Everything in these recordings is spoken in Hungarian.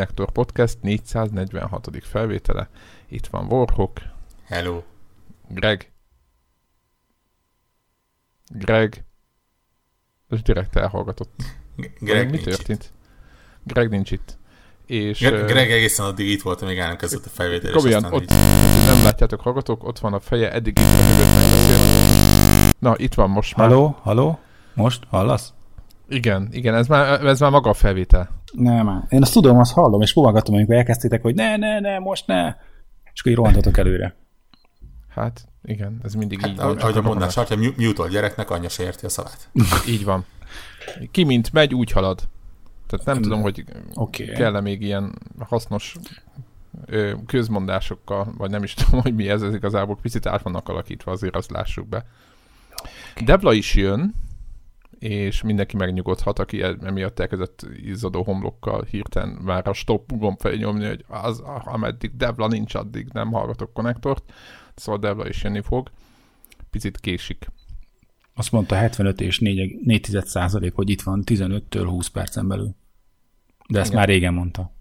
Connector Podcast 446. felvétele. Itt van Warhawk. Hello. Greg. Greg. Ez direkt elhallgatott. Greg Mi történt? Itt. Greg nincs itt. És, Greg, Greg egészen addig itt volt, amíg el kezdett a felvétel. Komolyan, ott, így... nem látjátok, hallgatók, ott van a feje, eddig itt a mögött Na, itt van most már. Haló, haló? Most? Hallasz? Igen, igen, ez már, ez már maga a felvétel. Nem. Én azt tudom, azt hallom, és próbálgatom, amikor elkezdtétek, hogy ne, ne, ne, most ne. És akkor így rohantatok előre. Hát, igen, ez mindig hát, így van. Ahogy a mondás, ha mute gyereknek anyja se érti a szavát. így van. Ki mint megy, úgy halad. Tehát nem tudom, hogy okay. kell-e még ilyen hasznos ö, közmondásokkal, vagy nem is tudom, hogy mi ez, ez igazából picit át vannak alakítva, azért azt lássuk be. Debla is jön, és mindenki megnyugodhat, aki e- emiatt elkezdett izzadó homlokkal hirtelen már a stop gomb felnyomni, hogy az, ameddig Debla nincs, addig nem hallgatok konnektort, szóval Debla is jönni fog. Picit késik. Azt mondta 75 és 4, százalék, hogy itt van 15-től 20 percen belül. De ezt Igen. már régen mondta.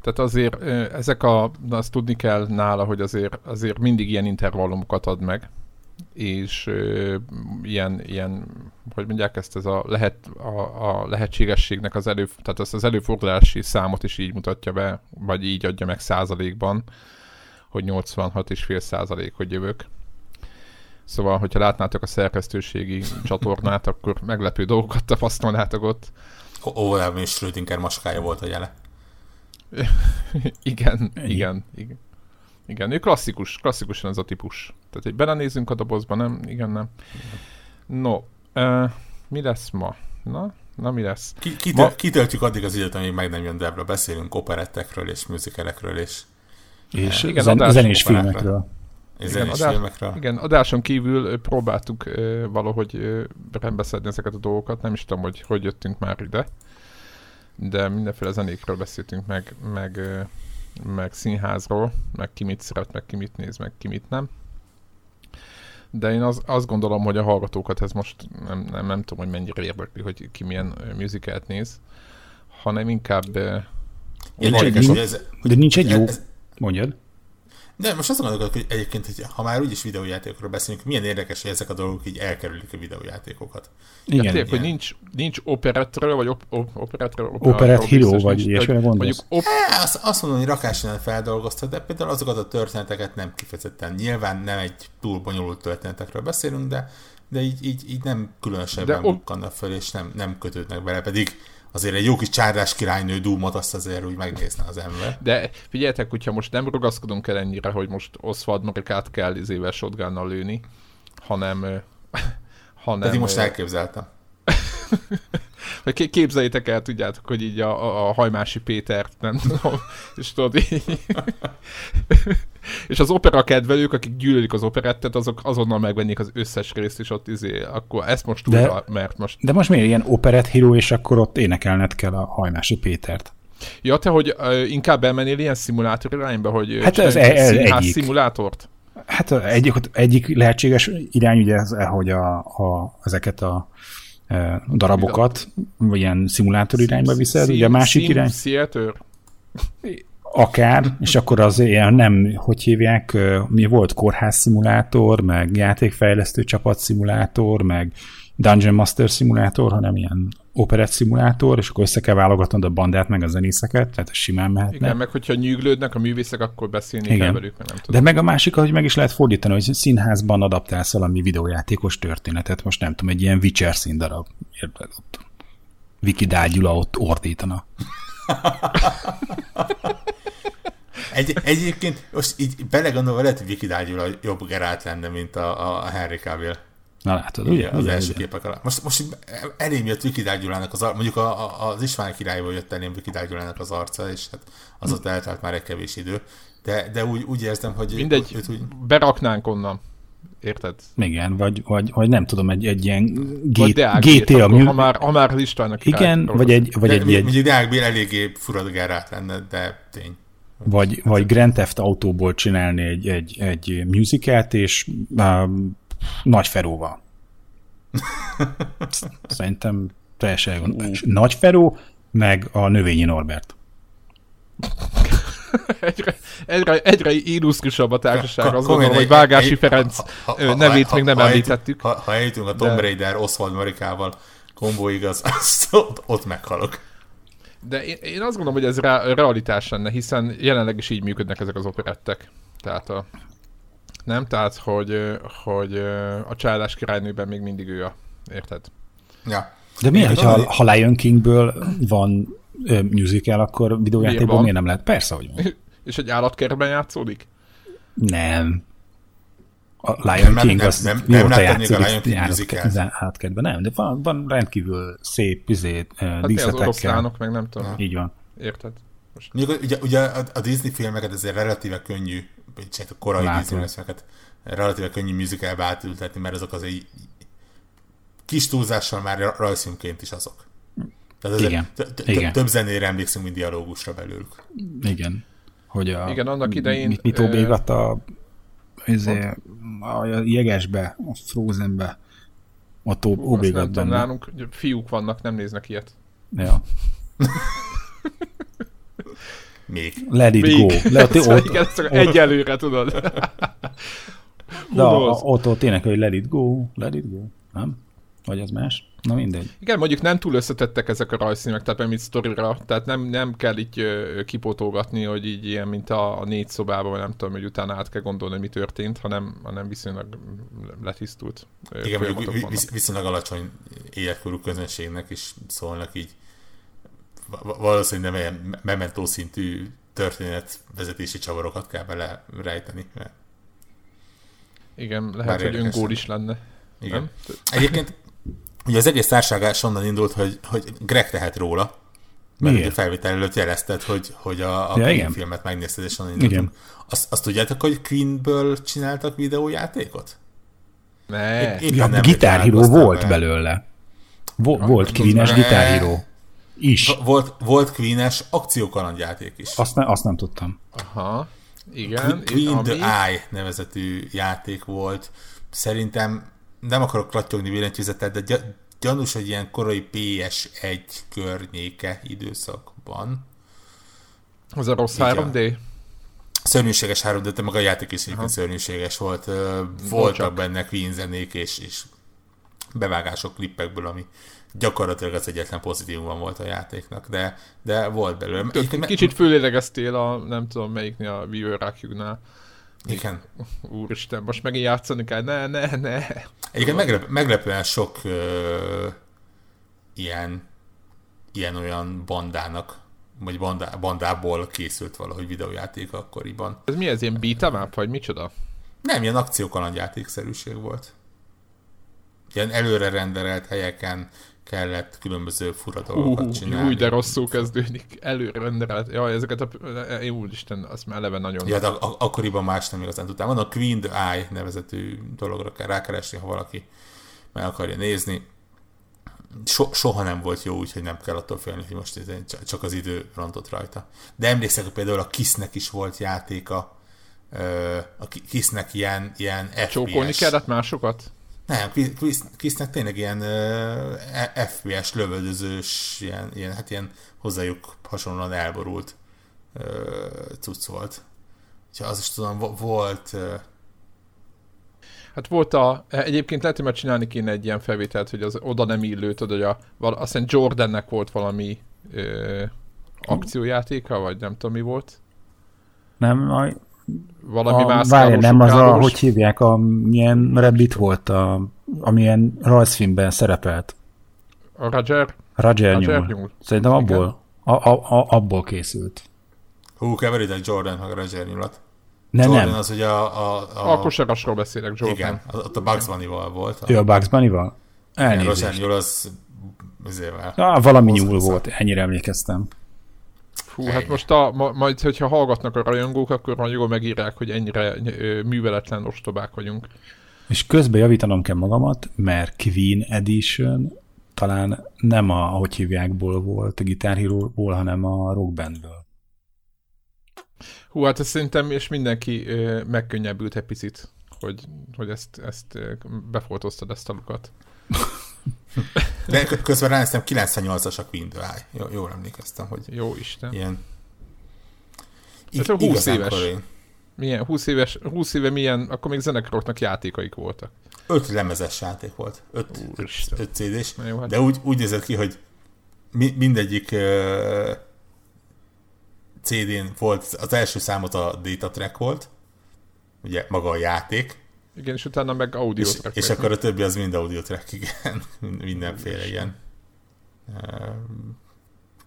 Tehát azért ezek a, azt tudni kell nála, hogy azért, azért mindig ilyen intervallumokat ad meg, és ö, ilyen, ilyen, hogy mondják ezt, ez a, lehet, a, a lehetségességnek az elő, tehát ezt az előfordulási számot is így mutatja be, vagy így adja meg százalékban, hogy 86,5 százalék, hogy jövök. Szóval, hogyha látnátok a szerkesztőségi csatornát, akkor meglepő dolgokat tapasztalnátok ott. Óvodában is Schrödinger maskája volt a jele. igen, igen, igen. Igen, ő klasszikus, klasszikusan ez a típus. Tehát, hogy belenézünk a dobozba, nem? Igen, nem. No, uh, mi lesz ma? Na, na mi lesz? Ki, kitö- ma... Kitöltjük addig az időt, amíg meg nem jön Debra. Beszélünk operettekről és műzikelekről és... És igen, zen- zenés filmekről. Igen, adás, filmekről. Igen, adáson kívül próbáltuk uh, valahogy uh, rendbeszedni ezeket a dolgokat. Nem is tudom, hogy hogy jöttünk már ide. De mindenféle zenékről beszéltünk meg, meg uh, meg színházról, meg ki mit szeret, meg ki mit néz, meg ki mit nem. De én az, azt gondolom, hogy a hallgatókat ez most nem, nem, nem tudom, hogy mennyire érdekli, hogy ki milyen musicalt néz, hanem inkább... Nincs egy, ez, de nincs egy jó... Ez, mondjad. De most azt gondolok, hogy egyébként, hogy ha már úgyis videójátékokról beszélünk, milyen érdekes, hogy ezek a dolgok így elkerülik a videójátékokat. Igen, tényleg, hogy nincs, nincs operetről, vagy op, op, operetről, opera, Operet hero, vagy ilyesmire gondolsz? Op... É, azt, azt mondom, hogy rakásosan feldolgozta, de például azokat a történeteket nem kifejezetten. Nyilván nem egy túl bonyolult történetekről beszélünk, de, de így, így, így nem különösebben bukkannak föl, és nem, nem kötődnek bele, pedig azért egy jó kis csárdás királynő dúmot azt azért úgy megnézne az ember. De figyeljetek, hogyha most nem ragaszkodunk el ennyire, hogy most Oswald Marikát kell izével shotgunnal lőni, hanem... hanem Pedig most elképzeltem. Vagy képzeljétek el, tudjátok, hogy így a, a, Hajmási Pétert, nem tudom, és tudod, így, és az opera kedvelők, akik gyűlölik az operettet, azok azonnal megvennék az összes részt, és ott izé, akkor ezt most tudja, mert most... De most miért ilyen operett híró, és akkor ott énekelned kell a Hajmási Pétert? Ja, te, hogy uh, inkább elmennél ilyen szimulátor irányba, hogy hát ez, ez egyik. szimulátort? Hát egyik, egyik lehetséges irány ugye ez, hogy a, a, ezeket a darabokat, vagy ilyen szimulátor irányba viszed, ugye a másik irány... Theater? Akár, és akkor az ilyen nem, hogy hívják, mi volt kórház szimulátor, meg játékfejlesztő csapat szimulátor, meg Dungeon Master szimulátor, hanem ilyen operett szimulátor, és akkor össze kell válogatnod a bandát, meg a zenészeket, tehát ez simán mehetne. Igen, meg hogyha nyűglődnek a művészek, akkor beszélni Igen. kell velük, meg nem tudom. De meg a másik, hogy meg is lehet fordítani, hogy színházban adaptálsz valami videójátékos történetet, most nem tudom, egy ilyen Witcher színdarab, érted ott. Viki Dágyula ott ordítana. Egy, egyébként most így belegondolva lehet, hogy Viki Dágyula jobb Geralt lenne, mint a, a Henry Cavill. Na látod, ugye? Az ugye, első ugye. képek alatt. Most, most elém jött Viki Dágyulának az arca, mondjuk a, a, az István királyból jött elém Viki Dágyulának az arca, és hát az ott eltelt már egy kevés idő. De, de úgy, úgy érzem, hogy Mindegy, őt úgy... beraknánk onnan. Érted? Igen, vagy, vagy, vagy nem tudom, egy, egy ilyen G, GTA. Akkor, ha, már, ha már listának Igen, vagy egy... Vagy egy, egy, egy Deák eléggé furadgárát lenne, de tény. Vagy, vagy Grand Theft Autóból csinálni egy, egy, egy musicalt, és um, nagy Feróval. Szerintem teljesen uh. Nagy Feró, meg a növényi Norbert. egyre, egyre, egyre illusztrusabb a társaság. Azt gondolom, hogy Vágási Ferenc nevét még nem említettük. Ha, ha eljutunk a Tomb Raider Oswald Marikával kombóig, az, az ott, ott meghalok. De én, én azt gondolom, hogy ez re- realitás lenne, hiszen jelenleg is így működnek ezek az operettek. Tehát a, nem? Tehát, hogy, hogy a családás királynőben még mindig ő a, érted? Ja. De miért, hogyha ha Lion Kingből van ö, musical, akkor videójátékból miért nem lehet? Persze, hogy van. És egy állatkertben játszódik? Nem. A Lion nem, King nem, az nem, nem, nem játszik, a Lion King állatkertben. Nem, de van, van rendkívül szép izé, hát díszletekkel. Az meg nem tudom. Így van. Érted? Most. ugye, ugye a, a Disney filmeket azért relatíve könnyű, csak a korai filmeket relatíve könnyű musicalbe átültetni, mert azok az egy kis túlzással már rajzfilmként is azok. Tehát igen. igen. Több zenére emlékszünk, mint dialógusra belőlük. Igen. Hogy a, igen, annak idején... Mit, mit óbégat a, izé, a jegesbe, a Frozenbe, ott óbégat benne. Nálunk fiúk vannak, nem néznek ilyet. Ja. Még. Let it Még. go. Let it, ott, igen, csak ott, egyelőre, tudod. De ott, ott tényleg, hogy let it go, let it go, nem? Vagy az más? Na mindegy. Igen, mondjuk nem túl összetettek ezek a rajzszínek, tehát mint sztorira, tehát nem, nem kell így kipótolgatni, hogy így ilyen, mint a, a négy szobában, vagy nem tudom, hogy utána át kell gondolni, hogy mi történt, hanem, hanem viszonylag letisztult. Igen, mondjuk visz, viszonylag alacsony életkorú közönségnek is szólnak így valószínűleg nem ilyen mementó szintű történetvezetési csavarokat kell bele rejteni. Mert... Igen, lehet, hogy öngól is lenne. Igen. Nem? Egyébként ugye az egész társágás onnan indult, hogy, hogy Greg tehet róla, mert Miért? a felvétel előtt jelezted, hogy, hogy a, a ja, Queen filmet megnézted, és onnan indultunk. Igen. Azt, azt tudjátok, hogy Queenből csináltak videójátékot? Ne. Ja, gitárhíró volt be. belőle. Vo- volt Queen-es gitárhíró. Is. Volt, volt Queen-es akciókalandjáték is. Azt, ne, azt nem tudtam. Aha. Igen. Queen the Eye nevezetű játék volt. Szerintem nem akarok klattyogni billentyűzetet, de gyanús, hogy ilyen korai PS1 környéke időszakban. Az a rossz 3D? Szörnyűséges 3D, de maga a játék is egyébként szörnyűséges volt. Voltak Voltak benne Queen zenék és, és bevágások klippekből, ami gyakorlatilag az egyetlen pozitívum volt a játéknak, de, de volt belőle. Kicsit fölélegeztél a, nem tudom melyiknél, a Viewer. Igen. Úristen, most megint játszani kell, ne, ne, ne. Igen, meglep, meglepően sok ö, ilyen ilyen-olyan bandának, vagy bandá, bandából készült valahogy videójáték akkoriban. Ez mi ez, ilyen beat'em vagy micsoda? Nem, ilyen akciókalandjátékszerűség volt. Ilyen előre renderelt helyeken kellett különböző fura dolgokat uh, csinálni. Úgy, de rosszul kezdődik. Előre rendelet. Jaj, ezeket a... Én úristen, azt már eleve nagyon... Ja, de ak- akkoriban más nem igazán tudtam. Van a Queen the Eye nevezetű dologra kell rákeresni, ha valaki meg akarja nézni. So- soha nem volt jó, úgyhogy nem kell attól félni, hogy most csak az idő rontott rajta. De emlékszek, hogy például a Kissnek is volt játéka, a Kissnek ilyen, ilyen FPS. Csókolni kellett másokat? Nem, Krisznek tényleg ilyen uh, FPS lövöldözős, ilyen, ilyen, hát ilyen hozzájuk hasonlóan elborult uh, cucc volt. Úgyhogy az is tudom, volt... Uh... Hát volt a... Egyébként lehet, hogy már csinálni kéne egy ilyen felvételt, hogy az oda nem illő, tudod, hogy a, azt hiszem Jordannek volt valami uh, akciójátéka, vagy nem tudom mi volt. Nem, valami a, várj, nem az a, hogy hívják, a milyen Rabbit volt, a, amilyen rajzfilmben szerepelt. A Roger? Roger, Roger nyúl. nyúl. Szerintem abból, a, a, a, abból készült. Hú, keveritek Jordan meg Roger nyulat. Nem, Jordan nem. az ugye a... A, a, a kosarasról beszélek, Jordan. Igen, ott a Bugs Bunny-val volt. Ő a Bugs Bunny-val? Elnézést. Roger nyúl az... Azért, ah, valami nyúl volt, ennyire emlékeztem. Fú, hát most a, ma, majd, hogyha hallgatnak a rajongók, akkor majd jól megírják, hogy ennyire ö, műveletlen ostobák vagyunk. És közben javítanom kell magamat, mert Queen Edition talán nem a, ahogy hívjákból volt, a Guitar Hero-ból, hanem a Rock Bandből. Hú, hát ez szerintem, és mindenki ö, megkönnyebbült egy picit, hogy, hogy ezt, ezt befoltoztad ezt a lukat. De közben ránéztem, 98-as a Queen Dry. Jó, jól emlékeztem, hogy Jó Isten. ilyen a 20 éves. Korén. Milyen, 20, éves, 20 éve milyen, akkor még zenekaroknak játékaik voltak. Öt lemezes játék volt. Öt, öt, öt CD-s. Jó, hát. De úgy, úgy nézett ki, hogy mi, mindegyik uh, CD-n volt, az első számot a Data Track volt, ugye maga a játék. Igen, és utána meg audio és, track. És meg. akkor a többi az mind audio track, igen. Mindenféle ilyen uh,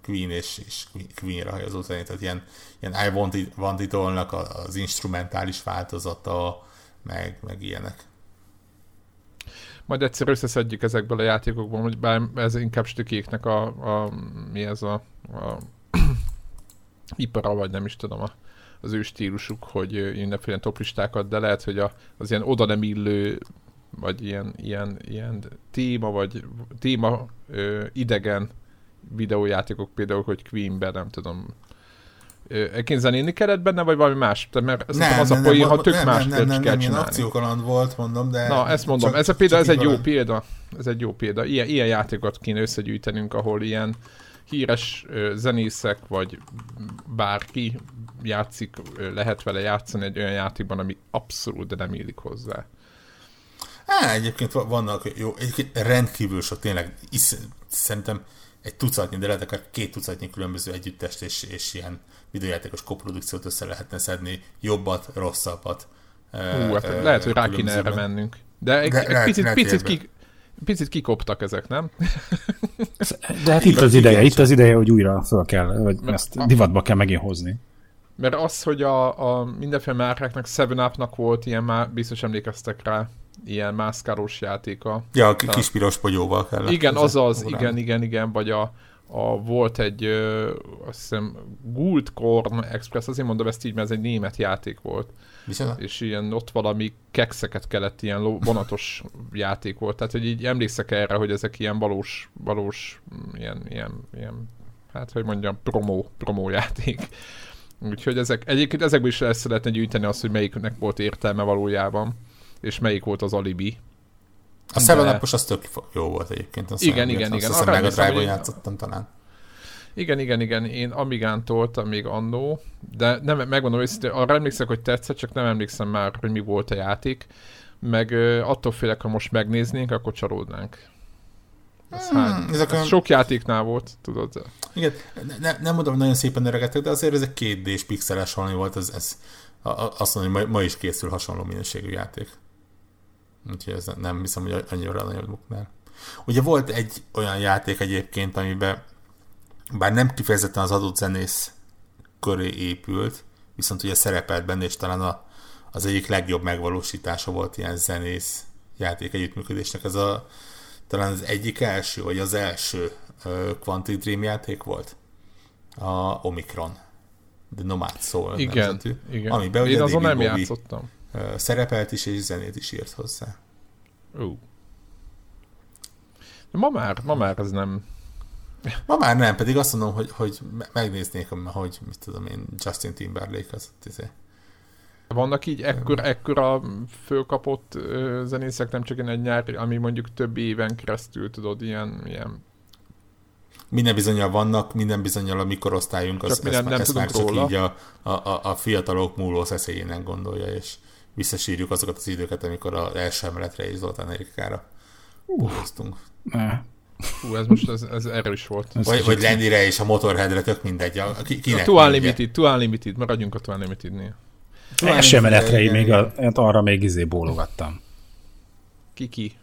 Queen és, és Queen-re hajazó zenét, tehát ilyen, ilyen I Want It, Want It All-nak az instrumentális változata, meg, meg ilyenek. Majd egyszer összeszedjük ezekből a játékokból, hogy bár ez inkább stikéknek a, a mi ez a, a ipara, vagy nem is tudom, a, az ő stílusuk, hogy mindenféle toplistákat, de lehet, hogy a, az ilyen oda nem illő, vagy ilyen, ilyen, ilyen téma, vagy téma ö, idegen videójátékok, például, hogy Queenben, nem tudom, Egyébként zenéni kellett benne, vagy valami más? Te, mert nem, az nem, a poén, ha tök nem, más nem, nem, kell nem, csinálni. akciókaland volt, mondom, de... Na, ezt mondom, csak, ez a példa, ez egy jó példa. Ez egy jó példa. Ilyen, ilyen játékot kéne összegyűjtenünk, ahol ilyen híres zenészek, vagy bárki játszik, lehet vele játszani egy olyan játékban, ami abszolút nem illik hozzá. Á, egyébként vannak jó, egyébként rendkívül sok, tényleg, is, szerintem egy tucatnyi, de lehet akár két tucatnyi különböző együttest és, és ilyen videójátékos koprodukciót össze lehetne szedni, jobbat, rosszabbat. Hú, hát lehet, hogy rá kéne erre mennünk. De egy, de, egy picit, picit, ki, picit kikoptak ezek, nem? De hát itt az ideje, itt az ideje, hogy újra föl kell, vagy mert ezt divatba kell megint hozni. Mert az, hogy a, a mindenféle márkáknak, Seven Up-nak volt ilyen már, biztos emlékeztek rá, ilyen mászkálós játéka. Ja, a kis piros pogyóval kellett. Igen, azaz, igen, igen, igen, vagy a, a, volt egy, ö, azt hiszem, Guldkorn Express, azért mondom ezt így, mert ez egy német játék volt. Viszont? És ilyen ott valami kekszeket kellett, ilyen vonatos játék volt. Tehát, hogy így emlékszek erre, hogy ezek ilyen valós, valós, ilyen, ilyen, ilyen hát, hogy mondjam, promó, promó játék. Úgyhogy ezek, egyébként ezekből is lesz lehetne gyűjteni azt, hogy melyiknek volt értelme valójában, és melyik volt az alibi. A Seven de... az tök jó volt egyébként. Azt igen, igen, igen. Azt meg a drive játszottam talán. Igen, igen, igen, én Amigán toltam még annó, de nem, megmondom őszintén, arra emlékszek, hogy tetszett, csak nem emlékszem már, hogy mi volt a játék, meg attól félek, ha most megnéznénk, akkor csalódnánk. Ez, hmm, hány? Ez, ez sok játéknál volt, tudod. Igen, ne, nem mondom, nagyon szépen öregettek, de azért ez egy két d pixeles valami volt, ez, ez azt mondom, hogy ma, ma is készül hasonló minőségű játék. Úgyhogy ez nem hiszem, hogy annyira nagyobb buknál. Ugye volt egy olyan játék egyébként, amiben bár nem kifejezetten az adott zenész köré épült, viszont ugye szerepelt benne, és talán a, az egyik legjobb megvalósítása volt ilyen zenész játék együttműködésnek. Ez a, talán az egyik első, vagy az első uh, Quantic Dream játék volt. A Omicron. The Nomad Soul igen, nevezetű, igen. Amiben Én azon nem Bobby játszottam. Szerepelt is, és zenét is írt hozzá. Uh. De ma már, ma már ez nem... Ma már nem, pedig azt mondom, hogy, hogy megnéznék, hogy mit tudom én, Justin Timberlake az izé. Vannak így ekkor, ekkora fölkapott zenészek, nem csak egy nyár, ami mondjuk több éven keresztül tudod, ilyen, ilyen minden bizonyal vannak, minden bizonyal a mikorosztályunk az, ezt, nem ezt már csak róla. így a, a, a fiatalok múló szeszélyének gondolja, és visszasírjuk azokat az időket, amikor az első emeletre is Zoltán Erikára buhoztunk. Hú, ez most ez, ez erős volt. Ez vagy, vagy Lendire és a Motorheadre, tök mindegy. A, ki, kinek a Too Unlimited, Too Unlimited, maradjunk a Too Unlimited-nél. Első emeletre még a, hát arra még izé bólogattam. Ki-ki?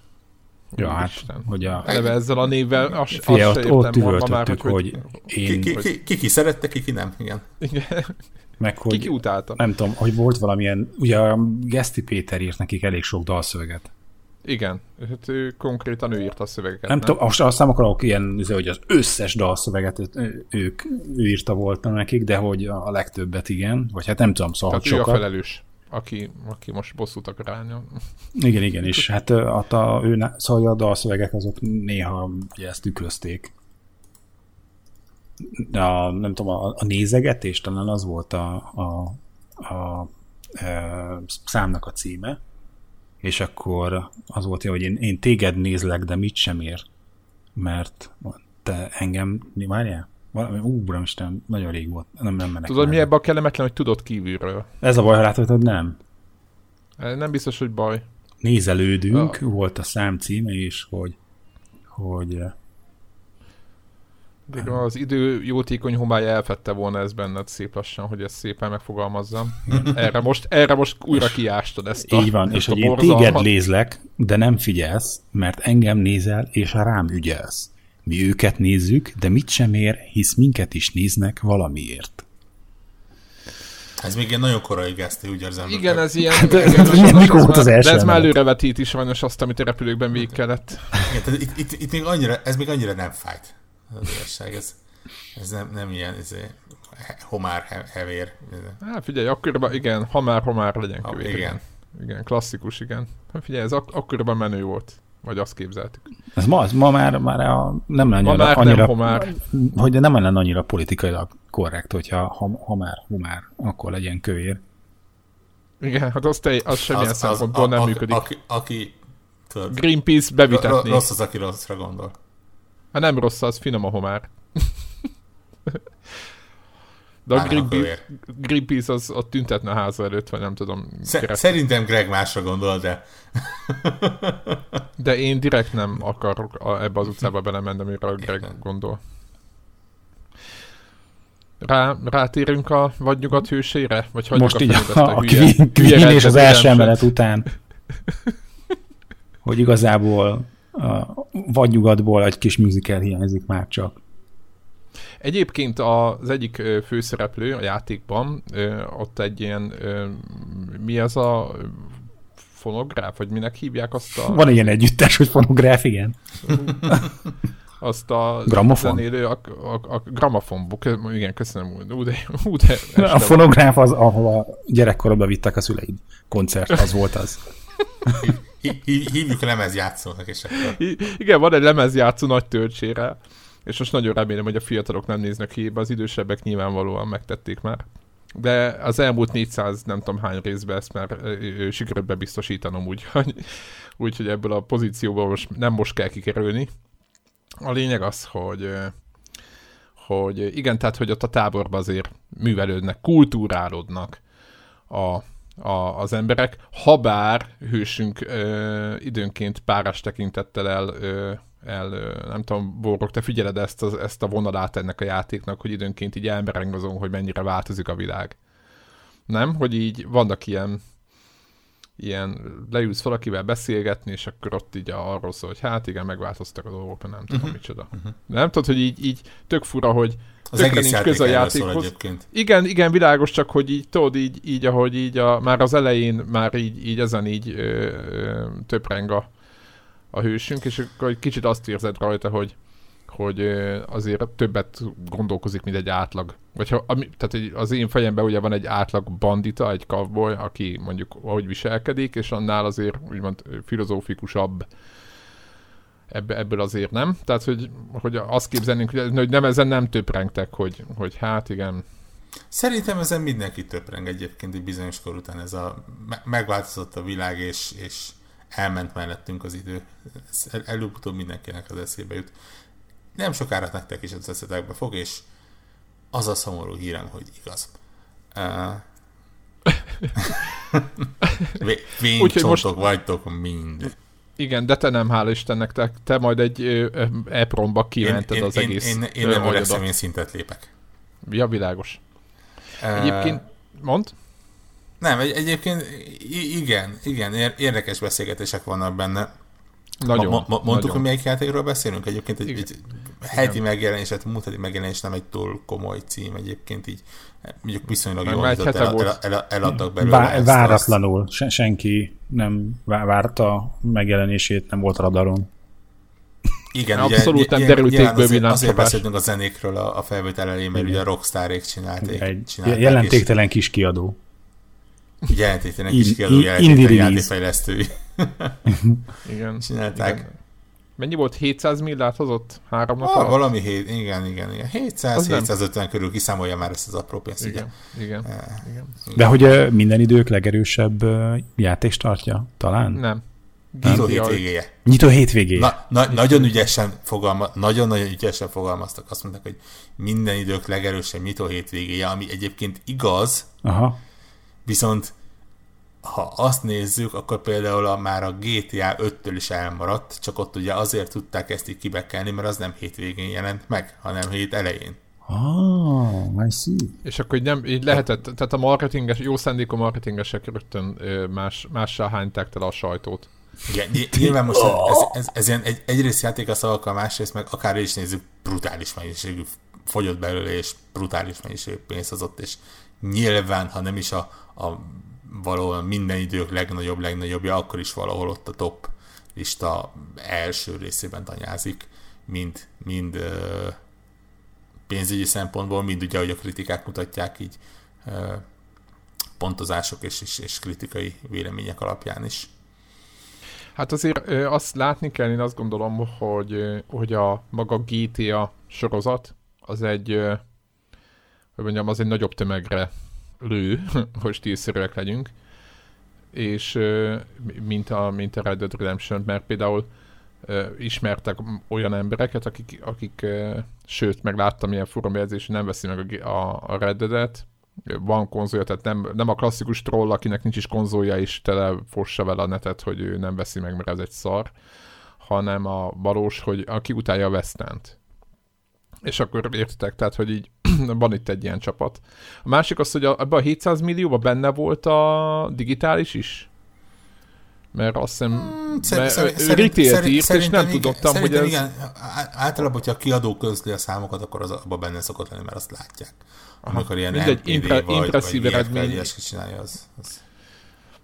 Ja, hát, Isten. hogy a... Eleve ezzel a névvel azt, Fia, azt ott, ott üvöltöttük, hogy, hogy én... Ki ki, ki, ki ki szerette, ki ki nem, igen. igen. Meg hogy... Ki utálta. Nem tudom, hogy volt valamilyen... Ugye a Geszti Péter írt nekik elég sok dalszöveget. Igen, hát ő konkrétan ő írta a szövegeket. Nem, nem? tudom, most azt nem akarok ilyen, izé, hogy az összes dalszöveget ők, ő írta volna nekik, de hogy a legtöbbet igen, vagy hát nem tudom, szóval Tehát sokat. ő a felelős aki, aki most bosszút akar állni. Igen, igen, és hát a, a, ő, szóval a dalszövegek azok néha ugye ezt tükrözték. A, nem tudom, a, a nézegetés talán az volt a, a, a, a, a számnak a címe, és akkor az volt hogy én, én téged nézlek, de mit sem ér, mert te engem, várjál? Valami, ú, Isten, nagyon rég volt, nem, nem menek Tudod, mi ebben a kellemetlen, hogy tudod kívülről? Ez a baj, ha látod, hogy nem. Nem biztos, hogy baj. Nézelődünk, a... volt a szám címe is, hogy, hogy de az idő jótékony homály elfette volna ez benned szép lassan, hogy ezt szépen megfogalmazzam. Erre most, erre most újra kiástad ezt a Így van, és hogy én téged lézlek, de nem figyelsz, mert engem nézel, és rám ügyelsz. Mi őket nézzük, de mit sem ér, hisz minket is néznek valamiért. Ez még ilyen nagyon korai geszti, úgy érzem. Igen, ez ilyen... Hát, de, igen, ez mikor volt az első? De ez már előrevetíti sajnos azt, amit a repülőkben végig kellett. Igen, itt, itt, itt, még annyira, ez még annyira nem fájt az igazság, ez, ez nem, nem ilyen ez homár hevér. Hát figyelj, akkoriban igen, ha már, ha már legyen kövér. Igen. igen. Igen, klasszikus, igen. Hát figyelj, ez ak- akkoriban menő volt. Vagy azt képzeltük. Ez ma, ma már, már a, nem annyira, ma már annyira nem homár. hogy nem lenne annyira politikailag korrekt, hogyha ha, ha már homár, akkor legyen kövér. Igen, hát az, te, az semmilyen az, szempontból az, nem a, működik. Aki, aki tudod, Greenpeace bevitetni. Rossz az, aki rosszra gondol. Hát nem rossz, az finom a homár. De a Greenpeace, Greenpeace az ott tüntetne a háza előtt, vagy nem tudom. Sz- szerintem Greg másra gondol, de... de én direkt nem akarok ebbe az utcába belemenni, amire a Greg gondol. Rá, rátérünk a vagy nyugat hősére? Vagy Most így a, a, a Queen, Queen és az első emelet után. hogy igazából vagy nyugatból egy kis musical hiányzik már csak. Egyébként az egyik főszereplő a játékban, ott egy ilyen, mi az a fonográf, vagy minek hívják azt a... Van ilyen együttes, hogy fonográf, igen. azt a Gramofon? zenélő, a, a, a gramofon, igen, köszönöm. Ú, de, ú, de a fonográf az, ahova gyerekkorodban vittek a szüleid. Koncert, az volt az. Hívjuk lemezjátszónak, és akkor... Igen, van egy lemezjátszó nagy töltsére, és most nagyon remélem, hogy a fiatalok nem néznek híbe, az idősebbek nyilvánvalóan megtették már. De az elmúlt 400 nem tudom hány részben ezt már sikerült bebiztosítanom, úgyhogy úgy, hogy ebből a pozícióból most nem most kell kikerülni. A lényeg az, hogy hogy igen, tehát hogy ott a táborban azért művelődnek, kultúrálódnak a a, az emberek, habár hősünk ö, időnként párás tekintettel el, ö, el ö, nem tudom, Borok, te figyeled ezt, az, ezt a vonalát ennek a játéknak, hogy időnként így elmerengozom, hogy mennyire változik a világ. Nem? Hogy így vannak ilyen ilyen leülsz valakivel beszélgetni, és akkor ott így arról szól, hogy hát igen, megváltoztak a dolgok, nem tudom uh-huh. micsoda. Uh-huh. Nem tudod, hogy így, így tök fura, hogy az egész nincs köze a játékhoz. Egyébként. Igen, igen, világos, csak hogy így, tudod, így, így ahogy így a, már az elején, már így, így ezen így ö, ö, töpreng a, a hősünk, és akkor egy kicsit azt érzed rajta, hogy, hogy azért többet gondolkozik, mint egy átlag. Vagy ha, ami, tehát az én fejemben ugye van egy átlag bandita, egy cowboy, aki mondjuk ahogy viselkedik, és annál azért úgymond filozófikusabb ebből azért nem. Tehát, hogy, hogy azt képzelnénk, hogy nem ezen nem töprengtek, hogy, hogy hát igen. Szerintem ezen mindenki töpreng egyébként egy bizonyos kor után ez a megváltozott a világ, és, és elment mellettünk az idő. Ez előbb-utóbb mindenkinek az eszébe jut. Nem sokára nektek is az eszetekbe fog, és az a szomorú hírem, hogy igaz. Uh, Vénycsontok most... vagytok mind. Igen, de te nem, hála Istennek, te, te majd egy EPROM-ba kimented az én, egész. Én, én, én nem öregszem, én szintet lépek. Ja, világos. Egyébként, mond? Nem, egy, egyébként igen, igen, érdekes beszélgetések vannak benne. Nagyon. Ma, ma, mondtuk, nagyon. hogy melyik játékról beszélünk? Egyébként egy, egy heti megjelenés, tehát múlt heti megjelenés nem egy túl komoly cím egyébként, így mondjuk viszonylag jól el, el, el, eladtak belőle. Vá, váratlanul, ezt. senki nem várta megjelenését, nem volt radaron. Igen, abszolút nem derültékből azért, azért beszéltünk a zenékről a, a felvétel elején, mert ugye a Rockstarék csinálték. Egy csinálták, jelentéktelen és... kis kiadó. Jelentéktelen kis kiadó, jelentéktelen játékfejlesztői. Igen. Csinálták. Igen. Mennyi volt? 700 millát hozott három nap ah, alatt? Valami, hét, igen, igen, igen. 700-750 körül kiszámolja már ezt az apró pénzt. Igen, ugye? igen, e, igen. De hogy minden idők legerősebb játék tartja? Talán? Nem. Nyitó hétvégéje. Nyitó hétvégéje. Na, na, nagyon ügyesen fogalma, nagyon-nagyon ügyesen fogalmaztak. Azt mondták, hogy minden idők legerősebb nyitó hétvégéje, ami egyébként igaz, Aha. viszont ha azt nézzük, akkor például a, már a GTA 5-től is elmaradt, csak ott ugye azért tudták ezt így kibekelni, mert az nem hétvégén jelent meg, hanem hét elején. Ah, I see. És akkor így, nem, így lehetett, tehát a marketinges, jó szándékú marketingesek rögtön más, mással hányták el a sajtót. Igen, nyilván most ez, ez, ez, ez ilyen egy, egyrészt játék a szavakkal, másrészt meg akár is nézzük, brutális mennyiségű fogyott belőle, és brutális mennyiségű pénz hozott, és nyilván, ha nem is a, a valahol minden idők legnagyobb, legnagyobbja, akkor is valahol ott a top lista első részében tanyázik, mind, mind ö, pénzügyi szempontból, mind ugye, ahogy a kritikák mutatják, így ö, pontozások és, és, és kritikai vélemények alapján is. Hát azért ö, azt látni kell, én azt gondolom, hogy, hogy a maga GTA sorozat az egy, ö, hogy mondjam, az egy nagyobb tömegre lő, hogy stílszerűek legyünk, és mint a, mint a Red Dead Redemption, mert például ismertek olyan embereket, akik, akik sőt, meg láttam ilyen fura hogy nem veszi meg a, a Red Dead-et, van konzolja, tehát nem, nem a klasszikus troll, akinek nincs is konzolja, és tele fossa vele a netet, hogy ő nem veszi meg, mert ez egy szar, hanem a valós, hogy aki utálja a Western-t. És akkor értitek, tehát, hogy így van itt egy ilyen csapat. A másik az, hogy ebben a 700 millióban benne volt a digitális is? Mert azt hiszem, hmm, mert szerint, írt, és nem igen, tudottam, hogy ez... igen, általában, hogyha a kiadó közli a számokat, akkor az abban benne szokott lenni, mert azt látják. Aha. Amikor ilyen Mindegy, impre, vagy, impresszív vagy eredmény. csinálja, az, az...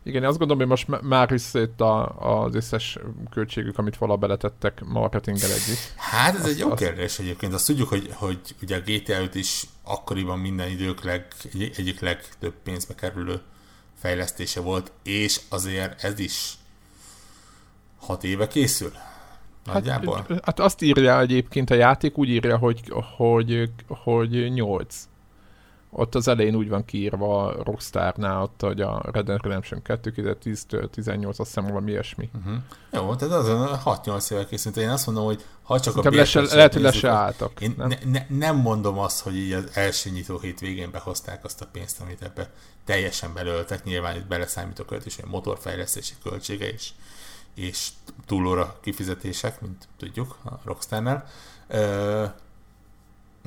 Igen, azt gondolom, hogy most már itt a, az összes költségük, amit vala beletettek marketinggel együtt. Hát ez azt, egy jó azt... kérdés egyébként. Azt tudjuk, hogy, hogy ugye a GTA 5 is akkoriban minden idők leg, egy, egyik legtöbb pénzbe kerülő fejlesztése volt, és azért ez is hat éve készül. Hát, Nagyjából. Hát, hát azt írja egyébként a játék, úgy írja, hogy, hogy, hogy 8 ott az elején úgy van kiírva a Rockstarnál, ott, hogy a Red Dead Redemption 2 2010-től 18, azt hiszem valami ilyesmi. Uh-huh. Jó, tehát az 6-8 éve készült. Én azt mondom, hogy ha csak a lese, Lehet, hogy le se álltak. Én nem? Ne, ne, nem mondom azt, hogy így az első nyitó hét végén behozták azt a pénzt, amit ebbe teljesen belöltek. Nyilván itt beleszámítok őt is, motorfejlesztési költsége is, és túlóra kifizetések, mint tudjuk a Rockstarnál.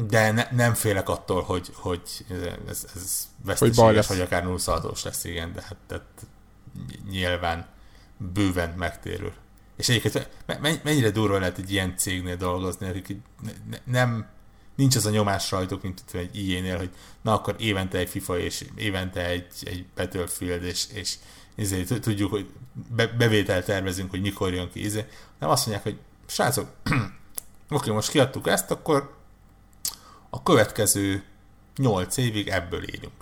De ne, nem félek attól, hogy, hogy ez, ez veszteséges, vagy akár nullszaldós lesz, igen, de hát tehát nyilván bőven megtérül. És egyébként mennyire durva lehet egy ilyen cégnél dolgozni, akik nem, nincs az a nyomás rajtuk, mint egy ilyenél, hogy na akkor évente egy FIFA, és évente egy, egy Battlefield, és, és ezért tudjuk, hogy be, bevételt tervezünk, hogy mikor jön ki, izé. nem azt mondják, hogy srácok, oké, most kiadtuk ezt, akkor a következő 8 évig ebből élünk.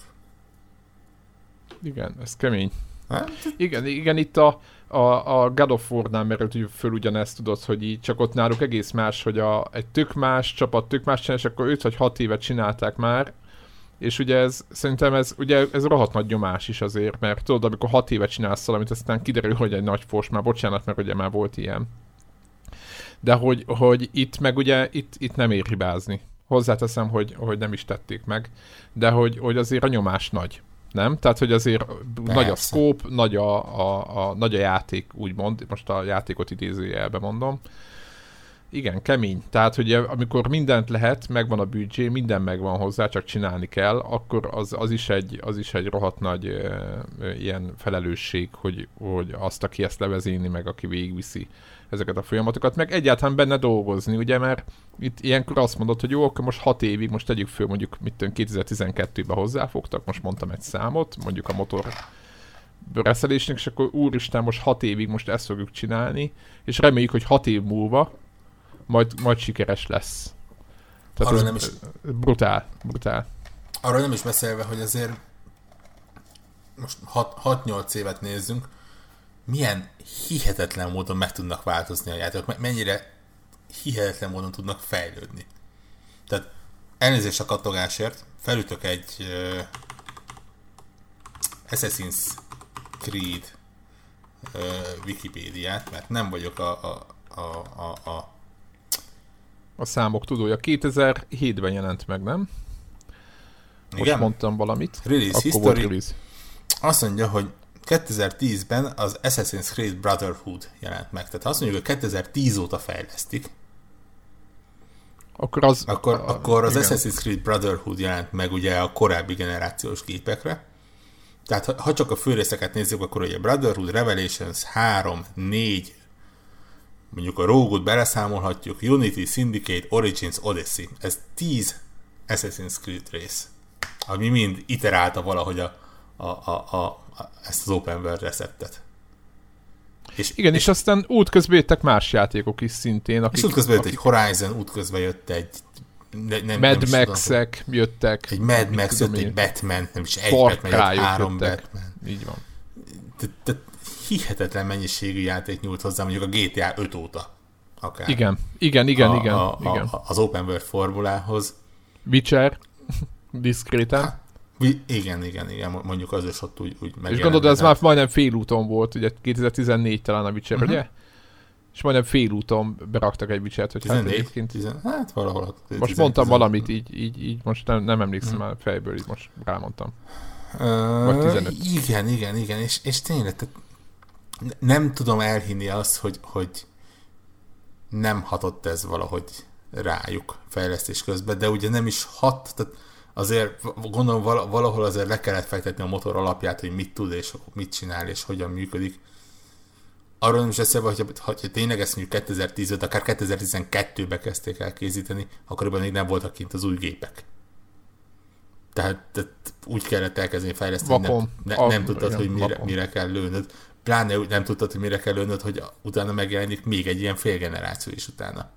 Igen, ez kemény. Hát? Igen, igen, itt a, a, a God of War-nál merült föl ugyanezt tudod, hogy így csak ott náluk egész más, hogy a, egy tök más csapat tök más csinál, és akkor 5 vagy 6 évet csinálták már, és ugye ez, szerintem ez, ugye ez rohadt nagy nyomás is azért, mert tudod, amikor 6 évet csinálsz valamit, aztán kiderül, hogy egy nagy fos, már bocsánat, mert ugye már volt ilyen. De hogy, hogy itt meg ugye, itt, itt nem ér hibázni. Hozzáteszem, hogy, hogy nem is tették meg, de hogy, hogy azért a nyomás nagy. Nem? Tehát, hogy azért Persze. nagy a scope, nagy a, a, a, nagy a játék, úgymond, most a játékot idézőjelbe mondom. Igen, kemény. Tehát, hogy amikor mindent lehet, megvan a büdzsé, minden megvan hozzá, csak csinálni kell, akkor az, az, is, egy, az is egy rohadt nagy e, e, ilyen felelősség, hogy, hogy azt, aki ezt levezényli, meg aki végigviszi ezeket a folyamatokat, meg egyáltalán benne dolgozni, ugye, mert itt ilyenkor azt mondod, hogy jó, akkor most 6 évig, most tegyük föl, mondjuk mit 2012-ben hozzáfogtak, most mondtam egy számot, mondjuk a motor reszelésnek, és akkor úristen, most 6 évig most ezt fogjuk csinálni, és reméljük, hogy 6 év múlva majd, majd sikeres lesz. Tehát Arról nem is... Brutál, brutál. Arról nem is beszélve, hogy azért most 6-8 évet nézzünk, milyen hihetetlen módon meg tudnak változni a játékok, mennyire hihetetlen módon tudnak fejlődni. Tehát elnézést a kattogásért, felütök egy uh, Assassin's Creed uh, Wikipédiát, mert nem vagyok a, a, a, a, a a számok tudója. 2007-ben jelent meg, nem? Most Igen? mondtam valamit. Release Akkor history. Volt release. Azt mondja, hogy 2010-ben az Assassin's Creed Brotherhood jelent meg. Tehát azt mondjuk, hogy 2010 óta fejlesztik. Akkor az, akkor, a, akkor az igen. Assassin's Creed Brotherhood jelent meg ugye a korábbi generációs gépekre. Tehát ha, ha csak a főrészeket nézzük, akkor ugye Brotherhood, Revelations 3, 4, mondjuk a Rogue-ot beleszámolhatjuk, Unity, Syndicate, Origins, Odyssey. Ez 10 Assassin's Creed rész, ami mind iterálta valahogy a, a, a, a, a ezt az open world receptet. És, Igen, és, és aztán útközben jöttek más játékok is szintén. Akik, és útközben jött akik, egy Horizon, útközben jött egy ne, nem, Mad Max-ek jöttek. Egy Mad Max jött, egy Batman, nem is egy Batman, jött három jöttek. Batman. Így van. Tehát hihetetlen mennyiségű játék nyújt hozzá, mondjuk a GTA 5 óta. Akár. Igen, igen, igen, a, igen, a, igen. A, az open world formulához. Witcher, diszkréten. Hát, igen, igen, igen, mondjuk az is ott úgy, úgy És gondolod, ez már majdnem félúton volt, ugye 2014 talán a Witcher, uh-huh. ugye? És majdnem félúton beraktak egy Witcher-t, hogy 14, hát egyébként... 10, hát valahol. Most 10, mondtam 10, valamit, így, így, így most nem, nem emlékszem uh-huh. már fejből, így most rámondtam. Uh, Vagy 15. Igen, igen, igen, és, és tényleg, tehát nem tudom elhinni azt, hogy, hogy nem hatott ez valahogy rájuk fejlesztés közben, de ugye nem is hat, tehát azért gondolom valahol azért le kellett fektetni a motor alapját, hogy mit tud és mit csinál és hogyan működik. Arról nem is eszembe, hogy ha, ha tényleg ezt mondjuk 2010 akár 2012-ben kezdték el készíteni, akkor még nem voltak kint az új gépek. Tehát, tehát úgy kellett elkezdeni fejleszteni, nem, ne, nem tudtad, igen, hogy mire, mire kell lőnöd. Pláne nem tudtad, hogy mire kell lőnöd, hogy utána megjelenik még egy ilyen félgeneráció is utána.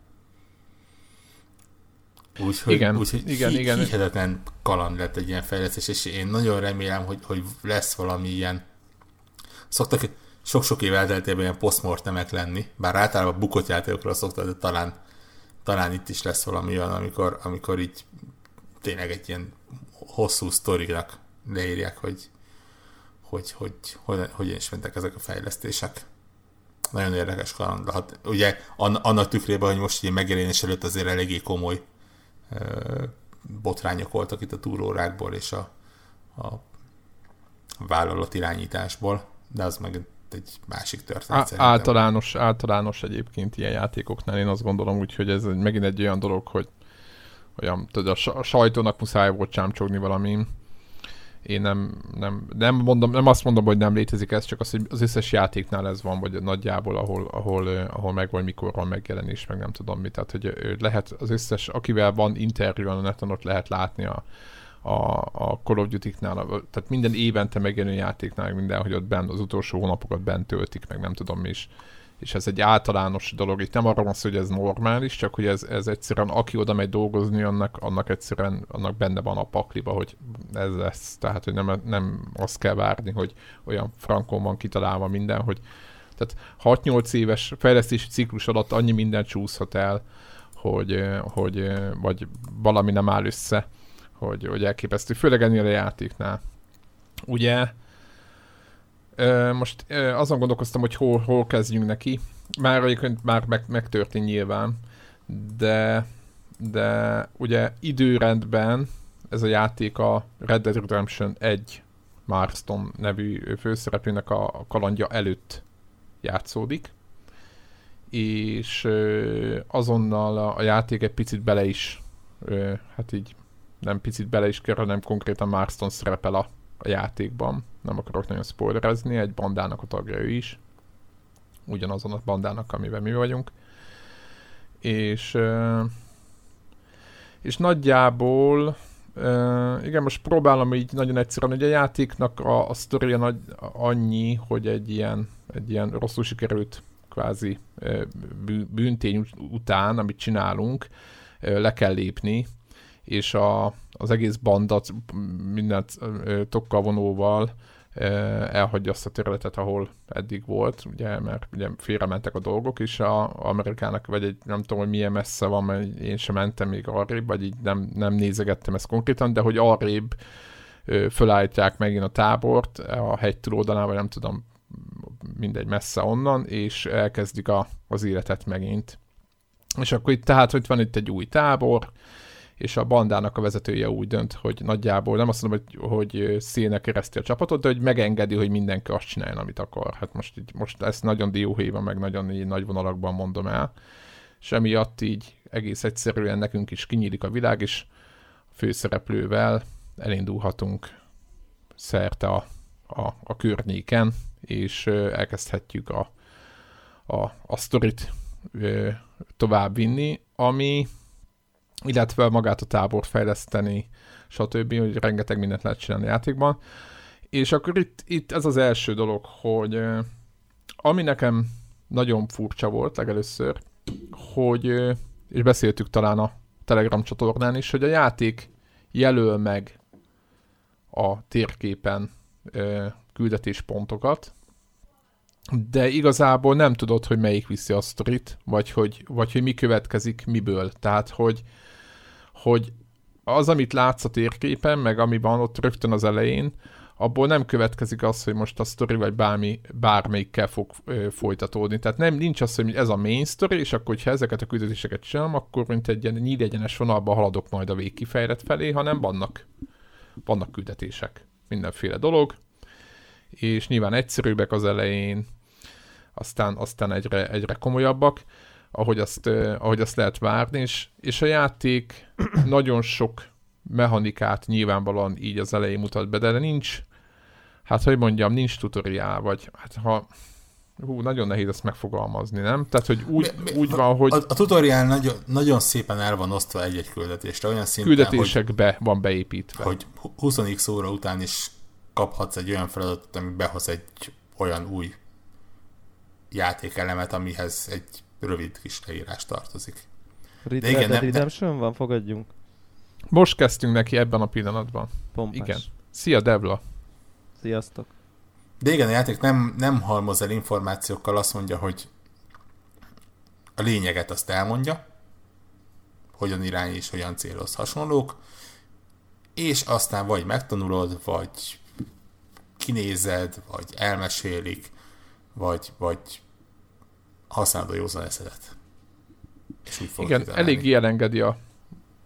Úgyhogy igen, úgy, igen, hi- igen. hihetetlen kaland lett egy ilyen fejlesztés, és én nagyon remélem, hogy, hogy lesz valami ilyen szoktak sok-sok év elteltében ilyen postmortemek lenni, bár általában bukott játékokra szoktak, de talán, talán itt is lesz valami olyan, amikor, amikor így tényleg egy ilyen hosszú sztorinak leírják, hogy hogy, hogy, hogy, hogyan is mentek ezek a fejlesztések. Nagyon érdekes kaland. Hát, ugye annak tükrében, hogy most ilyen megjelenés előtt azért eléggé komoly botrányok voltak itt a túrórákból és a, a vállalat irányításból, de az meg egy másik történet. Á, általános, általános egyébként ilyen játékoknál én azt gondolom úgy, hogy ez megint egy olyan dolog, hogy olyan, tudod, a sajtónak muszáj volt csámcsogni valami. Én nem, nem, nem, mondom, nem azt mondom, hogy nem létezik ez, csak az, hogy az összes játéknál ez van, vagy nagyjából, ahol, ahol, ahol meg vagy mikor van megjelenés, meg nem tudom mit. Tehát, hogy lehet az összes, akivel van interjú a neten, ott lehet látni a, a, a Call of Duty-knál, tehát minden évente megjelenő játéknál, minden, hogy ott bent az utolsó hónapokat bent töltik, meg nem tudom mi is és ez egy általános dolog. Itt nem arról van szó, hogy ez normális, csak hogy ez, ez egyszerűen, aki oda megy dolgozni, annak, annak egyszerűen annak benne van a pakliba, hogy ez lesz. Tehát, hogy nem, nem azt kell várni, hogy olyan frankon van kitalálva minden, hogy tehát 6-8 éves fejlesztési ciklus alatt annyi minden csúszhat el, hogy, hogy vagy valami nem áll össze, hogy, hogy elképesztő. Főleg ennél a játéknál. Ugye most azon gondolkoztam, hogy hol, hol kezdjünk neki. Már egyébként már meg, megtörtént nyilván, de, de ugye időrendben ez a játék a Red Dead Redemption 1 Marston nevű főszereplőnek a kalandja előtt játszódik, és azonnal a játék egy picit bele is, hát így nem picit bele is kell, hanem konkrétan Marston szerepel a, a játékban. Nem akarok nagyon spoilerezni, egy bandának a tagja ő is, ugyanazon a bandának, amiben mi vagyunk, és és nagyjából igen, most próbálom így nagyon egyszerűen, hogy a játéknak a, a sztoria nagy, annyi, hogy egy ilyen, egy ilyen rosszul sikerült kvázi bűntény után, amit csinálunk, le kell lépni, és a, az egész bandat mindent tokkal vonóval elhagyja azt a területet, ahol eddig volt, ugye, mert ugye félrementek a dolgok, és a Amerikának, vagy egy, nem tudom, hogy milyen messze van, mert én sem mentem még arrébb, vagy így nem, nem nézegettem ezt konkrétan, de hogy arrébb fölállítják megint a tábort a hegy túloldalán, vagy nem tudom, mindegy messze onnan, és elkezdik a, az életet megint. És akkor itt tehát, hogy van itt egy új tábor, és a bandának a vezetője úgy dönt, hogy nagyjából, nem azt mondom, hogy, hogy szélne kereszti a csapatot, de hogy megengedi, hogy mindenki azt csináljon, amit akar. Hát most, így, most ezt nagyon dióhéjban, meg nagyon így nagy vonalakban mondom el. És emiatt így egész egyszerűen nekünk is kinyílik a világ, és a főszereplővel elindulhatunk szerte a, a, a környéken, és elkezdhetjük a, a, a sztorit tovább vinni, ami illetve magát a tábort fejleszteni, stb., hogy rengeteg mindent lehet csinálni játékban. És akkor itt, itt ez az első dolog, hogy ami nekem nagyon furcsa volt legelőször, hogy, és beszéltük talán a Telegram csatornán is, hogy a játék jelöl meg a térképen küldetéspontokat, de igazából nem tudod, hogy melyik viszi a sztorit, vagy hogy, vagy hogy mi következik miből. Tehát, hogy, hogy az, amit látsz a térképen, meg ami van ott rögtön az elején, abból nem következik az, hogy most a sztori vagy bármi, bármelyikkel fog ö, folytatódni. Tehát nem, nincs az, hogy ez a main story, és akkor, hogyha ezeket a küldetéseket csinálom, akkor mint egy ilyen nyíl egyenes vonalba haladok majd a végkifejlet felé, hanem vannak, vannak küldetések. Mindenféle dolog, és nyilván egyszerűbbek az elején, aztán, aztán egyre, egyre komolyabbak ahogy azt, ahogy azt lehet várni, és, és a játék nagyon sok mechanikát nyilvánvalóan így az elején mutat be, de nincs, hát hogy mondjam, nincs tutoriál, vagy hát ha hú, nagyon nehéz ezt megfogalmazni, nem? Tehát, hogy úgy, mi, mi, úgy van, hogy... A, a tutoriál nagyon, nagyon szépen el van osztva egy-egy küldetésre, olyan szinten, Küldetésekbe hogy, van beépítve. Hogy 20x óra után is kaphatsz egy olyan feladatot, ami behoz egy olyan új játékelemet, amihez egy rövid kis leírás tartozik. Red, De igen, Red Redemption van, fogadjunk. Most kezdtünk neki ebben a pillanatban. Pompás. Igen. Szia, Devla! Sziasztok! De igen, a játék nem, nem halmoz el információkkal, azt mondja, hogy a lényeget azt elmondja, hogyan irány és hogyan céloz hasonlók, és aztán vagy megtanulod, vagy kinézed, vagy elmesélik, vagy, vagy használod a józan eszedet. És úgy Igen, elég elengedi a,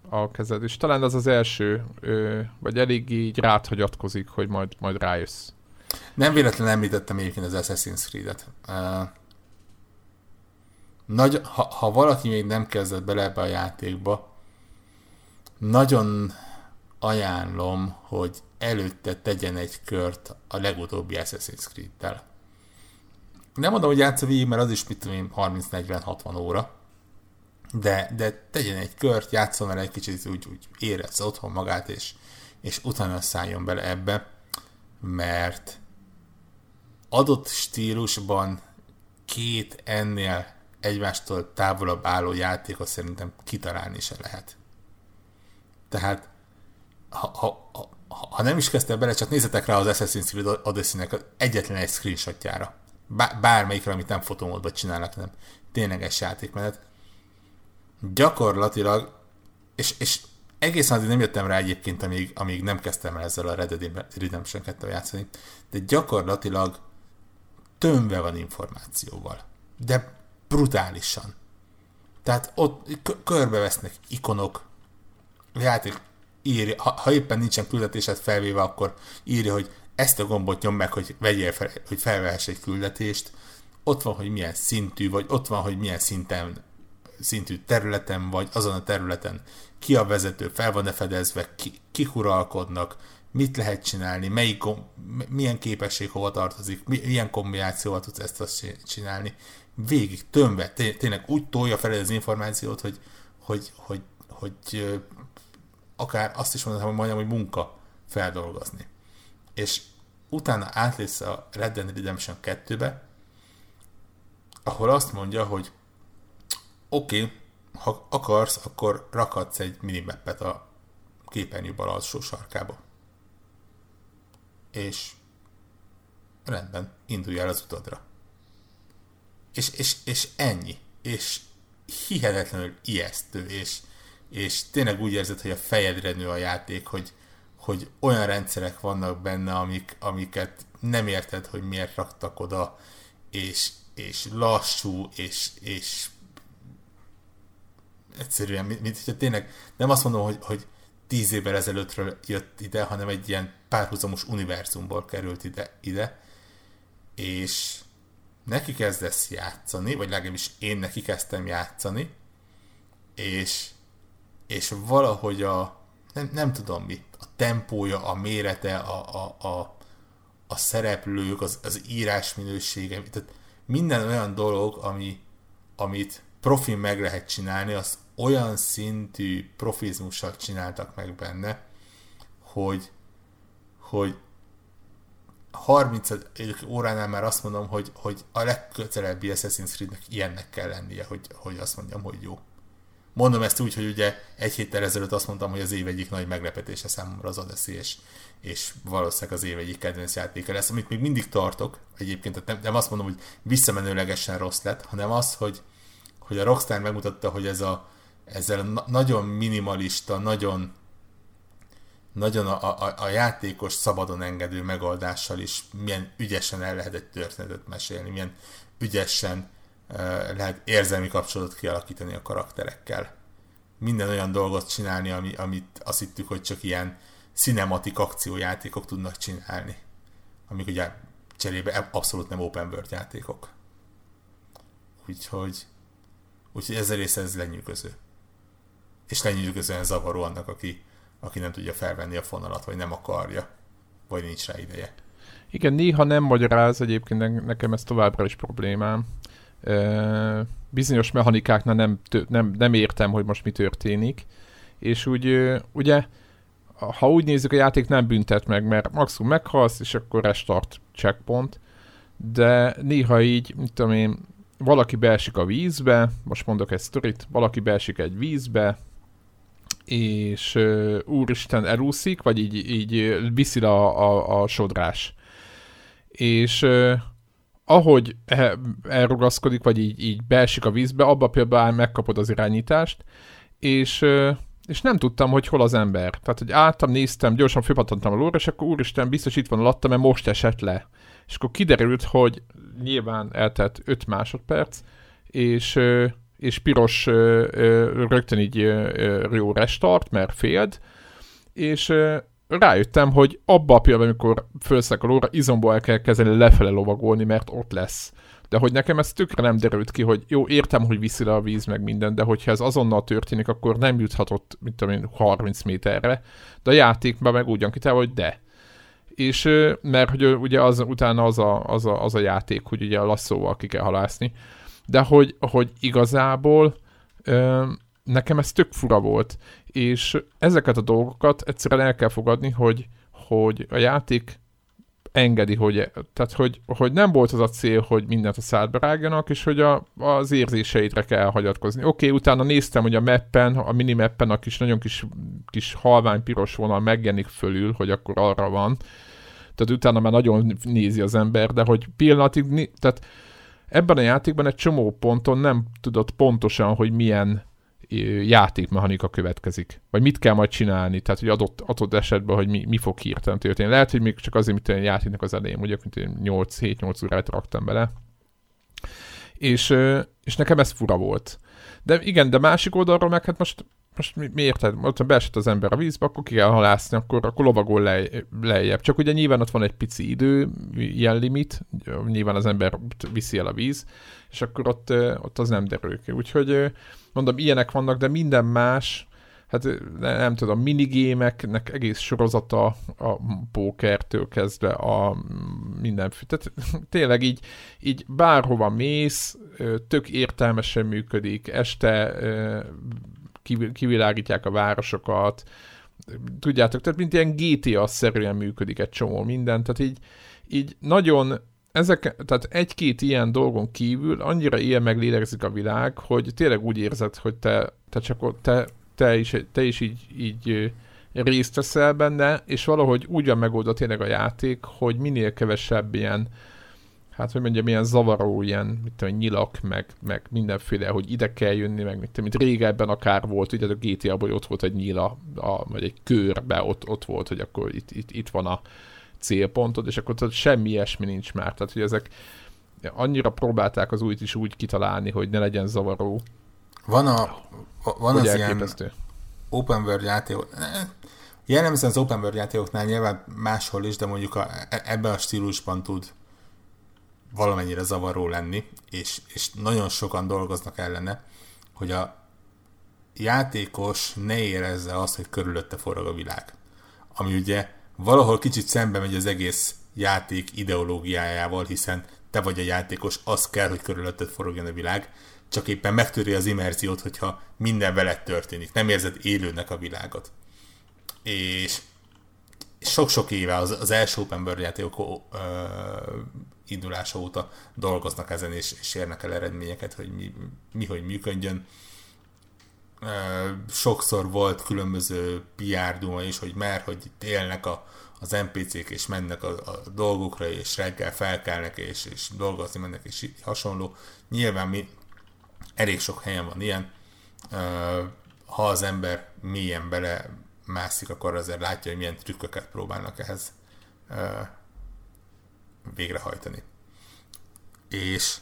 a kezed, és talán az az első, ö, vagy elég így ráthagyatkozik, hogy majd, majd rájössz. Nem véletlenül említettem egyébként az Assassin's Creed-et. Uh, nagy, ha, ha valaki még nem kezdett bele ebbe a játékba, nagyon ajánlom, hogy előtte tegyen egy kört a legutóbbi Assassin's Creed-tel nem mondom, hogy játsza végig, mert az is, mit tudom én, 30-40-60 óra, de, de tegyen egy kört, játszom vele egy kicsit, úgy, úgy érezze otthon magát, és, és utána szálljon bele ebbe, mert adott stílusban két ennél egymástól távolabb álló játékot szerintem kitalálni se lehet. Tehát, ha, ha, ha, ha nem is kezdte bele, csak nézzetek rá az Assassin's Creed Odyssey-nek egyetlen egy screenshotjára bármelyikre, amit nem fotómódban csinálnak, hanem tényleges játékmenet. Gyakorlatilag, és, és egészen addig nem jöttem rá egyébként, amíg, amíg nem kezdtem el ezzel a Red Dead Redemption 2 játszani, de gyakorlatilag tömve van információval. De brutálisan. Tehát ott körbevesznek ikonok, a játék írja, ha, ha éppen nincsen küldetésed felvéve, akkor írja, hogy ezt a gombot nyom meg, hogy vegyél fel, hogy felvehess egy küldetést, ott van, hogy milyen szintű, vagy ott van, hogy milyen szinten, szintű területen vagy, azon a területen ki a vezető, fel van-e fedezve, ki, kik uralkodnak, mit lehet csinálni, melyik milyen képesség hova tartozik, milyen kombinációval tudsz ezt azt csinálni. Végig tömve, tényleg úgy tolja fel az információt, hogy, hogy, hogy, hogy, hogy akár azt is mondhatom, hogy majdnem, hogy munka feldolgozni és utána átlész a Red Dead Redemption 2-be, ahol azt mondja, hogy oké, okay, ha akarsz, akkor rakadsz egy minimappet a képernyő bal alsó sarkába. És rendben, indulj el az utadra. És, és, és ennyi. És hihetetlenül ijesztő, és, és tényleg úgy érzed, hogy a fejedre nő a játék, hogy, hogy olyan rendszerek vannak benne, amik, amiket nem érted, hogy miért raktak oda, és, és lassú, és, és egyszerűen, mint, mint hogyha tényleg nem azt mondom, hogy, hogy tíz évvel ezelőttről jött ide, hanem egy ilyen párhuzamos univerzumból került ide, ide és neki kezdesz játszani, vagy legalábbis én neki kezdtem játszani, és, és valahogy a, nem, nem tudom mi, tempója, a mérete, a, a, a, a szereplők, az, az írás minősége, tehát minden olyan dolog, ami, amit profin meg lehet csinálni, az olyan szintű profizmussal csináltak meg benne, hogy, hogy 30 óránál már azt mondom, hogy, hogy a legközelebbi Assassin's Creed-nek ilyennek kell lennie, hogy, hogy azt mondjam, hogy jó. Mondom ezt úgy, hogy ugye egy héttel ezelőtt azt mondtam, hogy az év egyik nagy meglepetése számomra az Odyssey, és, és valószínűleg az év egyik kedvenc játéka lesz, amit még mindig tartok egyébként, nem, nem azt mondom, hogy visszamenőlegesen rossz lett, hanem az, hogy, hogy a Rockstar megmutatta, hogy ez a, ezzel a nagyon minimalista, nagyon nagyon a, a, a játékos szabadon engedő megoldással is milyen ügyesen el lehet egy történetet mesélni, milyen ügyesen lehet érzelmi kapcsolatot kialakítani a karakterekkel. Minden olyan dolgot csinálni, ami, amit azt hittük, hogy csak ilyen cinematik akciójátékok tudnak csinálni. Amik ugye cserébe abszolút nem open world játékok. Úgyhogy, úgyhogy ez a része ez lenyűgöző. És lenyűgözően zavaró annak, aki, aki nem tudja felvenni a fonalat, vagy nem akarja, vagy nincs rá ideje. Igen, néha nem magyaráz, egyébként nekem ez továbbra is problémám. Bizonyos mechanikáknál nem, nem, nem értem, hogy most mi történik, és úgy, ugye, ha úgy nézzük, a játék nem büntet meg, mert maximum meghalsz, és akkor restart checkpoint, de néha így, mit tudom én, valaki beesik a vízbe, most mondok egy sztorit, valaki beesik egy vízbe, és uh, úristen elúszik, vagy így, így viszi a, a, a sodrás. És uh, ahogy e, elrugaszkodik, vagy így, így beesik a vízbe, abba például megkapod az irányítást, és, és nem tudtam, hogy hol az ember. Tehát, hogy álltam, néztem, gyorsan fölpattantam a lóra, és akkor úristen, biztos itt van alatta, mert most esett le. És akkor kiderült, hogy nyilván eltelt 5 másodperc, és és piros rögtön így jó restart, mert féld, és rájöttem, hogy abban a pillanatban, amikor felszek a lóra, izomból el kell kezdeni lefele lovagolni, mert ott lesz. De hogy nekem ez tökre nem derült ki, hogy jó, értem, hogy viszi le a víz meg minden, de hogyha ez azonnal történik, akkor nem juthatott, mit tudom én, 30 méterre. De a játékban meg ugyan kitál, hogy de. És mert hogy ugye az, utána az a, az, a, az a játék, hogy ugye a lasszóval ki kell halászni de hogy, hogy igazából ö, nekem ez tök fura volt, és ezeket a dolgokat egyszerűen el kell fogadni, hogy, hogy a játék engedi, hogy, tehát hogy, hogy nem volt az a cél, hogy mindent a szádba rágjanak, és hogy a, az érzéseidre kell hagyatkozni. Oké, okay, utána néztem, hogy a mappen, a minimappen a kis, nagyon kis, kis halvány piros vonal megjelenik fölül, hogy akkor arra van. Tehát utána már nagyon nézi az ember, de hogy pillanatig, tehát Ebben a játékban egy csomó ponton nem tudod pontosan, hogy milyen játékmechanika következik, vagy mit kell majd csinálni, tehát hogy adott, adott esetben, hogy mi, mi fog hirtelen történni. Lehet, hogy még csak azért, mint a játéknak az elején, mondjuk, mint 8-7-8 órát raktam bele. És, és nekem ez fura volt. De igen, de másik oldalról meg hát most most mi, miért? Ott ha beesett az ember a vízbe, akkor ki kell halászni, akkor, akkor lovagol lej, lejjebb. Csak ugye nyilván ott van egy pici idő, ilyen limit, nyilván az ember viszi el a víz, és akkor ott, ott az nem derül ki. Úgyhogy mondom, ilyenek vannak, de minden más, hát nem tudom, minigémeknek egész sorozata a pókertől kezdve a minden, tehát tényleg így, így bárhova mész, tök értelmesen működik, este kivilágítják a városokat, tudjátok, tehát mint ilyen GTA-szerűen működik egy csomó minden, tehát így, így nagyon ezek, tehát egy-két ilyen dolgon kívül annyira ilyen meglélegzik a világ, hogy tényleg úgy érzed, hogy te, te csak te, te is, te is így, így részt veszel benne, és valahogy úgy van megoldva tényleg a játék, hogy minél kevesebb ilyen hát hogy mondjam, ilyen zavaró, ilyen, mit tudom, nyilak, meg, meg mindenféle, hogy ide kell jönni, meg mit tudom, mint régebben akár volt, ugye a GTA-ban ott volt egy nyila, a, vagy egy körbe, ott, ott volt, hogy akkor itt, itt, itt van a célpontod, és akkor tudod, semmi ilyesmi nincs már. Tehát, hogy ezek annyira próbálták az újt is úgy kitalálni, hogy ne legyen zavaró. Van, a, van az elképesztő. ilyen open world játékok, jellemzően az open world játékoknál nyilván máshol is, de mondjuk a, e, ebben a stílusban tud valamennyire zavaró lenni, és, és nagyon sokan dolgoznak ellene, hogy a játékos ne érezze azt, hogy körülötte forog a világ. Ami ugye valahol kicsit szembe megy az egész játék ideológiájával, hiszen te vagy a játékos, az kell, hogy körülötted forogjon a világ, csak éppen megtöri az immerziót, hogyha minden veled történik. Nem érzed élőnek a világot. És sok-sok éve az, az első open world játékok indulása óta dolgoznak ezen, és, és érnek el eredményeket, hogy mi, mi hogy működjön. Sokszor volt különböző PR duma is, hogy mert, hogy itt élnek a, az NPC-k, és mennek a, a dolgokra, és reggel felkelnek, és, és dolgozni mennek, és hasonló. Nyilván mi elég sok helyen van ilyen. Ha az ember mélyen bele mászik, akkor azért látja, hogy milyen trükköket próbálnak ehhez végrehajtani. És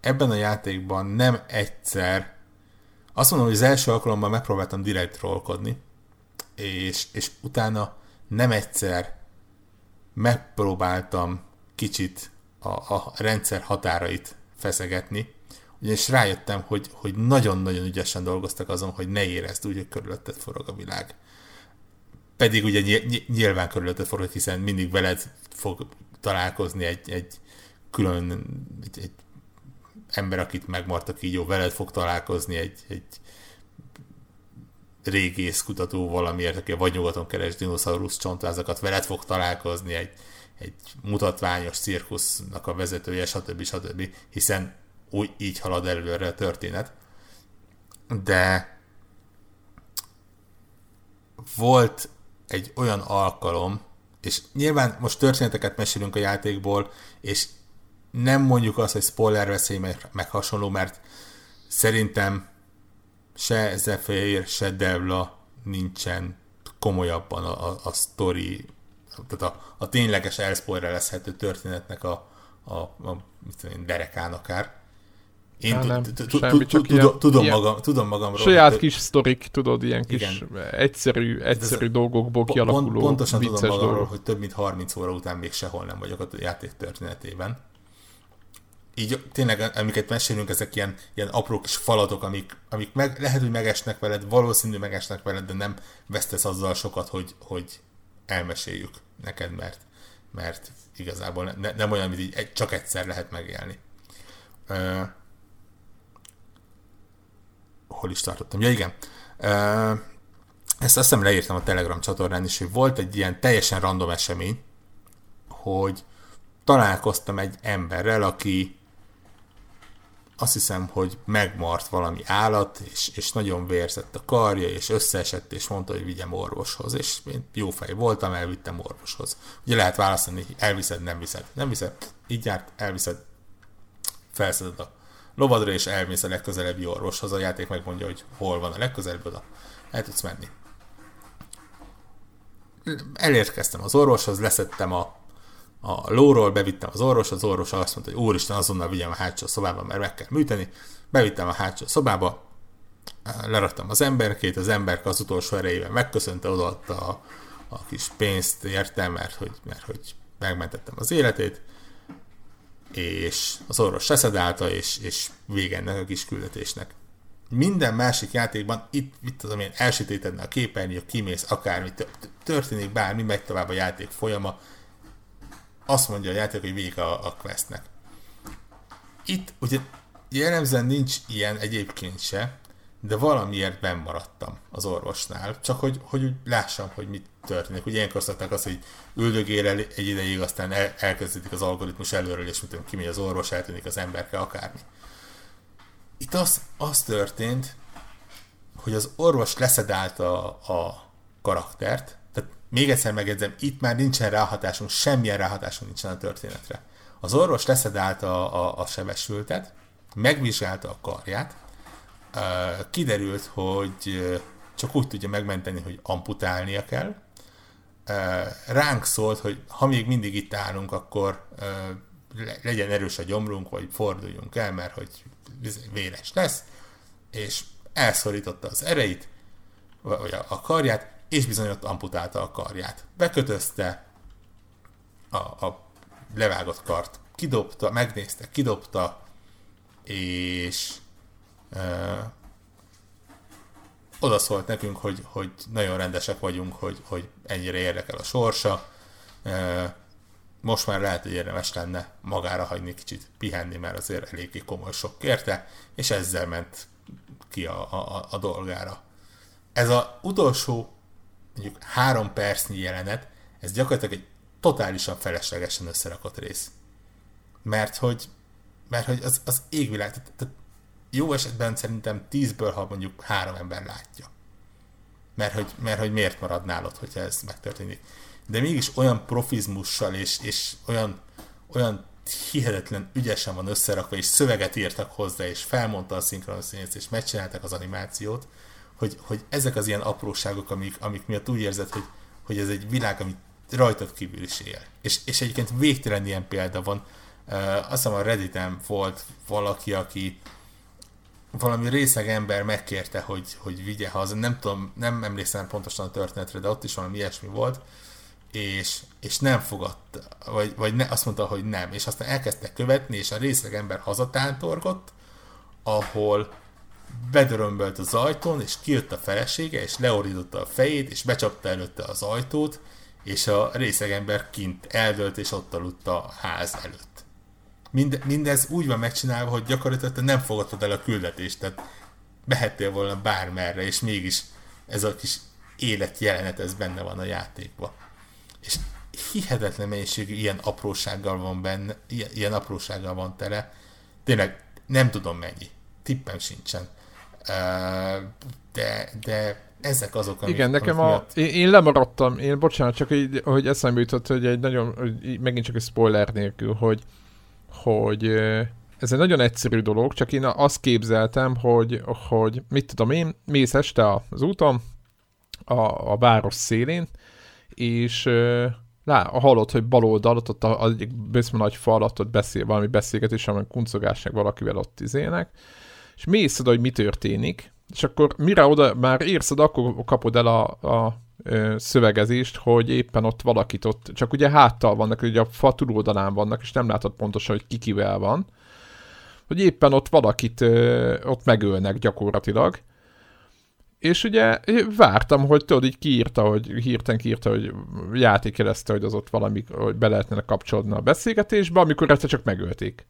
ebben a játékban nem egyszer, azt mondom, hogy az első alkalommal megpróbáltam direkt rollkodni, és, és utána nem egyszer megpróbáltam kicsit a, a rendszer határait feszegetni, ugyanis rájöttem, hogy, hogy nagyon-nagyon ügyesen dolgoztak azon, hogy ne érezd úgy, hogy körülötted forog a világ. Pedig ugye nyilván körülötted forog, hiszen mindig veled fog találkozni egy, egy külön egy, egy ember, akit megmartak így jó, veled fog találkozni egy, egy régész kutató valamiért, aki vagy nyugaton keres dinoszaurusz csontvázakat, veled fog találkozni egy, egy mutatványos cirkusznak a vezetője, stb. stb. Hiszen úgy így halad előre a történet. De volt egy olyan alkalom, és nyilván most történeteket mesélünk a játékból, és nem mondjuk azt, hogy spoiler veszély meg, meg hasonló, mert szerintem se Zephyr, se Devla nincsen komolyabban a, a, a story, tehát a, a tényleges elspoilerezhető történetnek a, a, a mit tudom én, derekán akár. Én tudom magam, tudom magamról. Saját kis sztorik, tudod, ilyen kis egyszerű, egyszerű dolgokból kialakuló Pontosan tudom magamról, hogy több mint 30 óra után még sehol nem vagyok a játék történetében. Így tényleg, amiket mesélünk, ezek ilyen, ilyen apró kis falatok, amik, amik meg, lehet, hogy megesnek veled, valószínű megesnek veled, de nem vesztesz azzal sokat, hogy, hogy elmeséljük neked, mert, mert igazából ne, nem olyan, amit így csak egyszer lehet megélni. Uh, hol is tartottam? Ja, igen. Ezt azt hiszem leírtam a Telegram csatornán is, hogy volt egy ilyen teljesen random esemény, hogy találkoztam egy emberrel, aki azt hiszem, hogy megmart valami állat, és, és nagyon vérzett a karja, és összeesett, és mondta, hogy vigyem orvoshoz. És én jó fej voltam, elvittem orvoshoz. Ugye lehet választani, elviszed, nem viszed. Nem viszed, így járt, elviszed, felszeded a lovadra, és elmész a legközelebbi orvoshoz. A játék megmondja, hogy hol van a legközelebb, oda el tudsz menni. Elérkeztem az orvoshoz, leszettem a, a lóról, bevittem az orvos, az orvos azt mondta, hogy úristen, azonnal vigyem a hátsó szobába, mert meg kell műteni. Bevittem a hátsó szobába, leraktam az emberkét, az emberke az utolsó erejében megköszönte, odaadta a, a kis pénzt értem, mert hogy, mert hogy megmentettem az életét, és az orvos leszedálta, és, és vége ennek a kis küldetésnek. Minden másik játékban itt, itt az, amilyen elsütétedne a képernyő, kimész, akármi történik, bármi, megy tovább a játék folyama, azt mondja a játék, hogy végig a, a questnek. Itt ugye jellemzően nincs ilyen egyébként se, de valamiért benn maradtam az orvosnál, csak hogy, hogy úgy lássam, hogy mit történik. Ugye ilyenkor szokták azt, hogy üldögél el egy ideig, aztán el, elkezdődik az algoritmus előről, és mit tudom, az orvos, eltűnik az emberke, akármi. Itt az, az történt, hogy az orvos leszedálta a karaktert, tehát még egyszer megjegyzem, itt már nincsen ráhatásunk, semmilyen ráhatásunk nincsen a történetre. Az orvos leszedálta a, a, a sebesültet, megvizsgálta a karját, kiderült, hogy csak úgy tudja megmenteni, hogy amputálnia kell. Ránk szólt, hogy ha még mindig itt állunk, akkor legyen erős a gyomrunk, vagy forduljunk el, mert hogy véres lesz, és elszorította az ereit, vagy a karját, és bizony ott amputálta a karját. Bekötözte a, a levágott kart, kidobta, megnézte, kidobta, és e, oda szólt nekünk, hogy, hogy nagyon rendesek vagyunk, hogy, hogy ennyire érdekel a sorsa. Most már lehet, hogy érdemes lenne magára hagyni, kicsit pihenni, mert azért eléggé komoly sok kérte, és ezzel ment ki a, a, a dolgára. Ez a utolsó mondjuk három percnyi jelenet, ez gyakorlatilag egy totálisan feleslegesen összerakott rész. Mert hogy, mert hogy az, az égvilág, tehát jó esetben szerintem tízből, ha mondjuk három ember látja. Mert hogy, mert hogy miért marad nálad, hogyha ez megtörténik. De mégis olyan profizmussal és, és olyan, olyan hihetetlen ügyesen van összerakva, és szöveget írtak hozzá, és felmondta a szinkronszínész, és megcsinálták az animációt, hogy, hogy ezek az ilyen apróságok, amik, amik miatt úgy érzed, hogy, hogy ez egy világ, amit rajtad kívül is él. És, és egyébként végtelen ilyen példa van. Uh, azt hiszem a Redditen volt valaki, aki valami részeg ember megkérte, hogy, hogy vigye haza. Nem tudom, nem emlékszem pontosan a történetre, de ott is valami ilyesmi volt. És, és nem fogadta, vagy, vagy ne, azt mondta, hogy nem. És aztán elkezdte követni, és a részeg ember hazatántorgott, ahol bedörömbölt az ajtón, és kijött a felesége, és leorította a fejét, és becsapta előtte az ajtót, és a részegember kint eldölt, és ott aludt a ház előtt. Mind, mindez úgy van megcsinálva, hogy gyakorlatilag te nem fogadtad el a küldetést, tehát behettél volna bármerre, és mégis ez a kis életjelenet, ez benne van a játékban. És hihetetlen mennyiségű ilyen aprósággal van benne, ilyen, ilyen aprósággal van tele. Tényleg nem tudom mennyi. Tippem sincsen. De, de ezek azok, amik... Igen, nekem a... Miatt... Én, én lemaradtam, én bocsánat, csak így, hogy eszembe jutott, hogy egy nagyon, hogy megint csak egy spoiler nélkül, hogy, hogy ez egy nagyon egyszerű dolog, csak én azt képzeltem, hogy, hogy mit tudom én, mész este az úton, a, a város szélén, és lá, hallod, hogy bal oldalt, ott az egyik nagy fal alatt ott beszél, valami beszélgetés, amely kuncogásnak valakivel ott izének, és mész oda, hogy mi történik, és akkor mire oda már érsz akkor kapod el a, a szövegezést, hogy éppen ott valakit ott, csak ugye háttal vannak, ugye a fa túloldalán vannak, és nem látod pontosan, hogy ki kivel van, hogy éppen ott valakit ott megölnek gyakorlatilag, és ugye vártam, hogy tudod, így kiírta, hogy hirtelen kiírta, hogy játékelezte, hogy az ott valami, hogy be lehetne kapcsolódni a beszélgetésbe, amikor ezt csak megölték.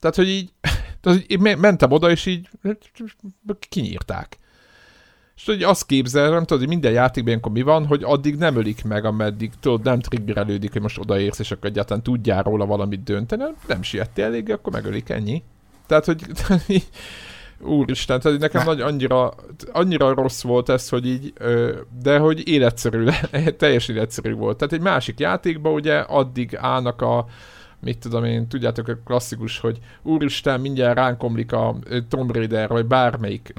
Tehát, hogy így, tehát, így mentem oda, és így kinyírták. És hogy azt képzelem, tudod, hogy minden játékban ilyenkor mi van, hogy addig nem ölik meg, ameddig tudod, nem triggerelődik, hogy most odaérsz, és akkor egyáltalán tudjál róla valamit dönteni, nem siettél elég, akkor megölik ennyi. Tehát, hogy úristen, tehát nekem nagy, annyira, annyira rossz volt ez, hogy így, de hogy életszerű, teljesen életszerű volt. Tehát egy másik játékban ugye addig állnak a mit tudom én, tudjátok a klasszikus, hogy úristen, mindjárt ránk omlik a Tomb Raider, vagy bármelyik,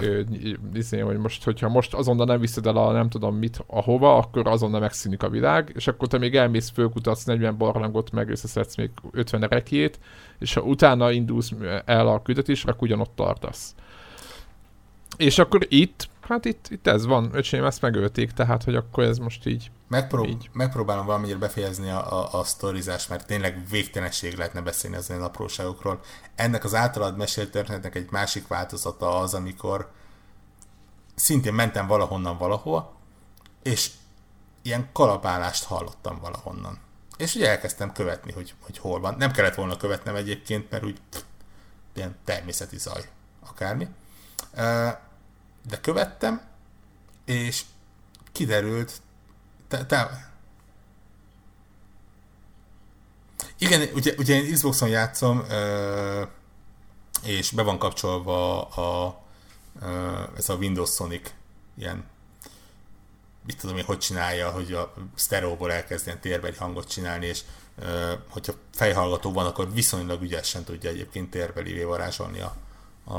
izé, hogy most, hogyha most azonnal nem viszed el a nem tudom mit ahova, akkor azonnal megszűnik a világ, és akkor te még elmész, fölkutatsz 40 barlangot, meg összeszedsz még 50 rekjét, és ha utána indulsz el a küldetésre, akkor ugyanott tartasz. És akkor itt, hát itt, itt ez van, öcsém, ezt megölték, tehát, hogy akkor ez most így Így. Megpróbálom valamennyire befejezni a, a, a sztorizást, mert tényleg végtelenség lehetne beszélni az ilyen apróságokról. Ennek az általad mesélt történetnek egy másik változata az, amikor szintén mentem valahonnan valahova, és ilyen kalapálást hallottam valahonnan. És ugye elkezdtem követni, hogy, hogy hol van. Nem kellett volna követnem egyébként, mert úgy pff, ilyen természeti zaj, akármi. De követtem, és kiderült te, te... Igen, ugye, ugye én Xboxon játszom, és be van kapcsolva a, ez a Windows Sonic ilyen mit tudom én, hogy csinálja, hogy a sztereóból elkezdjen térbe egy hangot csinálni, és hogyha fejhallgató van, akkor viszonylag ügyesen tudja egyébként térbeli varázsolni a, a,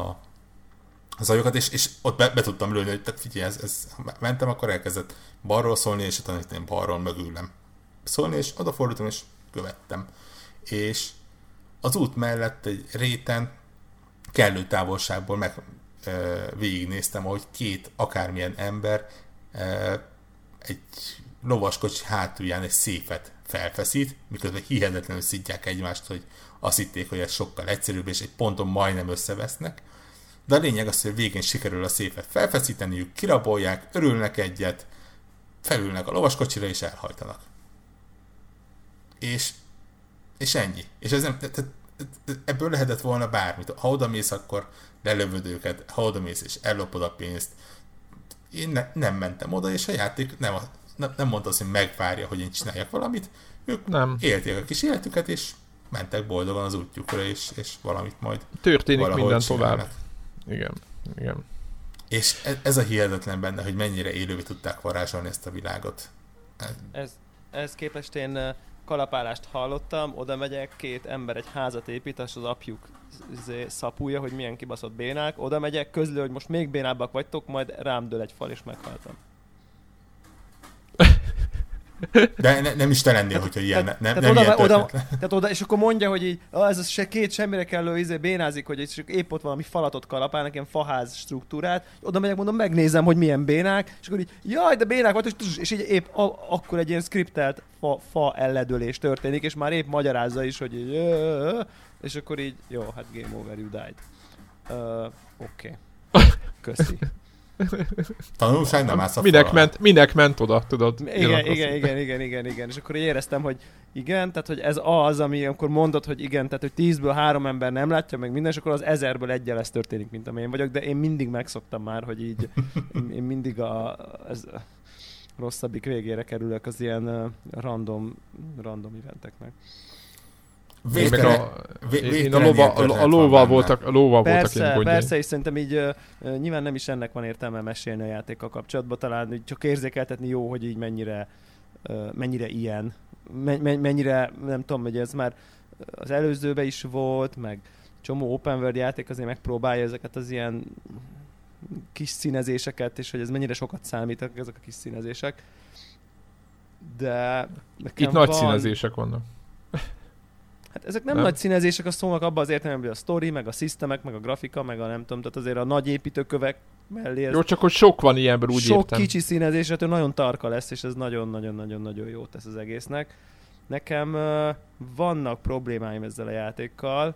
a zajokat, és, és ott be, be tudtam lőni, hogy figyelj, ez, ez, mentem, akkor elkezdett balról szólni, és utána én balról mögülem szólni, és odafordultam, és követtem. És az út mellett egy réten kellő távolságból meg e, végignéztem, ahogy két akármilyen ember e, egy lovaskocsi hátulján egy széfet felfeszít, miközben hihetetlenül szidják egymást, hogy azt hitték, hogy ez sokkal egyszerűbb, és egy ponton majdnem összevesznek. De a lényeg az, hogy végén sikerül a széfet felfeszíteniük, kirabolják, örülnek egyet, felülnek a lovaskocsira és elhajtanak. És, és ennyi. És ez nem, tehát ebből lehetett volna bármit. Ha oda mész, akkor lelövöd őket, ha oda mész és ellopod a pénzt. Én ne, nem mentem oda, és a játék nem, nem, nem mondta azt, hogy megvárja, hogy én csináljak valamit. Ők nem. élték a kis életüket, és mentek boldogan az útjukra, és, és valamit majd Történik minden csinálnak. tovább. Igen, igen. És ez, ez a hihetetlen benne, hogy mennyire élővé tudták varázsolni ezt a világot. Ez, ez képest én kalapálást hallottam, oda megyek, két ember egy házat épít, és az apjuk izé szapulja, hogy milyen kibaszott bénák, oda megyek, közlő, hogy most még bénábbak vagytok, majd rám dől egy fal, és meghaltam. De ne, nem is te lennél, hogyha ilyen, tehát, nem, tehát nem oda, oda, tehát oda, és akkor mondja, hogy így, ah, ez a se két semmire kellő izé bénázik, hogy és épp ott valami falatot kalapál, nekem faház struktúrát, oda megyek, mondom, megnézem, hogy milyen bénák, és akkor így, jaj, de bénák volt, és, és így épp a, akkor egy ilyen skriptelt fa, fa elledülés történik, és már épp magyarázza is, hogy így, és akkor így, jó, hát game over, you died. Uh, Oké. Okay. Köszi. Tanulság nem állsz a minek ment, minek ment oda, tudod? Igen, igen, igen, igen, igen, igen, és akkor éreztem, hogy igen, tehát hogy ez az, ami amikor mondod, hogy igen, tehát hogy tízből három ember nem látja meg minden, és akkor az ezerből egyel ez történik, mint amilyen vagyok, de én mindig megszoktam már, hogy így én, én mindig a, ez, rosszabbik végére kerülök az ilyen random, random eventeknek. Végtelen, én, a, én a, lova, a, a lóval voltak, a lóval persze, voltak én Persze, és szerintem így uh, nyilván nem is ennek van értelme mesélni a játékkal kapcsolatban, talán csak érzékeltetni jó, hogy így mennyire, uh, mennyire ilyen, me, me, mennyire, nem tudom, hogy ez már az előzőben is volt, meg csomó open world játék azért megpróbálja ezeket az ilyen kis színezéseket, és hogy ez mennyire sokat számítanak ezek a kis színezések. De Itt van... nagy színezések vannak. Hát ezek nem, nem nagy színezések, a szónak abban az értelemben, hogy a story, meg a szisztemek, meg a grafika, meg a nem tudom, tehát azért a nagy építőkövek mellé. Ez jó, csak hogy sok van ilyenben, úgy Sok értem. kicsi színezés, hát nagyon tarka lesz, és ez nagyon-nagyon-nagyon-nagyon jó tesz az egésznek. Nekem uh, vannak problémáim ezzel a játékkal.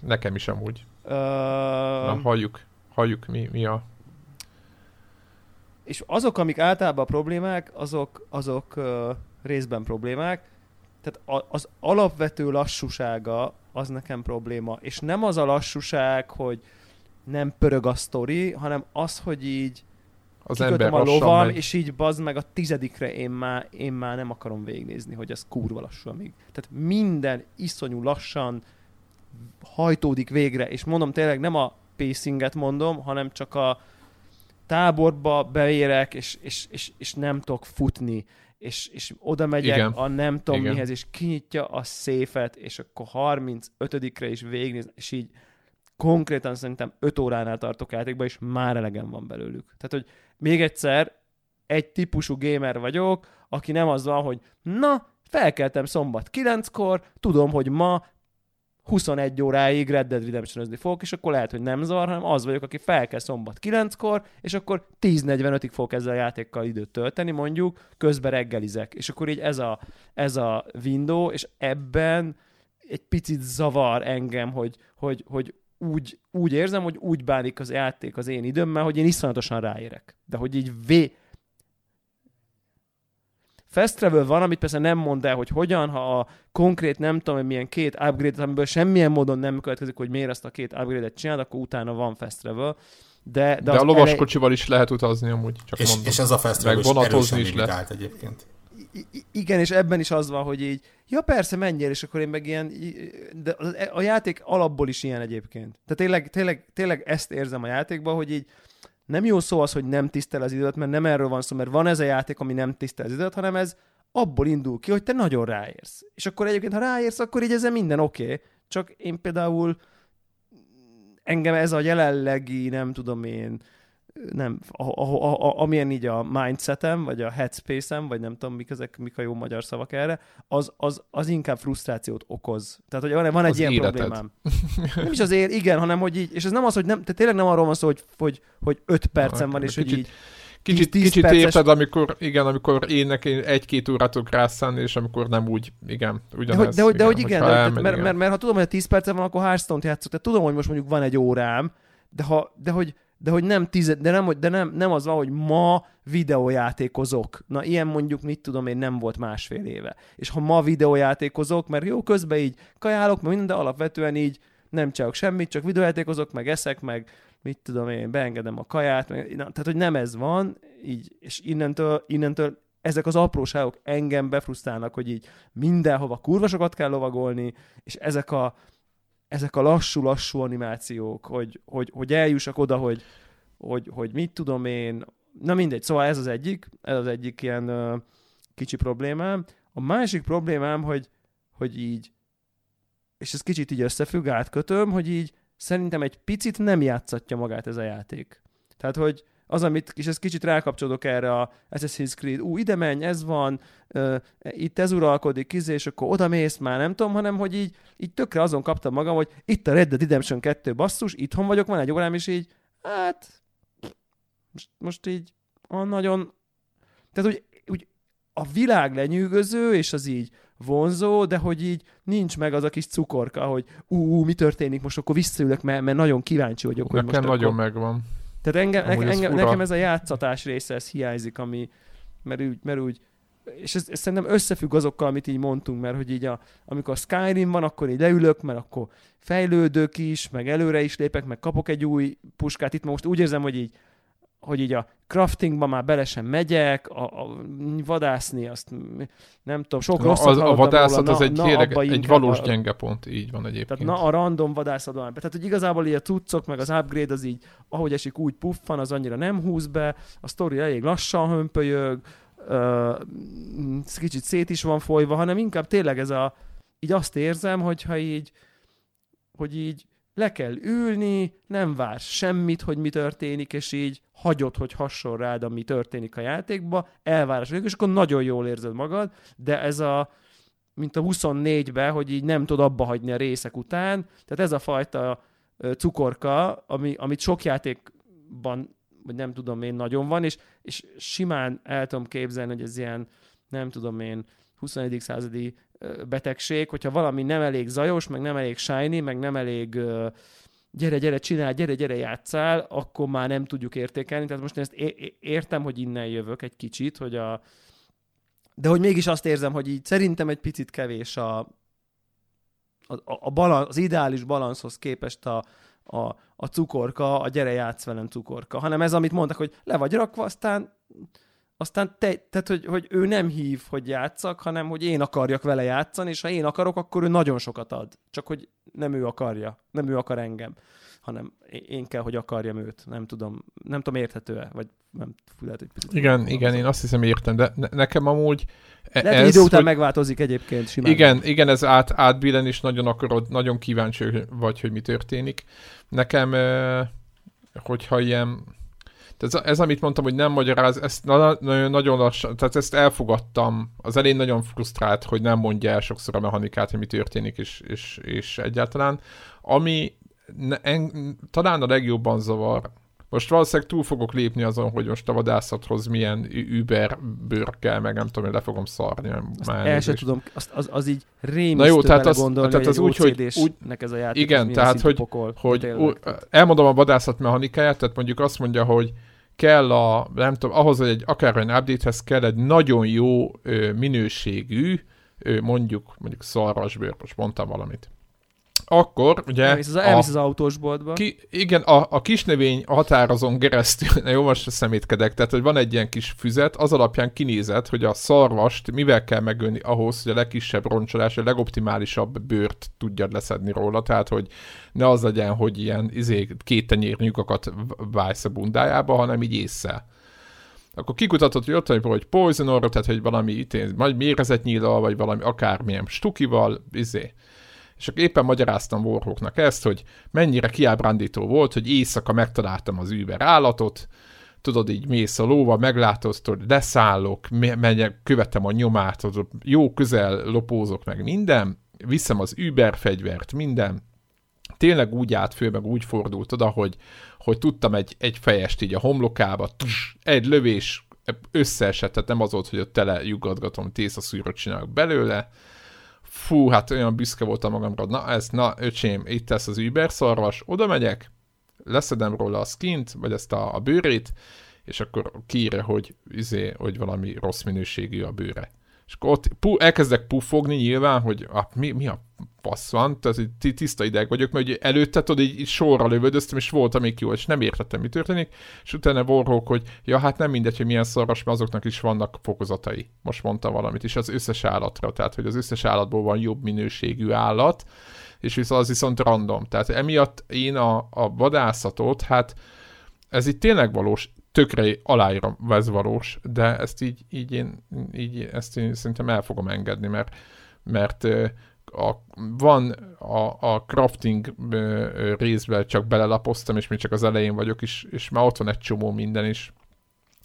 Nekem is amúgy. Uh, Na, halljuk, halljuk mi, mi a... És azok, amik általában a problémák, azok, azok uh, részben problémák, tehát az alapvető lassúsága az nekem probléma, és nem az a lassúság, hogy nem pörög a sztori, hanem az, hogy így az ember a lovam, megy. és így bazd meg a tizedikre én már, én már nem akarom végignézni, hogy ez kurva lassú amíg. Tehát minden iszonyú lassan hajtódik végre, és mondom tényleg nem a pacinget mondom, hanem csak a táborba beérek, és, és, és, és nem tudok futni és, és oda megyek Igen. a nem tudom Igen. mihez, és kinyitja a széfet, és akkor 35-re is végignéz, és így konkrétan szerintem 5 óránál tartok játékba, és már elegem van belőlük. Tehát, hogy még egyszer, egy típusú gamer vagyok, aki nem az van, hogy na, felkeltem szombat 9-kor, tudom, hogy ma 21 óráig Red Dead redemption fogok, és akkor lehet, hogy nem zavar, hanem az vagyok, aki fel kell szombat 9-kor, és akkor 10.45-ig fogok ezzel a játékkal időt tölteni, mondjuk, közben reggelizek. És akkor így ez a, ez a window, és ebben egy picit zavar engem, hogy, hogy, hogy úgy, úgy érzem, hogy úgy bánik az játék az én időmmel, hogy én iszonyatosan ráérek. De hogy így vé, Fast travel van, amit persze nem mond el, hogy hogyan, ha a konkrét nem tudom, hogy milyen két upgrade amiből semmilyen módon nem következik, hogy miért ezt a két upgrade-et csinál, akkor utána van fast travel. De, de, de a lovaskocsival elej... is lehet utazni amúgy, csak és, mondom. És ez a fast travel Meg vonatozni is lehet. egyébként. I- igen, és ebben is az van, hogy így, ja persze, menjél, és akkor én meg ilyen, de a játék alapból is ilyen egyébként. Tehát tényleg, tényleg, tényleg ezt érzem a játékban, hogy így nem jó szó az, hogy nem tisztel az időt, mert nem erről van szó, mert van ez a játék, ami nem tisztel az időt, hanem ez abból indul ki, hogy te nagyon ráérsz. És akkor egyébként, ha ráérsz, akkor így ezzel minden oké. Okay. Csak én például engem ez a jelenlegi, nem tudom én, nem, a, a, a, a, amilyen így a mindsetem, vagy a headspace-em, vagy nem tudom, mik, ezek, mik a jó magyar szavak erre, az, az, az inkább frusztrációt okoz. Tehát, hogy van, van egy az ilyen életed. problémám. Nem is azért, igen, hanem, hogy így, és ez nem az, hogy nem, tehát tényleg nem arról van szó, hogy, hogy, hogy öt percem van, és kicsit, hogy így Kicsit, 10, kicsit perces... érted, amikor, igen, amikor énnek egy-két órát tudok rászállni, és amikor nem úgy, igen, ugyanez. De hogy, de, hogy, igen, de hogy igen, de, mert, mert, mert, ha tudom, hogy a 10 percem van, akkor Hearthstone-t játszok, tehát tudom, hogy most mondjuk van egy órám, de, ha, de hogy de hogy nem, tize, de nem, de nem, nem az van, hogy ma videójátékozok. Na, ilyen mondjuk, mit tudom én, nem volt másfél éve. És ha ma videójátékozok, mert jó, közben így kajálok, meg minden, de alapvetően így nem csinálok semmit, csak videójátékozok, meg eszek, meg mit tudom én, beengedem a kaját, meg, na, tehát, hogy nem ez van, így, és innentől, innentől ezek az apróságok engem befrusztálnak, hogy így mindenhova kurvasokat kell lovagolni, és ezek a, ezek a lassú-lassú animációk, hogy, hogy, hogy eljussak oda, hogy, hogy, hogy mit tudom én, na mindegy, szóval ez az egyik, ez az egyik ilyen uh, kicsi problémám. A másik problémám, hogy, hogy így, és ez kicsit így összefügg, átkötöm, hogy így szerintem egy picit nem játszatja magát ez a játék. Tehát, hogy az, amit, és ez kicsit rákapcsolódok erre a Assassin's Creed, ú, ide menj, ez van, uh, itt ez uralkodik, izé, és akkor oda mész már, nem tudom, hanem, hogy így, így tökre azon kaptam magam, hogy itt a Red Dead Redemption 2 basszus, itthon vagyok, van egy órám, és így, hát, most, most így, a nagyon, tehát úgy, úgy a világ lenyűgöző, és az így vonzó, de hogy így nincs meg az a kis cukorka, hogy ú, mi történik most, akkor visszaülök, mert, mert nagyon kíváncsi vagyok. Nekem hogy most nagyon akkor... megvan. Tehát engem, nekem, engem, nekem ez a játszatás része, ez hiányzik, ami, mert úgy, mert úgy és ez, ez szerintem összefügg azokkal, amit így mondtunk, mert hogy így a, amikor a Skyrim van, akkor így leülök, mert akkor fejlődök is, meg előre is lépek, meg kapok egy új puskát. Itt most úgy érzem, hogy így hogy így a craftingba már bele sem megyek, a, a vadászni azt nem tudom, sok rossz az, A vadászat az egy, na, híreg, egy valós a, gyenge pont, így van egyébként. Tehát na a random vadászat van. Tehát, hogy igazából így a cuccok, meg az upgrade az így, ahogy esik, úgy puffan, az annyira nem húz be, a sztori elég lassan hömpölyög, uh, kicsit szét is van folyva, hanem inkább tényleg ez a, így azt érzem, hogyha így, hogy így le kell ülni, nem vársz semmit, hogy mi történik, és így hagyod, hogy hasonl rád, ami történik a játékba, elvárás és akkor nagyon jól érzed magad, de ez a, mint a 24-ben, hogy így nem tud abba hagyni a részek után, tehát ez a fajta cukorka, ami, amit sok játékban, vagy nem tudom én, nagyon van, és, és simán el tudom képzelni, hogy ez ilyen, nem tudom én, 21. századi betegség, hogyha valami nem elég zajos, meg nem elég shiny, meg nem elég gyere, gyere, csinál, gyere, gyere, játszál, akkor már nem tudjuk értékelni. Tehát most én ezt értem, hogy innen jövök egy kicsit, hogy a... De hogy mégis azt érzem, hogy így szerintem egy picit kevés a, a, a balansz, az ideális balanszhoz képest a, a, a cukorka, a gyere játsz velem cukorka, hanem ez, amit mondtak, hogy le vagy rakva, aztán aztán te, tehát, hogy, hogy ő nem hív, hogy játszak, hanem hogy én akarjak vele játszani, és ha én akarok, akkor ő nagyon sokat ad. Csak hogy nem ő akarja, nem ő akar engem, hanem én kell, hogy akarjam őt. Nem tudom, nem tudom érthető-e, vagy nem lehet, hogy picit Igen, nem igen, én azt hiszem értem, de ne, nekem amúgy e- lehet, ez, idő után hogy... megváltozik egyébként simán. Igen, igen, ez át, átbillen, és nagyon akarod, nagyon kíváncsi vagy, hogy mi történik. Nekem, hogyha ilyen ez, ez, amit mondtam, hogy nem magyaráz, ezt na, nagyon, nagyon lassan, tehát ezt elfogadtam. Az elén nagyon frusztrált, hogy nem mondja el sokszor a mechanikát, hogy mi történik, és, és, és egyáltalán. Ami ne, en, talán a legjobban zavar, most valószínűleg túl fogok lépni azon, hogy most a vadászathoz milyen Uber bőr kell, meg nem tudom, hogy le fogom szarni. Már el sem tudom, azt, az, az így rémisztő Na jó, tehát az, gondolni, tehát az úgy, hogy úgy, ez a játék, igen, tehát hogy, pokol, hogy ú, elmondom a vadászat mechanikáját, tehát mondjuk azt mondja, hogy kell a, nem tudom, ahhoz, hogy egy akármilyen update-hez kell egy nagyon jó ö, minőségű, ö, mondjuk, mondjuk szarvasbőr, most mondtam valamit. Akkor ugye... Elvisz az, elvisz az autósboltba. Ki, igen, a, a kisnövény határazon keresztül, na jó, most szemétkedek, tehát hogy van egy ilyen kis füzet, az alapján kinézett, hogy a szarvast mivel kell megölni ahhoz, hogy a legkisebb roncsolás, a legoptimálisabb bőrt tudjad leszedni róla, tehát hogy ne az legyen, hogy ilyen izé, két tenyér nyugakat vájsz a bundájába, hanem így észre. Akkor kikutatott, hogy ott van, hogy poison tehát hogy valami itén, vagy mérezett nyílal, vagy valami akármilyen stukival, izé és akkor éppen magyaráztam Warhawknak ezt, hogy mennyire kiábrándító volt, hogy éjszaka megtaláltam az Uber állatot, tudod, így mész a lóval, meglátod, tudod, leszállok, megyek, követem a nyomát, jó közel lopózok meg minden, viszem az Uber fegyvert, minden, tényleg úgy állt föl, meg úgy fordult oda, hogy, hogy tudtam egy, egy fejest így a homlokába, tuss, egy lövés, összeesett, tehát nem az volt, hogy ott tele lyugadgatom, tészaszűröt csinálok belőle, fú, hát olyan büszke voltam magamra, na ez, na öcsém, itt lesz az Uber szarvas, oda megyek, leszedem róla a skint, vagy ezt a, a bőrét, és akkor kiírja, hogy, izé, hogy valami rossz minőségű a bőre. És akkor ott pu, elkezdek puffogni nyilván, hogy ah, mi, mi a passz van, tehát hogy tiszta ideg vagyok, mert ugye előtte tudod, így, így sorra lövöldöztem, és volt még jó, és nem értettem, mi történik, és utána vorrók, hogy ja, hát nem mindegy, hogy milyen szaros, mert azoknak is vannak fokozatai. Most mondta valamit, és az összes állatra, tehát hogy az összes állatból van jobb minőségű állat, és viszont az viszont random. Tehát emiatt én a, a vadászatot, hát ez itt tényleg valós, tökre aláírom, ez valós, de ezt így, így én, így ezt én szerintem el fogom engedni, mert, mert a, van a, a crafting részben csak belelapoztam, és még csak az elején vagyok, és, és már ott van egy csomó minden is,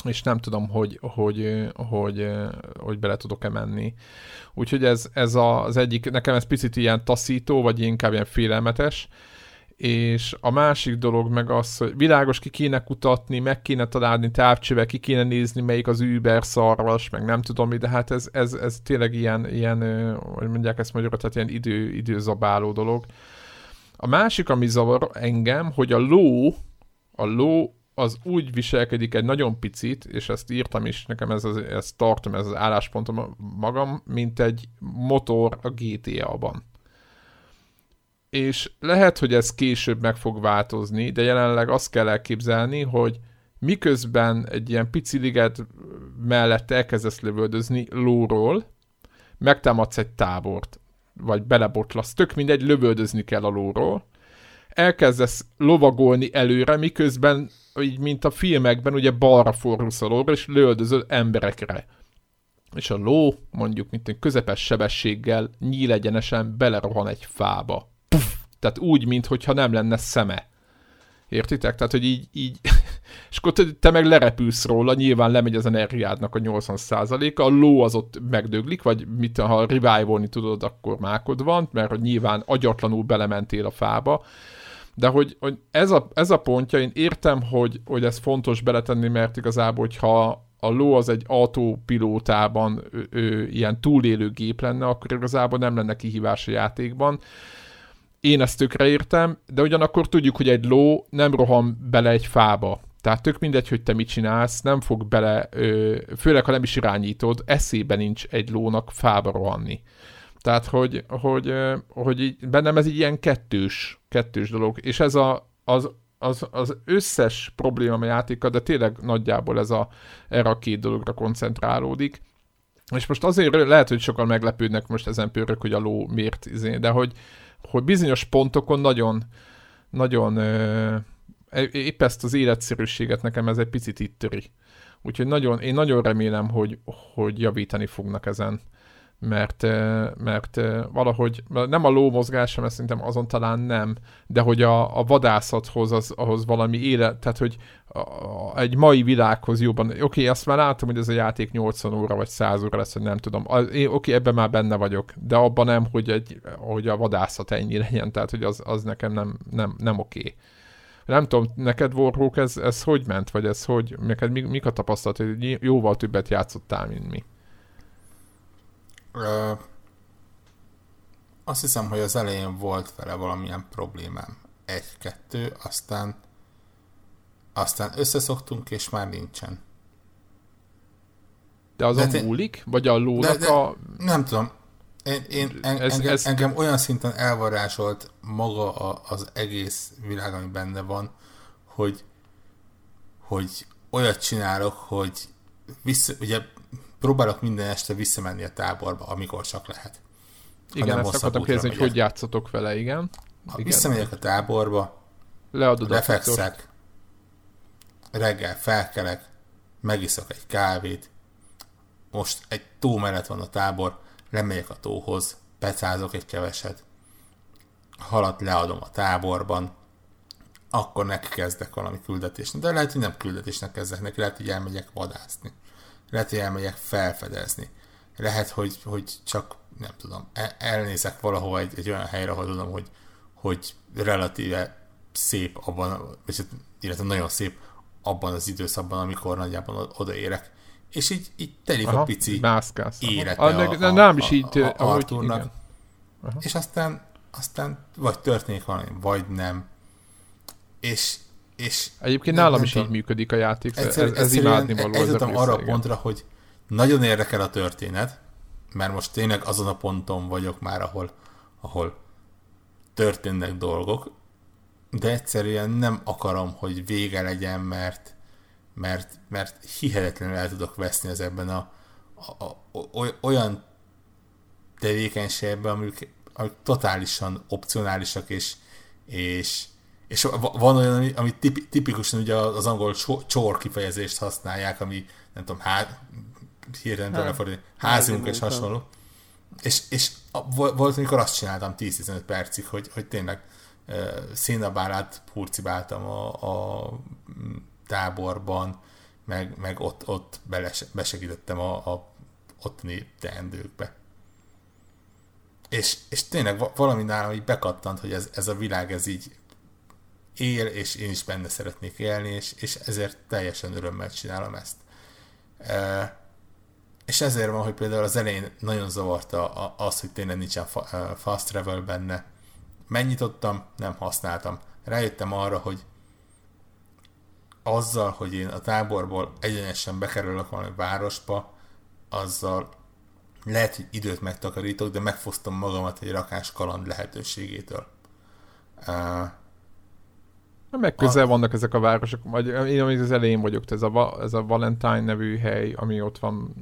és nem tudom, hogy, hogy, hogy, hogy bele tudok-e menni. Úgyhogy ez, ez az egyik, nekem ez picit ilyen taszító, vagy inkább ilyen félelmetes, és a másik dolog meg az, hogy világos ki kéne kutatni, meg kéne találni távcsővel, ki kéne nézni, melyik az Uber szarvas, meg nem tudom mi, de hát ez, ez, ez tényleg ilyen, ilyen, hogy mondják ezt magyarul, tehát ilyen idő, időzabáló dolog. A másik, ami zavar engem, hogy a ló, a ló az úgy viselkedik egy nagyon picit, és ezt írtam is, nekem ez, az, ezt tartom, ez az álláspontom magam, mint egy motor a GTA-ban és lehet, hogy ez később meg fog változni, de jelenleg azt kell elképzelni, hogy miközben egy ilyen pici liget mellett elkezdesz lövöldözni lóról, megtámadsz egy tábort, vagy belebotlasz, tök mindegy, lövöldözni kell a lóról, elkezdesz lovagolni előre, miközben, így mint a filmekben, ugye balra fordulsz a lóra, és lövöldözöl emberekre. És a ló, mondjuk, mint egy közepes sebességgel, nyílegyenesen belerohan egy fába puff, tehát úgy, mintha nem lenne szeme. Értitek? Tehát, hogy így, így és akkor te, te meg lerepülsz róla, nyilván lemegy az energiádnak a 80%-a, a ló az ott megdöglik, vagy mit, ha revivalni tudod, akkor mákod van, mert hogy nyilván agyatlanul belementél a fába, de hogy, hogy ez, a, ez a pontja, én értem, hogy, hogy ez fontos beletenni, mert igazából, hogyha a ló az egy autópilótában ő, ő, ilyen túlélő gép lenne, akkor igazából nem lenne kihívás a játékban, én ezt tökre értem, de ugyanakkor tudjuk, hogy egy ló nem roham bele egy fába. Tehát tök mindegy, hogy te mit csinálsz, nem fog bele, főleg ha nem is irányítod, eszébe nincs egy lónak fába rohanni. Tehát, hogy, hogy, hogy így, bennem ez egy ilyen kettős, kettős dolog, és ez a, az, az, az összes probléma a játéka, de tényleg nagyjából ez a, erre a két dologra koncentrálódik. És most azért lehet, hogy sokan meglepődnek most ezen pörök, hogy a ló miért, izé, de hogy, hogy bizonyos pontokon nagyon, nagyon épp ezt az életszerűséget nekem ez egy picit itt töri. Úgyhogy nagyon, én nagyon remélem, hogy, hogy javítani fognak ezen mert, mert valahogy nem a ló mozgása, mert szerintem azon talán nem, de hogy a, a vadászathoz az, ahhoz valami élet, tehát hogy a, a, egy mai világhoz jobban, oké, okay, azt már látom, hogy ez a játék 80 óra vagy 100 óra lesz, hogy nem tudom, oké, okay, ebben már benne vagyok, de abban nem, hogy, egy, hogy a vadászat ennyi legyen, tehát hogy az, az nekem nem, nem, nem oké. Okay. Nem tudom, neked Warhawk ez, ez hogy ment, vagy ez hogy, neked mik, mik a tapasztalat, hogy jóval többet játszottál, mint mi? Ö, azt hiszem, hogy az elején volt vele valamilyen problémám. Egy-kettő, aztán aztán összeszoktunk, és már nincsen. De azon de múlik? Vagy a lónak de, de, a... Nem tudom. Én, én, en, ez, engem, ez... engem olyan szinten elvarásolt maga a, az egész világ, ami benne van, hogy, hogy olyat csinálok, hogy vissza, ugye próbálok minden este visszamenni a táborba, amikor csak lehet. Igen, ezt akartam kérdezni, hogy hogy játszotok vele, igen. Ha igen. visszamegyek a táborba, Leadod lefekszek, reggel felkelek, megiszok egy kávét, most egy tó mellett van a tábor, lemegyek a tóhoz, pecázok egy keveset, halat leadom a táborban, akkor neki kezdek valami küldetésnek. De lehet, hogy nem küldetésnek kezdek neki, lehet, hogy elmegyek vadászni. Lehet, hogy elmegyek felfedezni. Lehet, hogy, hogy csak, nem tudom, e, elnézek valahova egy, egy olyan helyre, ahol tudom, hogy, hogy relatíve szép abban, vagy hát, illetve nagyon szép abban az időszakban, amikor nagyjából odaérek. És így, így telik Aha, a pici mászkálsz. élete a, a, a, nem is így, a, a Arthurnak. És aztán, aztán vagy történik valami, vagy nem. És, és Egyébként nem, nálam nem is tudom, így működik a játék, egyszer, ez, ez imádni való. Eljutottam arra a pontra, hogy nagyon érdekel a történet, mert most tényleg azon a ponton vagyok már, ahol, ahol történnek dolgok, de egyszerűen nem akarom, hogy vége legyen, mert, mert, mert hihetetlenül el tudok veszni az ebben a, a, a, olyan tevékenységben, amik, amik totálisan opcionálisak, és, és, és van olyan, ami, ami tipikusan ugye az angol csor kifejezést használják, ami nem tudom, há, hirtelen hát, lefordítani, házunk és hasonló. És, és volt, amikor azt csináltam 10-15 percig, hogy, hogy tényleg szénabálát purcibáltam a, a táborban, meg, meg ott, ott beles, besegítettem a, a ottani teendőkbe. És, és tényleg valami nálam így bekattant, hogy ez, ez a világ ez így él, és én is benne szeretnék élni, és, és ezért teljesen örömmel csinálom ezt. E, és ezért van, hogy például az elején nagyon zavarta az, hogy tényleg nincsen fast travel benne, Megnyitottam, nem használtam. Rájöttem arra, hogy azzal, hogy én a táborból egyenesen bekerülök valami városba, azzal lehet, hogy időt megtakarítok, de megfosztom magamat egy rakás kaland lehetőségétől. Uh, meg közel a... vannak ezek a városok, vagy én amíg az elején vagyok, ez a, ez a Valentine nevű hely, ami ott van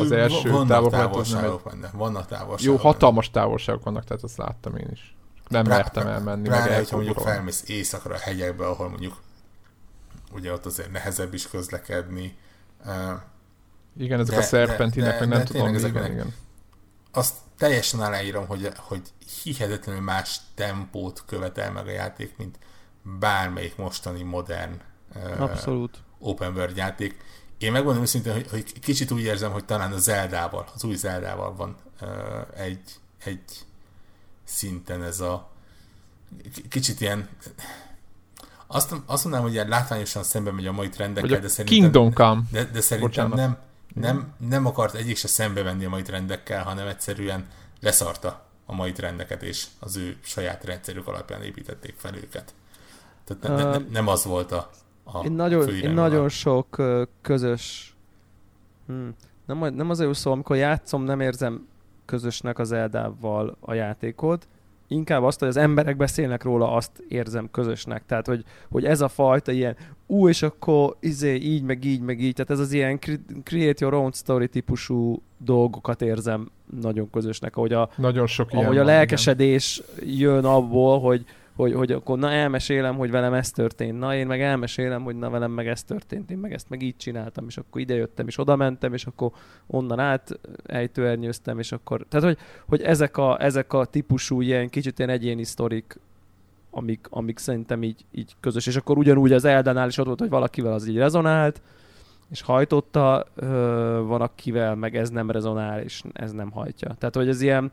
az első vannak távolságok benne, vannak távolságok. Jó, hatalmas távolságok vannak, tehát azt láttam én is nem Rá, mertem elmenni. Rá, meg hogyha mondjuk felmész éjszakra a hegyekbe, ahol mondjuk ugye ott azért nehezebb is közlekedni. Igen, ezek de, a szerpentinek, meg nem de tudom, ezek igen, igen. Azt teljesen aláírom, hogy, hogy hihetetlenül más tempót követel meg a játék, mint bármelyik mostani modern Abszolút. Open world játék. Én megmondom őszintén, hogy, hogy kicsit úgy érzem, hogy talán a Zeldával, az új Zeldával van egy, egy szinten ez a kicsit ilyen azt, azt mondanám, hogy ilyen látványosan szembe megy a mai trendekkel, de szerintem, Kingdom Come. De, de szerintem nem, nem, nem akart egyik se szembe menni a mai trendekkel, hanem egyszerűen leszarta a mai trendeket, és az ő saját rendszerük alapján építették fel őket. Tehát ne, ne, nem az volt a, a én nagyon, én nagyon sok közös hmm. nem, nem azért szó, amikor játszom, nem érzem közösnek az Eldával a játékot, inkább azt, hogy az emberek beszélnek róla, azt érzem közösnek. Tehát, hogy, hogy ez a fajta ilyen, ú, és akkor izé, így, meg így, meg így, tehát ez az ilyen create your own story típusú dolgokat érzem nagyon közösnek, ahogy a, nagyon sok ahogy a lelkesedés igen. jön abból, hogy, hogy, hogy akkor na elmesélem, hogy velem ez történt, na én meg elmesélem, hogy na velem meg ez történt, én meg ezt meg így csináltam, és akkor idejöttem, és oda mentem, és akkor onnan át ejtőernyőztem, és akkor, tehát hogy, hogy ezek, a, ezek a típusú ilyen kicsit ilyen egyéni sztorik, amik, amik szerintem így, így közös, és akkor ugyanúgy az Eldánál is ott volt, hogy valakivel az így rezonált, és hajtotta, van akivel meg ez nem rezonál, és ez nem hajtja. Tehát, hogy ez ilyen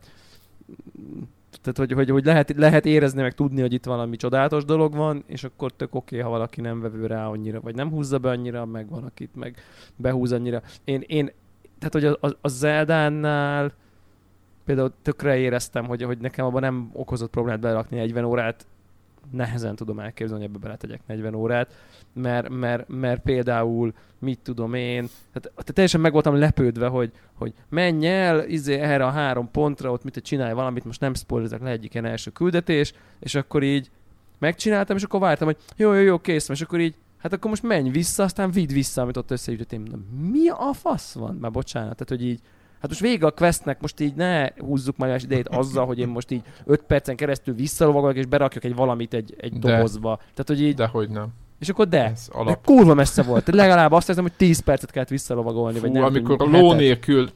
tehát, hogy, hogy, hogy lehet, lehet érezni, meg tudni, hogy itt valami csodálatos dolog van, és akkor tök oké, okay, ha valaki nem vevő rá annyira, vagy nem húzza be annyira, meg van, akit meg behúz annyira. Én, én tehát, hogy a, a, a Zeldánál például tökre éreztem, hogy, hogy nekem abban nem okozott problémát berakni 40 órát nehezen tudom elképzelni, hogy ebbe beletegyek 40 órát, mert, mert, mert például, mit tudom én, tehát, tehát teljesen meg voltam lepődve, hogy, hogy menj el izé, erre a három pontra, ott mit csinálj valamit, most nem spoilerezek le egyik ilyen első küldetés, és akkor így megcsináltam, és akkor vártam, hogy jó, jó, jó, kész, és akkor így, hát akkor most menj vissza, aztán vidd vissza, amit ott összegyűjtöttem. Mi a fasz van? Már bocsánat, tehát hogy így, Hát most vége a questnek, most így ne húzzuk majd idejét azzal, hogy én most így 5 percen keresztül visszalovagolok és berakjak egy valamit egy, egy de, dobozba. Tehát, hogy így... Dehogy nem. És akkor de. De kurva messze volt. Legalább azt hiszem, hogy 10 percet kellett visszalovagolni. Fú, vagy nem, amikor a ló nélkül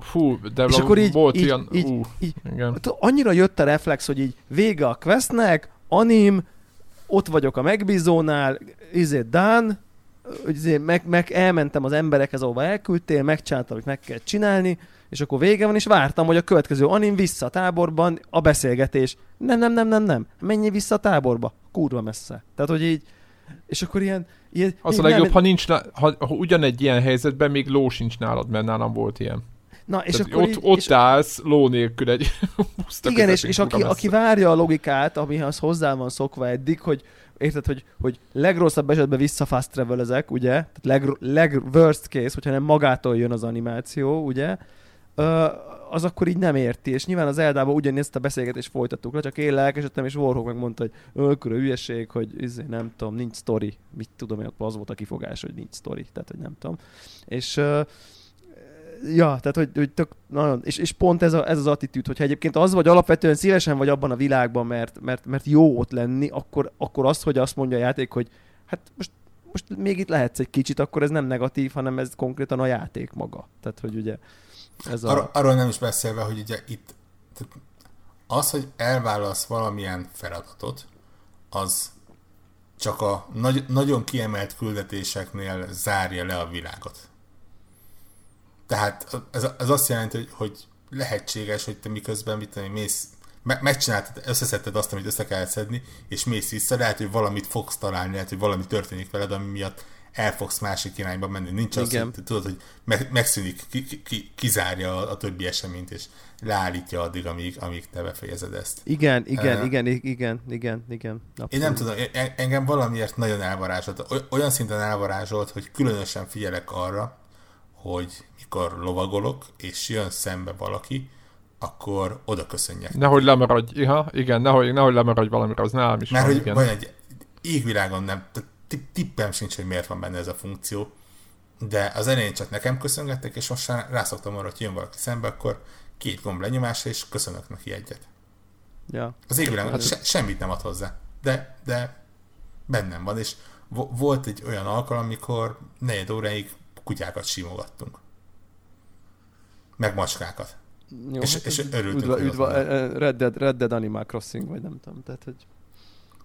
Fú, de és akkor így, volt így, ilyen... Így, uh, így, igen. Annyira jött a reflex, hogy így vége a questnek, anim, ott vagyok a megbízónál, izé done, izé, meg, meg elmentem az emberekhez, ahova elküldtél, megcsináltam, hogy meg kell csinálni, és akkor vége van, és vártam, hogy a következő anim vissza a táborban, a beszélgetés. Nem, nem, nem, nem, nem. Menj vissza a táborba. Kurva messze. Tehát, hogy így, és akkor ilyen... ilyen az a legjobb, nem, ha, nincs, ha, ha ugyanegy ilyen helyzetben még ló sincs nálad, mert nálam volt ilyen. Na, és akkor ott, így, ott és állsz ló nélkül egy Igen, és, és aki, aki várja a logikát, amihez hozzá van szokva eddig, hogy érted, hogy, hogy legrosszabb esetben vissza fast travel ezek, ugye? Tehát leg, leg worst case, hogyha nem magától jön az animáció, ugye? az akkor így nem érti, és nyilván az Eldában ugyanezt a beszélgetést folytattuk le, csak én lelkesedtem, és Warhawk megmondta, hogy a hülyeség, hogy izé, nem tudom, nincs story, mit tudom én, az volt a kifogás, hogy nincs story, tehát hogy nem tudom. És uh, ja, tehát hogy, hogy tök, nagyon, és, és pont ez, a, ez az attitűd, hogyha egyébként az vagy alapvetően szívesen vagy abban a világban, mert, mert, mert jó ott lenni, akkor, akkor az, hogy azt mondja a játék, hogy hát most most még itt lehetsz egy kicsit, akkor ez nem negatív, hanem ez konkrétan a játék maga. Tehát, hogy ugye ez a... Ar- arról nem is beszélve, hogy ugye itt az, hogy elválasz valamilyen feladatot, az csak a nagy, nagyon kiemelt küldetéseknél zárja le a világot. Tehát ez, ez azt jelenti, hogy, hogy lehetséges, hogy te miközben mit tudom, mész, me, megcsináltad, összeszedted azt, amit össze kell szedni, és mész vissza, lehet, hogy valamit fogsz találni, lehet, hogy valami történik veled, ami miatt el fogsz másik irányba menni. Nincs az, Igen. hogy tudod, hogy megszűnik, ki, ki, kizárja a, a többi eseményt, és leállítja addig, amíg, amíg te befejezed ezt. Igen, igen, uh, igen, igen, igen, igen. Abszolút. Én nem tudom, engem valamiért nagyon elvarázsolt. Olyan szinten elvarázsolt, hogy különösen figyelek arra, hogy mikor lovagolok, és jön szembe valaki, akkor oda köszönjek. Nehogy lemaradj, ha, igen, nehogy, nehogy lemaradj valamire, az nálam is Mert van, hogy igen. van egy égvilágon nem, tippem sincs, hogy miért van benne ez a funkció, de az elején csak nekem köszöngettek, és most rászoktam arra, hogy jön valaki szembe, akkor két gomb lenyomásra, és köszönök neki egyet. Ja. Az égvilágon hát, se, semmit nem ad hozzá, de, de bennem van, és vo- volt egy olyan alkalom, amikor negyed óráig kutyákat simogattunk. Meg macskákat. Jó, és, hát és örültünk. Üdva, üdva, e, e, Red, Dead, Red Dead Animal Crossing, vagy nem tudom, tehát hogy...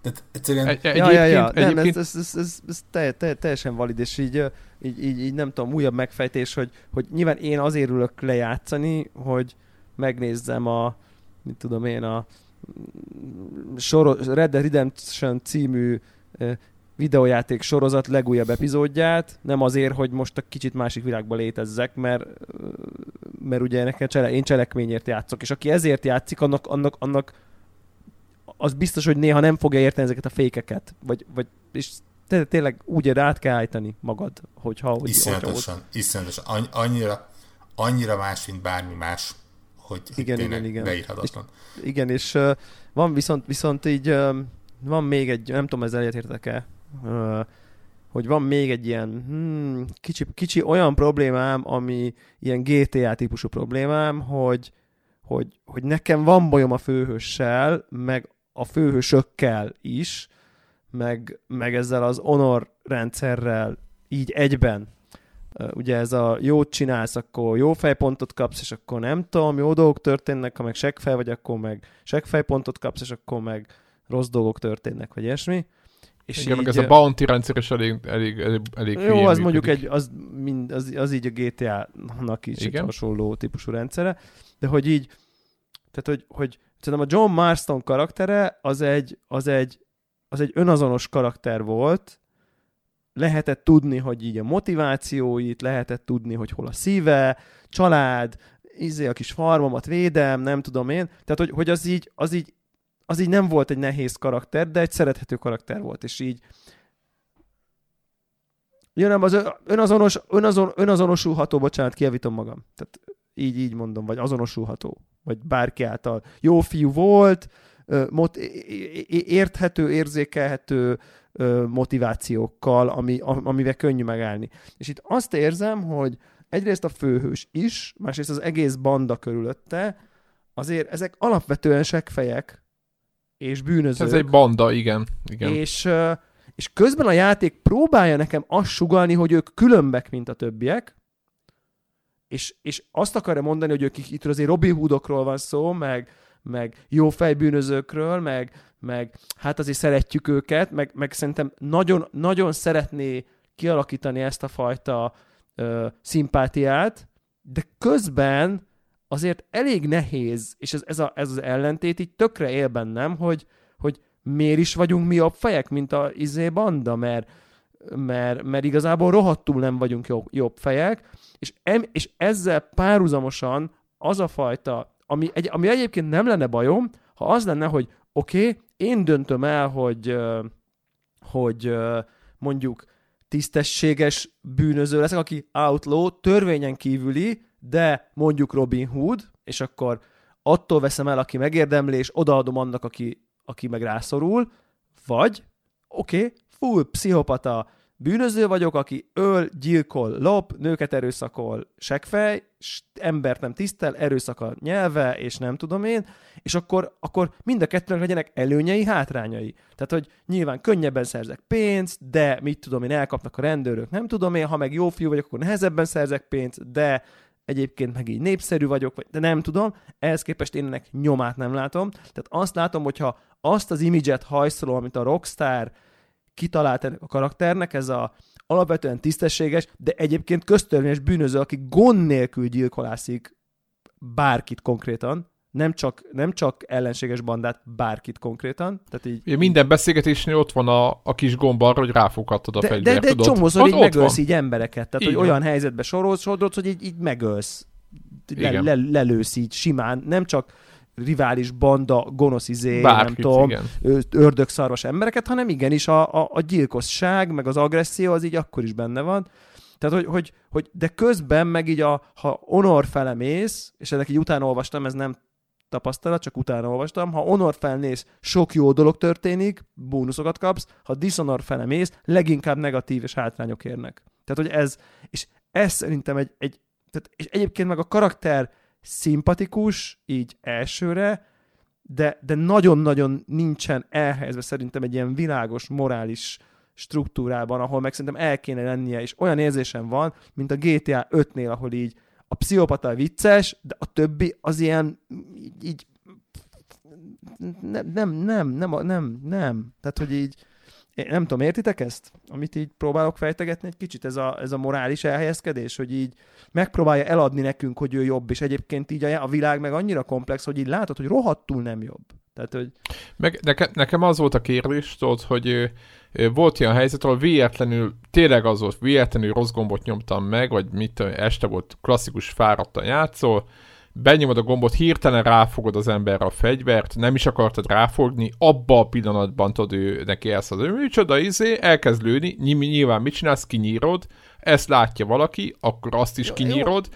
Tehát egyszerűen... Egy, ja, ja, ja, nem, ez, ez, ez, ez, ez te, te, teljesen valid, és így, így, így, így, nem tudom, újabb megfejtés, hogy, hogy nyilván én azért ülök lejátszani, hogy megnézzem a, mit tudom én, a Red Dead Redemption című videójáték sorozat legújabb epizódját, nem azért, hogy most a kicsit másik világban létezzek, mert, mert ugye nekem csele, én cselekményért játszok, és aki ezért játszik, annak, annak, annak az biztos, hogy néha nem fogja érteni ezeket a fékeket, vagy, vagy és tényleg úgy át kell állítani magad, hogyha... Hogy, iszonyatosan, hogy iszonyatosan. Annyira, annyira más, mint bármi más, hogy igen, igen, igen. leírhatatlan. És, igen, és uh, van viszont, viszont így uh, van még egy, nem tudom, ezzel egyetértek-e, hogy van még egy ilyen hmm, kicsi, kicsi olyan problémám, ami ilyen GTA típusú problémám, hogy, hogy, hogy nekem van bajom a főhőssel, meg a főhősökkel is, meg, meg ezzel az honor rendszerrel így egyben. Ugye ez a jót csinálsz, akkor jó fejpontot kapsz, és akkor nem tudom, jó dolgok történnek, ha meg seggfej vagy, akkor meg seggfejpontot kapsz, és akkor meg rossz dolgok történnek, vagy ilyesmi. És Igen, így, meg ez a bounty rendszer is elég, elég, elég, elég Jó, az mondjuk egy, az, mind, az, az így a GTA-nak is Igen? egy hasonló típusú rendszere, de hogy így, tehát hogy, hogy szerintem a John Marston karaktere az egy, az egy, az egy önazonos karakter volt, lehetett tudni, hogy így a motivációit, lehetett tudni, hogy hol a szíve, család, izé a kis farmomat védem, nem tudom én. Tehát, hogy, hogy az így, az így az így nem volt egy nehéz karakter, de egy szerethető karakter volt, és így Ja, nem, az önazonos, önazon, önazonosulható, bocsánat, kijavítom magam. Tehát így, így mondom, vagy azonosulható, vagy bárki által. Jó fiú volt, mot- érthető, érzékelhető motivációkkal, ami, amivel könnyű megállni. És itt azt érzem, hogy egyrészt a főhős is, másrészt az egész banda körülötte, azért ezek alapvetően segfejek és bűnözők. Ez egy banda, igen. igen. És, és közben a játék próbálja nekem azt sugalni, hogy ők különbek, mint a többiek, és, és azt akarja mondani, hogy ők itt azért Robin Hoodokról van szó, meg, meg jó fejbűnözőkről, meg, meg hát azért szeretjük őket, meg, meg szerintem nagyon, nagyon szeretné kialakítani ezt a fajta ö, szimpátiát, de közben azért elég nehéz, és ez, ez, a, ez az ellentét így tökre él bennem, hogy, hogy miért is vagyunk mi jobb fejek, mint a izé banda, mert, mert, mert igazából rohadtul nem vagyunk jobb, jobb fejek, és, em, és ezzel párhuzamosan az a fajta, ami, egy, ami egyébként nem lenne bajom, ha az lenne, hogy oké, okay, én döntöm el, hogy, hogy mondjuk tisztességes bűnöző leszek, aki outlaw, törvényen kívüli, de mondjuk Robin Hood, és akkor attól veszem el, aki megérdemli, és odaadom annak, aki, aki meg rászorul, vagy oké, okay, full pszichopata bűnöző vagyok, aki öl, gyilkol, lop, nőket erőszakol, segfej, embert nem tisztel, erőszak a nyelve, és nem tudom én, és akkor, akkor mind a kettőnek legyenek előnyei, hátrányai. Tehát, hogy nyilván könnyebben szerzek pénzt, de mit tudom én, elkapnak a rendőrök, nem tudom én, ha meg jó fiú vagyok, akkor nehezebben szerzek pénzt, de egyébként meg így népszerű vagyok, vagy, de nem tudom, ehhez képest én ennek nyomát nem látom. Tehát azt látom, hogyha azt az imidzset hajszolom, amit a Rockstar kitalált ennek a karakternek, ez a alapvetően tisztességes, de egyébként köztörvényes bűnöző, aki gond nélkül gyilkolászik bárkit konkrétan, nem csak, nem csak ellenséges bandát, bárkit konkrétan. Tehát így, ja, minden beszélgetésnél ott van a, a kis gomb arra, hogy ráfoghattad a de, fegyvert, De, de egy csomószor így megölsz van. így embereket. Tehát, így hogy van. olyan helyzetbe sorolsz, sodrodsz, hogy így, így megölsz. Le, le, lelősz így simán. Nem csak rivális banda, gonosz izé, Bárkit, nem tudom, igen. ördögszarvas embereket, hanem igenis a, a, a gyilkosság, meg az agresszió az így akkor is benne van. Tehát, hogy, hogy, hogy de közben meg így a, ha honor felemész, és ennek így utána olvastam, ez nem tapasztalat, csak utána olvastam, ha honor felnéz, sok jó dolog történik, bónuszokat kapsz, ha dishonor felemész, leginkább negatív és hátrányok érnek. Tehát, hogy ez, és ez szerintem egy, egy tehát, és egyébként meg a karakter szimpatikus, így elsőre, de, de nagyon-nagyon nincsen elhelyezve szerintem egy ilyen világos, morális struktúrában, ahol meg szerintem el kéne lennie, és olyan érzésem van, mint a GTA 5-nél, ahol így a pszichopata vicces, de a többi az ilyen így, így nem, nem, nem, nem, nem, nem. Tehát, hogy így én nem tudom, értitek ezt? Amit így próbálok fejtegetni egy kicsit, ez a, ez a morális elhelyezkedés, hogy így megpróbálja eladni nekünk, hogy ő jobb, és egyébként így a, a világ meg annyira komplex, hogy így látod, hogy rohadtul nem jobb. Tehát, hogy... Meg neke, nekem az volt a kérdés, tudod, hogy volt ilyen helyzet, ahol véletlenül, tényleg az volt, véletlenül rossz gombot nyomtam meg, vagy mit este volt klasszikus fáradtan játszol, benyomod a gombot, hirtelen ráfogod az emberre a fegyvert, nem is akartad ráfogni, abba a pillanatban tudod ő neki ezt az, micsoda izé, elkezd lőni, nyilván mit csinálsz, kinyírod, ezt látja valaki, akkor azt is kinyírod,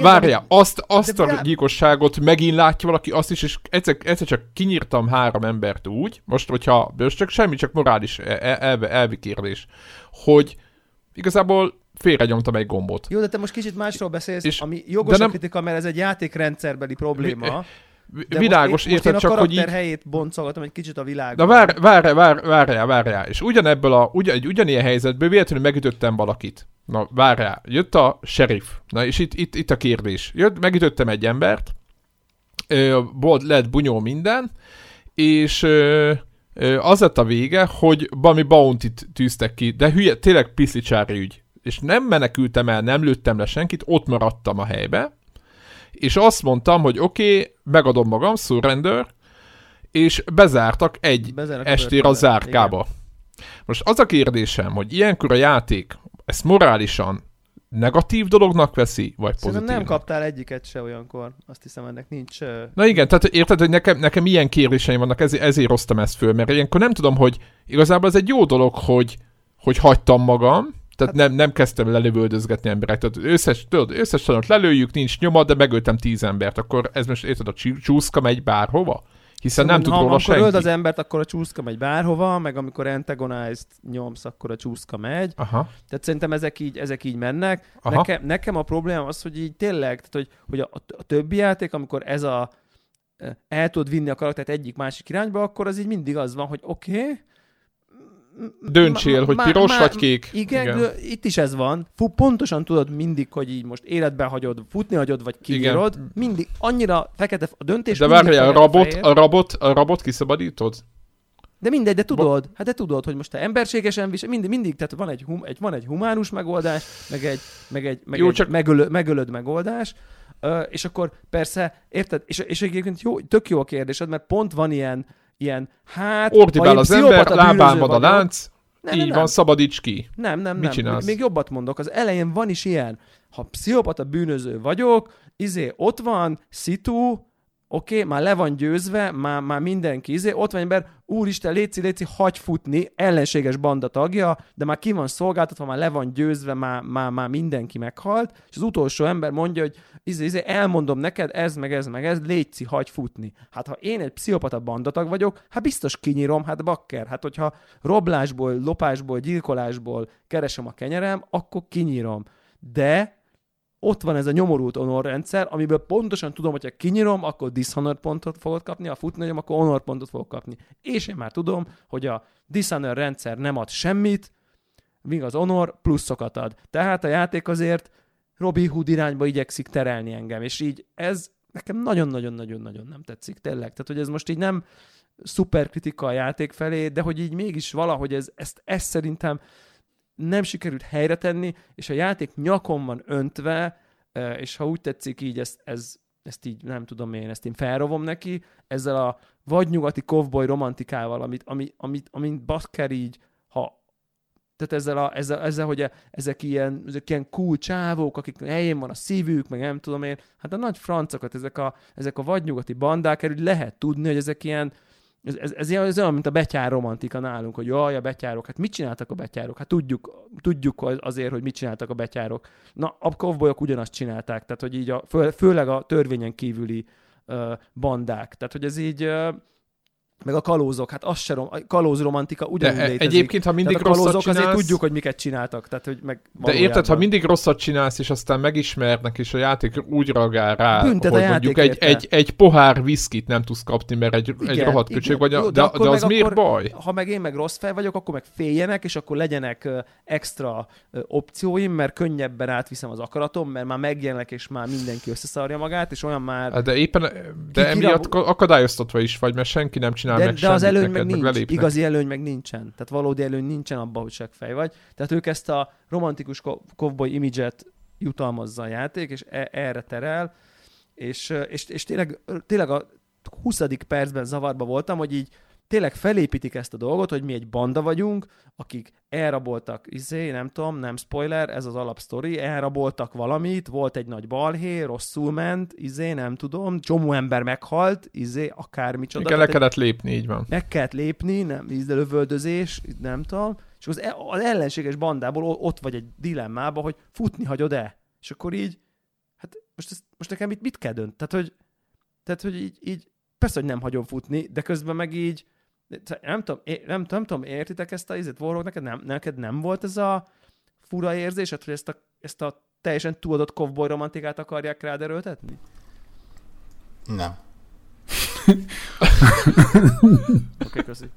Várjál, azt, azt a gyilkosságot megint látja valaki, azt is, és egyszer, egyszer csak kinyírtam három embert úgy, most, hogyha, most csak semmi, csak morális elvi, elvi kérdés, hogy igazából félrenyomtam egy gombot. Jó, de te most kicsit másról beszélsz, és, ami jogos nem... kritika, mert ez egy játékrendszerbeli probléma. De világos, most érted, csak, hogy így... helyét boncolgatom egy kicsit a világban. Na vár, várjál, vár, várjál, várjál. És ugyanebből a, ugy, egy ugyanilyen helyzetből véletlenül megütöttem valakit. Na várjál, jött a sheriff. Na és itt, itt, itt a kérdés. Jött, megütöttem egy embert, volt, lett bunyó minden, és ö, ö, az lett a vége, hogy valami bounty-t tűztek ki, de hülye, tényleg piszlicsári ügy és nem menekültem el, nem lőttem le senkit, ott maradtam a helybe, és azt mondtam, hogy oké, okay, megadom magam, surrender, és bezártak egy Bezárnak estére a zárkába. Igen. Most az a kérdésem, hogy ilyenkor a játék ezt morálisan negatív dolognak veszi, vagy pozitív. nem kaptál egyiket se olyankor. Azt hiszem, ennek nincs... Na igen, tehát érted, hogy nekem, nekem ilyen kérdéseim vannak, ezért, ezért hoztam ezt föl, mert ilyenkor nem tudom, hogy igazából ez egy jó dolog, hogy, hogy hagytam magam, tehát hát, nem, nem kezdtem lelövöldözgetni embereket. Tehát összes, tudod, összes tanult lelőjük, nincs nyoma, de megöltem tíz embert. Akkor ez most érted, a csúszka megy bárhova? Hiszen szóval, nem tud róla senki. Amikor az embert, akkor a csúszka megy bárhova, meg amikor antagonized nyomsz, akkor a csúszka megy. Aha. Tehát szerintem ezek így, ezek így mennek. Aha. Nekem, nekem a probléma az, hogy így tényleg, tehát hogy, hogy a, a többi játék, amikor ez a el tudod vinni a karaktert egyik-másik irányba, akkor az így mindig az van, hogy oké, okay, Döntsél, hogy piros vagy kék. Igen, igen, itt is ez van. Fú, pontosan tudod mindig, hogy így most életbe hagyod, futni hagyod, vagy kiírod. Mindig annyira fekete a döntés. De várjál, a rabot, a rabot, a rabot kiszabadítod? De mindegy, de tudod, Bo- hát de tudod, hogy most te emberségesen visel, mindig, mindig, tehát van egy, hum, egy, van egy humánus megoldás, meg egy, meg egy, meg jó, egy csak... megölö, megölöd megoldás, uh, és akkor persze, érted, és, és egyébként jó, tök jó a kérdésed, mert pont van ilyen, ilyen, hát... Ordibál az ember, lábán van a lánc, nem, így nem, van, szabadíts ki. Nem, nem, Mit nem. Csinálsz? Még jobbat mondok, az elején van is ilyen, ha pszichopata bűnöző vagyok, izé, ott van, szitu, oké, okay, már le van győzve, már, már mindenki izé, ott van ember, úristen, léci, léci, hagy futni, ellenséges banda tagja, de már ki van szolgáltatva, már le van győzve, már, már, már mindenki meghalt, és az utolsó ember mondja, hogy izé, izé, elmondom neked, ez, meg ez, meg ez, léci, hagy futni. Hát ha én egy pszichopata bandatag vagyok, hát biztos kinyírom, hát bakker, hát hogyha roblásból, lopásból, gyilkolásból keresem a kenyerem, akkor kinyírom. De ott van ez a nyomorult honor rendszer, amiből pontosan tudom, hogy ha kinyírom, akkor dishonor pontot fogok kapni, ha futni akkor honor pontot fogok kapni. És én már tudom, hogy a dishonor rendszer nem ad semmit, míg az honor pluszokat ad. Tehát a játék azért Robi Hood irányba igyekszik terelni engem, és így ez nekem nagyon-nagyon-nagyon-nagyon nem tetszik, tényleg. Tehát, hogy ez most így nem szuper kritika a játék felé, de hogy így mégis valahogy ez, ezt, ezt szerintem nem sikerült helyre tenni, és a játék nyakon van öntve, és ha úgy tetszik így, ez, ez, ezt így nem tudom én, ezt én felrovom neki, ezzel a vagy nyugati kovboy romantikával, amit, amit, amit, amit bakker így, ha tehát ezzel, a, ezzel, ezzel hogy ezek ilyen, ezek ilyen cool csávók, akik helyén van a szívük, meg nem tudom én, hát a nagy francokat, ezek a, ezek a vadnyugati bandák, erről lehet tudni, hogy ezek ilyen, ez, ez, ez, olyan, mint a betyár romantika nálunk, hogy jaj, a betyárok, hát mit csináltak a betyárok? Hát tudjuk, tudjuk azért, hogy mit csináltak a betyárok. Na, a kovbolyok ugyanazt csinálták, tehát hogy így a, fő, főleg a törvényen kívüli uh, bandák. Tehát, hogy ez így uh, meg a kalózok, hát az se rom, a kalóz romantika ugyanúgy de létezik. Egyébként, ha mindig tehát a kalózok csinálsz, azért tudjuk, hogy miket csináltak. Tehát, hogy meg de érted, ha mindig rosszat csinálsz, és aztán megismernek, és a játék úgy reagál rá, Büntet hogy mondjuk egy, egy, egy, pohár viszkit nem tudsz kapni, mert egy, igen, egy rohadt köcsög vagy, Jó, de, de, de az miért akkor, baj? Ha meg én meg rossz fej vagyok, akkor meg féljenek, és akkor legyenek extra opcióim, mert könnyebben átviszem az akaratom, mert már megjelenek, és már mindenki összeszarja magát, és olyan már... Hát de éppen, de emiatt akadályoztatva is vagy, mert senki nem csinál meg de az előny meg nincs. Belépnek. Igazi előny meg nincsen. Tehát valódi előny nincsen abban, hogy fej vagy. Tehát ők ezt a romantikus cowboy imidzset jutalmazza a játék, és e- erre terel, és, és, és tényleg, tényleg a 20. percben zavarba voltam, hogy így tényleg felépítik ezt a dolgot, hogy mi egy banda vagyunk, akik elraboltak, izé, nem tudom, nem spoiler, ez az alapsztori, elraboltak valamit, volt egy nagy balhé, rosszul ment, izé, nem tudom, csomó ember meghalt, izé, akármicsoda. Igen, le kellett lépni, így van. Meg kellett lépni, nem, ízde lövöldözés, nem tudom, és az, e- az ellenséges bandából ott vagy egy dilemmába, hogy futni hagyod-e? És akkor így, hát most, ez, most nekem itt mit kell dönt? Tehát, hogy, tehát, hogy így, így persze, hogy nem hagyom futni, de közben meg így, nem tudom, é, nem, nem tudom, értitek ezt a izet, Warhawk, neked nem, neked nem volt ez a fura érzésed, hogy ezt a, ezt a teljesen túladott cowboy romantikát akarják rád erőltetni? Nem. Oké, köszi.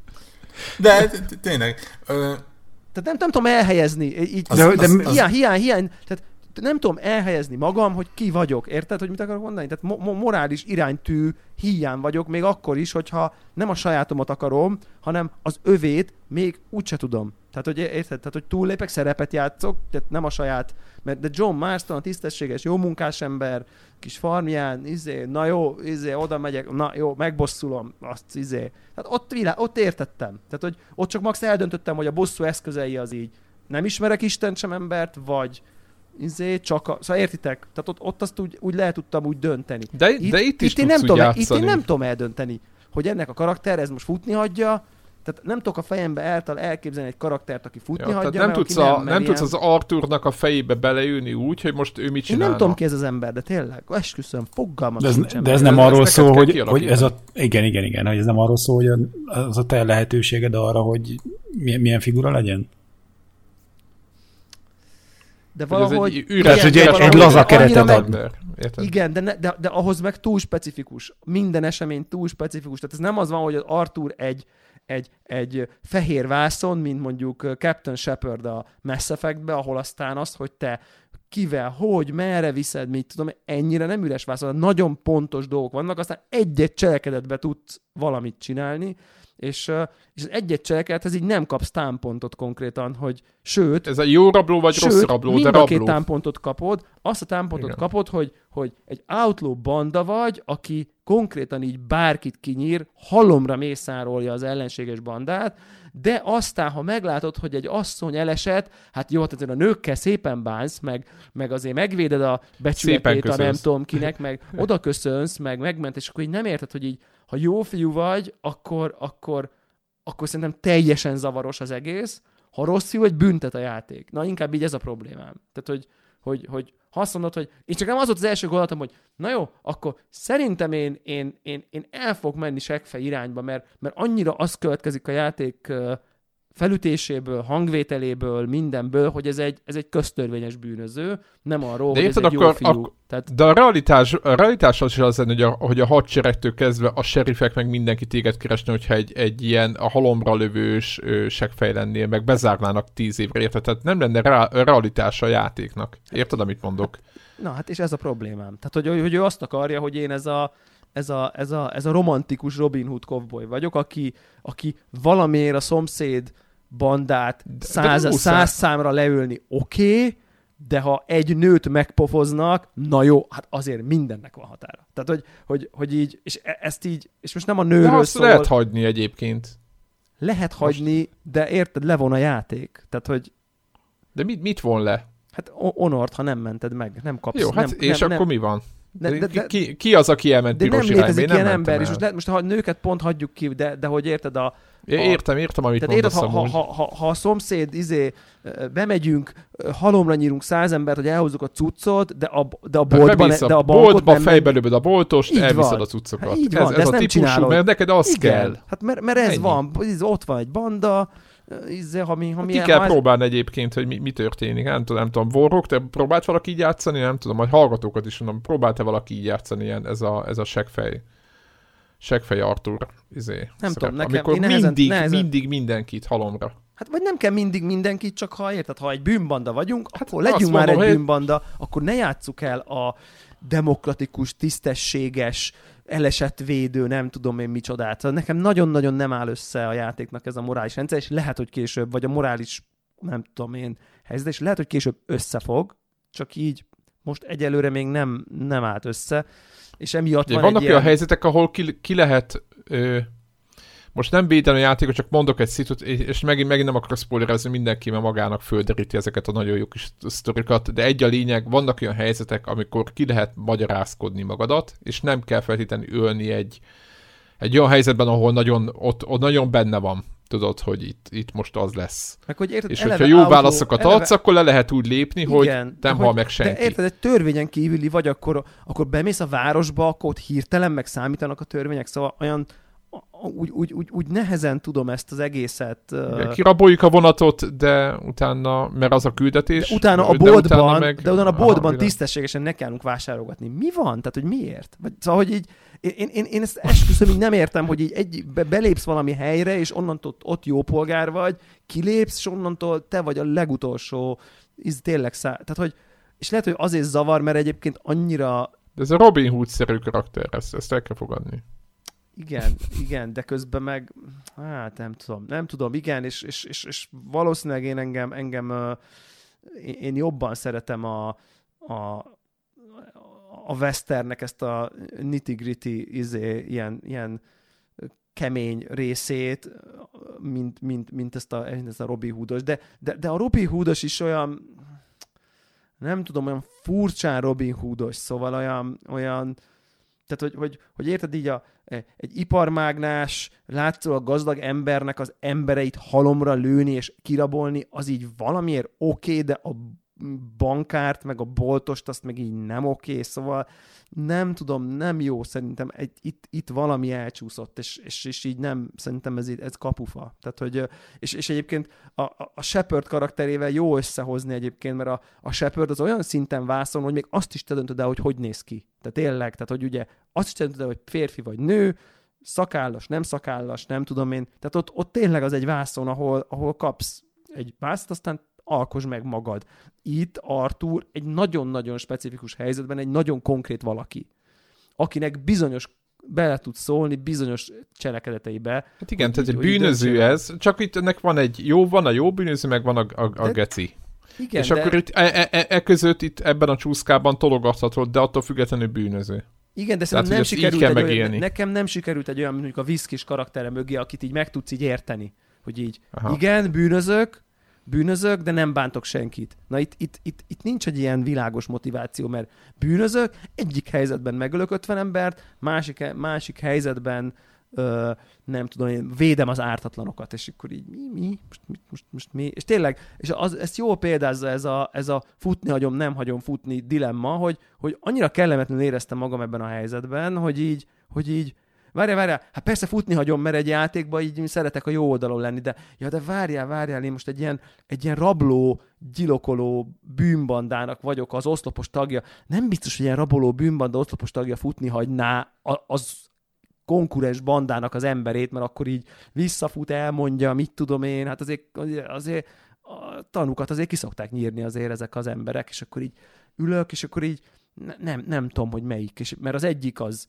De tényleg. Tehát nem, nem tudom elhelyezni. Így, az, de, az, de, az, hiány, hiány, hiány. Tehát nem tudom elhelyezni magam, hogy ki vagyok. Érted, hogy mit akarok mondani? Tehát mo- mo- morális iránytű hiány vagyok, még akkor is, hogyha nem a sajátomat akarom, hanem az övét még úgyse tudom. Tehát, hogy érted? Tehát, hogy túllépek, szerepet játszok, tehát nem a saját, mert de John Marston, a tisztességes, jó munkás ember, kis farmján, izé, na jó, izé, oda megyek, na jó, megbosszulom, azt izé. Tehát ott, vilá, ott értettem. Tehát, hogy ott csak max eldöntöttem, hogy a bosszú eszközei az így nem ismerek Isten sem embert, vagy izé, csak a, szóval értitek? Tehát ott, ott azt úgy, úgy lehet tudtam úgy dönteni. De, itt, de itt is itt én nem tudom, Itt én nem tudom eldönteni, hogy ennek a karakter ez most futni hagyja, tehát nem tudok a fejembe eltal elképzelni egy karaktert, aki futni ja, hagyja, nem, tudsz, a, nem, nem tudsz az Arthurnak a fejébe beleülni úgy, hogy most ő mit csinál. Én nem tudom ki ez az ember, de tényleg, esküszöm, fogalmam de ez, de ez nem arról szól, hogy, hogy ez a, igen, igen, igen, hogy ez nem arról szól, hogy az a te lehetőséged arra, hogy milyen, milyen figura legyen? De valahogy... Egy igen, hogy egy, egy laza keretet ad. Igen, de, ne, de, de ahhoz meg túl specifikus. Minden esemény túl specifikus. Tehát ez nem az van, hogy az Arthur egy, egy, egy fehér vászon, mint mondjuk Captain Shepard a Mass Effectbe, ahol aztán az, hogy te kivel, hogy, merre viszed, mit tudom, ennyire nem üres vászon, nagyon pontos dolgok vannak, aztán egy-egy cselekedetbe tudsz valamit csinálni, és, és egy-egy cselekedethez így nem kapsz támpontot konkrétan, hogy sőt... Ez a jó rabló vagy sőt, rossz rabló, mind de rabló. két támpontot kapod, azt a támpontot Igen. kapod, hogy, hogy egy outlaw banda vagy, aki konkrétan így bárkit kinyír, halomra mészárolja az ellenséges bandát, de aztán, ha meglátod, hogy egy asszony elesett, hát jó, hát a nőkkel szépen bánsz, meg, meg azért megvéded a becsületét a nem tudom kinek, meg oda köszönsz, meg megment, és akkor így nem érted, hogy így ha jó fiú vagy, akkor, akkor, akkor szerintem teljesen zavaros az egész, ha rossz fiú vagy, büntet a játék. Na, inkább így ez a problémám. Tehát, hogy, hogy, hogy ha azt mondod, hogy én csak nem az volt az első gondolatom, hogy na jó, akkor szerintem én, én, én, én el fog menni sekfe irányba, mert, mert annyira az következik a játék felütéséből, hangvételéből, mindenből, hogy ez egy, ez egy köztörvényes bűnöző, nem arról, de hogy ez egy akkor, jó fiú. Ak- Tehát... De a realitás, a realitás az is az lenne, hogy a, hogy a hadseregtől kezdve a serifek meg mindenki téged keresni, hogyha egy, egy ilyen a halomra lövős segfej lennél, meg bezárnának tíz évre, érted? Tehát nem lenne re- realitás a játéknak. Érted, amit mondok? Na hát és ez a problémám. Tehát, hogy, hogy ő azt akarja, hogy én ez a ez a, ez a, ez a romantikus Robin Hood cowboy vagyok, aki, aki valamiért a szomszéd bandát száz, száz számra leülni oké, okay, de ha egy nőt megpofoznak, na jó, hát azért mindennek van határa. Tehát, hogy, hogy, hogy így, és e- ezt így, és most nem a nőről de azt szól. lehet hagyni egyébként. Lehet most... hagyni, de érted, levon a játék. Tehát, hogy... De mit, mit von le? Hát onort, ha nem mented meg, nem kapsz. Jó, hát nem, és nem, akkor nem, mi van? De, de, de, ki, ki az, aki elment de piros nem létezik irányba? ilyen ember, és most, most ha a nőket pont hagyjuk ki, de, de hogy érted a... a értem, értem, amit tehát mondasz érted, ha, ha, ha, ha, a szomszéd izé, bemegyünk, halomra nyírunk száz embert, hogy elhozzuk a cuccot, de a, de a boltban, de, de a boltba nem, fejbe lövöd a boltost, elviszed a cuccokat. Hát így van, ez, ez a típusú, csinálod. mert neked az Igen. kell. Hát mert, mert ez Ennyi. van, ott van egy banda, izé, ha mi, ha mi, Ki kell ha próbálni ez... egyébként, hogy mi, mi történik. Nem tudom, nem tudom, Warrock, te próbált valaki így játszani? Nem tudom, majd hallgatókat is mondom, próbált-e valaki így játszani ilyen, ez a, ez a segfej? Segfej Arthur, izé, Nem tudom, nekem, Amikor nehezen, mindig, nehezen... mindig mindenkit halomra. Hát vagy nem kell mindig mindenkit, csak ha érted, ha egy bűnbanda vagyunk, hát akkor legyünk már mondom, egy bűnbanda, akkor ne játsszuk el a demokratikus, tisztességes, elesett védő, nem tudom én micsodát. Szóval nekem nagyon-nagyon nem áll össze a játéknak ez a morális rendszer, és lehet, hogy később, vagy a morális, nem tudom én, helyzet, és lehet, hogy később összefog, csak így most egyelőre még nem, nem állt össze, és emiatt van Vannak olyan ilyen... helyzetek, ahol ki, ki lehet ö, most nem védeni a játékot, csak mondok egy szitut, és megint, megint nem akarok spoilerezni, mindenki mert magának földeríti ezeket a nagyon jó kis sztorikat, de egy a lényeg, vannak olyan helyzetek, amikor ki lehet magyarázkodni magadat, és nem kell feltétlenül ölni egy, egy olyan helyzetben, ahol nagyon, ott, ott nagyon benne van tudod, hogy itt, itt most az lesz. Meg, hogy érted, és hogyha jó autó, válaszokat eleve... adsz, akkor le lehet úgy lépni, Igen, hogy nem hal meg senki. De érted, egy törvényen kívüli vagy, akkor, akkor bemész a városba, akkor ott hirtelen meg számítanak a törvények, szóval olyan úgy, úgy, úgy, úgy nehezen tudom ezt az egészet... Igen, kiraboljuk a vonatot, de utána, mert az a küldetés. De utána a boltban, de utána, meg, de utána a boltban aha, tisztességesen ne kellünk vásárolgatni. Mi van? Tehát, hogy miért? Vagy, szóval, hogy így, én, én, én ezt esküszöm, így nem értem, hogy így egy, be, belépsz valami helyre, és onnantól ott jó polgár vagy, kilépsz, és onnantól te vagy a legutolsó, ez tényleg szá... Tehát, hogy, és lehet, hogy azért zavar, mert egyébként annyira... De ez a Robin Hood-szerű karakter, ezt, ezt el kell fogadni. Igen, igen, de közben meg, hát nem tudom, nem tudom, igen, és, és, és, és valószínűleg én engem, engem én jobban szeretem a, a, a Westernek ezt a nitty-gritty izé, ilyen, ilyen kemény részét, mint, mint, mint ezt a, ezt a Robin Hoodos. De, de, de a Robin Hoodos is olyan, nem tudom, olyan furcsán Robin Hoodos, szóval olyan, olyan tehát, hogy, hogy, hogy érted így a, e, egy iparmágnás, látszólag gazdag embernek az embereit halomra lőni és kirabolni, az így valamiért oké, okay, de a bankárt, meg a boltost, azt meg így nem oké, szóval nem tudom, nem jó szerintem, egy, itt, itt valami elcsúszott, és, és, és így nem, szerintem ez, ez kapufa. Tehát, hogy, és, és egyébként a, a Shepard karakterével jó összehozni egyébként, mert a, a Shepard az olyan szinten vászon, hogy még azt is te döntöd el, hogy hogy néz ki. Tehát tényleg, tehát hogy ugye azt is te döntöd el, hogy férfi vagy nő, szakállas, nem szakállas, nem tudom én. Tehát ott, ott tényleg az egy vászon, ahol, ahol kapsz egy vászt, aztán alkos meg magad. Itt Arthur egy nagyon-nagyon specifikus helyzetben egy nagyon konkrét valaki, akinek bizonyos bele tud szólni bizonyos cselekedeteibe. Hát igen, tehát egy bűnöző ez, csak itt ennek van egy jó, van a jó bűnöző, meg van a, a, a geci. Igen, és de... akkor itt e, e, e, között itt ebben a csúszkában tologathatod, de attól függetlenül bűnöző. Igen, de szerintem nem sikerült egy olyan, nekem nem sikerült egy olyan, mondjuk a viszkis karaktere mögé, akit így meg tudsz így érteni. Hogy így, Aha. igen, bűnözök, bűnözök, de nem bántok senkit. Na itt, itt, itt, itt nincs egy ilyen világos motiváció, mert bűnözök, egyik helyzetben megölök 50 embert, másik, másik helyzetben ö, nem tudom, én védem az ártatlanokat, és akkor így mi, mi, most, most, most, most mi, és tényleg, és az, ezt jól példázza ez a, ez a futni hagyom, nem hagyom futni dilemma, hogy, hogy annyira kellemetlenül éreztem magam ebben a helyzetben, hogy így, hogy így Várjál, várjál, hát persze futni hagyom, mert egy játékban így szeretek a jó oldalon lenni, de ja, de várjál, várjál, én most egy ilyen, egy ilyen rabló, gyilkoló bűnbandának vagyok az oszlopos tagja. Nem biztos, hogy ilyen raboló bűnbanda oszlopos tagja futni hagyná az konkurens bandának az emberét, mert akkor így visszafut, elmondja, mit tudom én, hát azért, azért a tanukat azért kiszokták nyírni azért ezek az emberek, és akkor így ülök, és akkor így nem, nem tudom, hogy melyik, és, mert az egyik az,